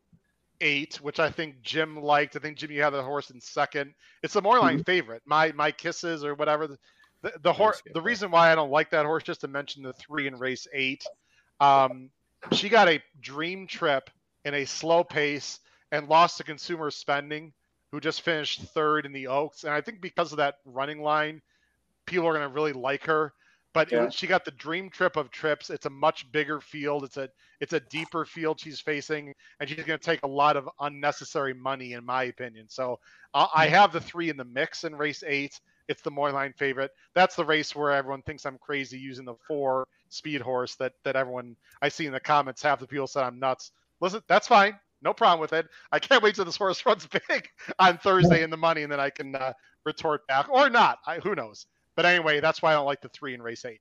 eight, which I think Jim liked. I think Jim, you had the horse in second. It's a more line mm-hmm. favorite. My my kisses or whatever. The, the, the horse. The reason why I don't like that horse, just to mention the three in race eight. Um, she got a dream trip in a slow pace and lost to consumer spending who just finished third in the Oaks. And I think because of that running line, people are going to really like her. But yeah. it, she got the dream trip of trips. It's a much bigger field. It's a it's a deeper field she's facing, and she's going to take a lot of unnecessary money, in my opinion. So I mm-hmm. have the three in the mix in race eight. it's the morning line favorite. That's the race where everyone thinks I'm crazy using the four speed horse that that everyone I see in the comments. Half the people said I'm nuts. Listen, that's fine. No problem with it. I can't wait till this horse runs big on Thursday in the money, and then I can uh, retort back or not. I, who knows? But anyway, that's why I don't like the three in race eight.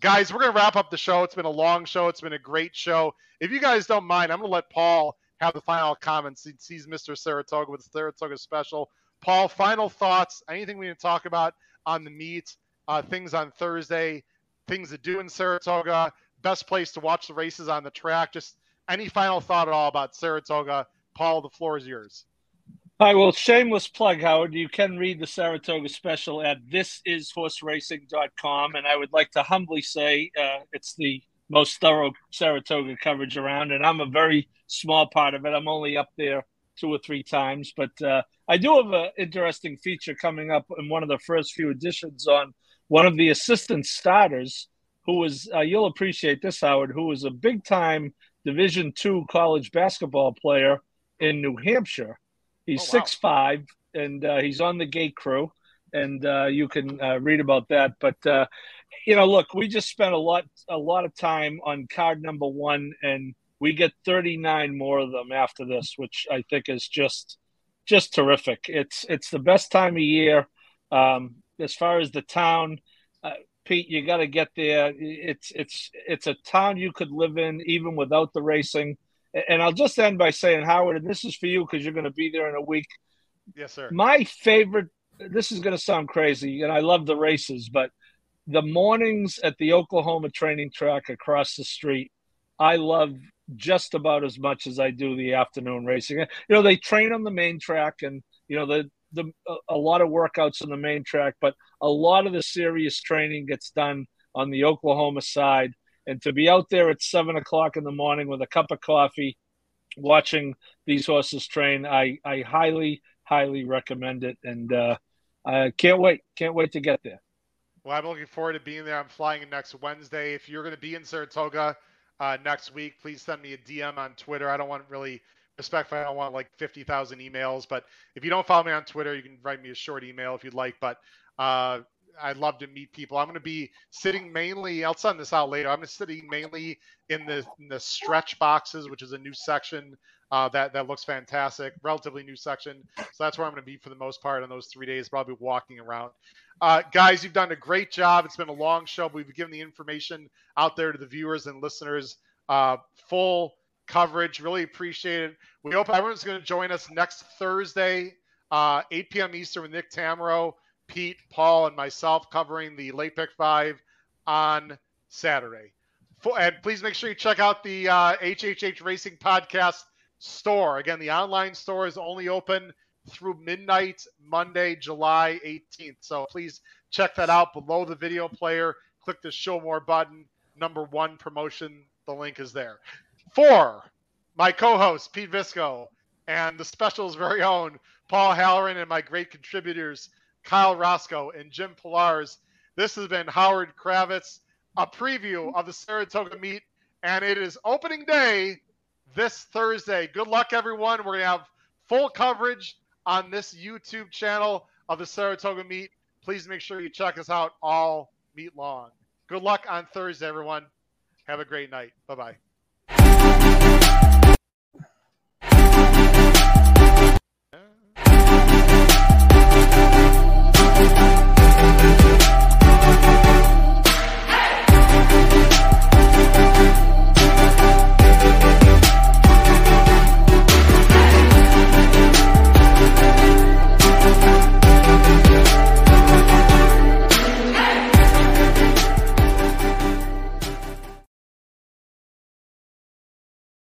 Guys, we're going to wrap up the show. It's been a long show. It's been a great show. If you guys don't mind, I'm going to let Paul have the final comments. He sees Mr. Saratoga with the Saratoga special. Paul, final thoughts. Anything we need to talk about on the meet? Uh, things on Thursday, things to do in Saratoga, best place to watch the races on the track. Just any final thought at all about Saratoga? Paul, the floor is yours. All right, well, shameless plug, Howard. You can read the Saratoga special at thisisHorseRacing.com. And I would like to humbly say uh, it's the most thorough Saratoga coverage around. And I'm a very small part of it. I'm only up there two or three times. But uh, I do have an interesting feature coming up in one of the first few editions on one of the assistant starters who was, uh, you'll appreciate this, Howard, who was a big time Division two college basketball player in New Hampshire He's oh, wow. six five, and uh, he's on the gate crew, and uh, you can uh, read about that. But uh, you know, look, we just spent a lot a lot of time on card number one, and we get thirty nine more of them after this, which I think is just just terrific. It's it's the best time of year. Um, as far as the town, uh, Pete, you got to get there. It's it's it's a town you could live in even without the racing. And I'll just end by saying, Howard, and this is for you because you're going to be there in a week. Yes, sir. My favorite, this is going to sound crazy, and I love the races, but the mornings at the Oklahoma training track across the street, I love just about as much as I do the afternoon racing. You know, they train on the main track and, you know, the, the a lot of workouts on the main track, but a lot of the serious training gets done on the Oklahoma side. And to be out there at seven o'clock in the morning with a cup of coffee, watching these horses train, I, I highly, highly recommend it. And uh, I can't wait. Can't wait to get there. Well, I'm looking forward to being there. I'm flying in next Wednesday. If you're going to be in Saratoga uh, next week, please send me a DM on Twitter. I don't want really respectfully, I don't want like 50,000 emails, but if you don't follow me on Twitter, you can write me a short email if you'd like. But uh, I'd love to meet people. I'm going to be sitting mainly. I'll send this out later. I'm going to sitting mainly in the in the stretch boxes, which is a new section uh, that that looks fantastic. Relatively new section, so that's where I'm going to be for the most part on those three days. Probably walking around. Uh, guys, you've done a great job. It's been a long show. But we've given the information out there to the viewers and listeners. Uh, full coverage. Really appreciate it. We hope everyone's going to join us next Thursday, uh, 8 p.m. Eastern with Nick Tammaro. Pete, Paul, and myself covering the late pick five on Saturday. And please make sure you check out the uh, HHH Racing Podcast store. Again, the online store is only open through midnight Monday, July 18th. So please check that out below the video player. Click the show more button. Number one promotion. The link is there. For my co host, Pete Visco, and the special's very own Paul Halloran, and my great contributors, Kyle Roscoe, and Jim Pilars. This has been Howard Kravets, a preview of the Saratoga meet, and it is opening day this Thursday. Good luck, everyone. We're to have full coverage on this YouTube channel of the Saratoga meet. Please make sure you check us out all meet long. Good luck on Thursday, everyone. Have a great night. Bye bye.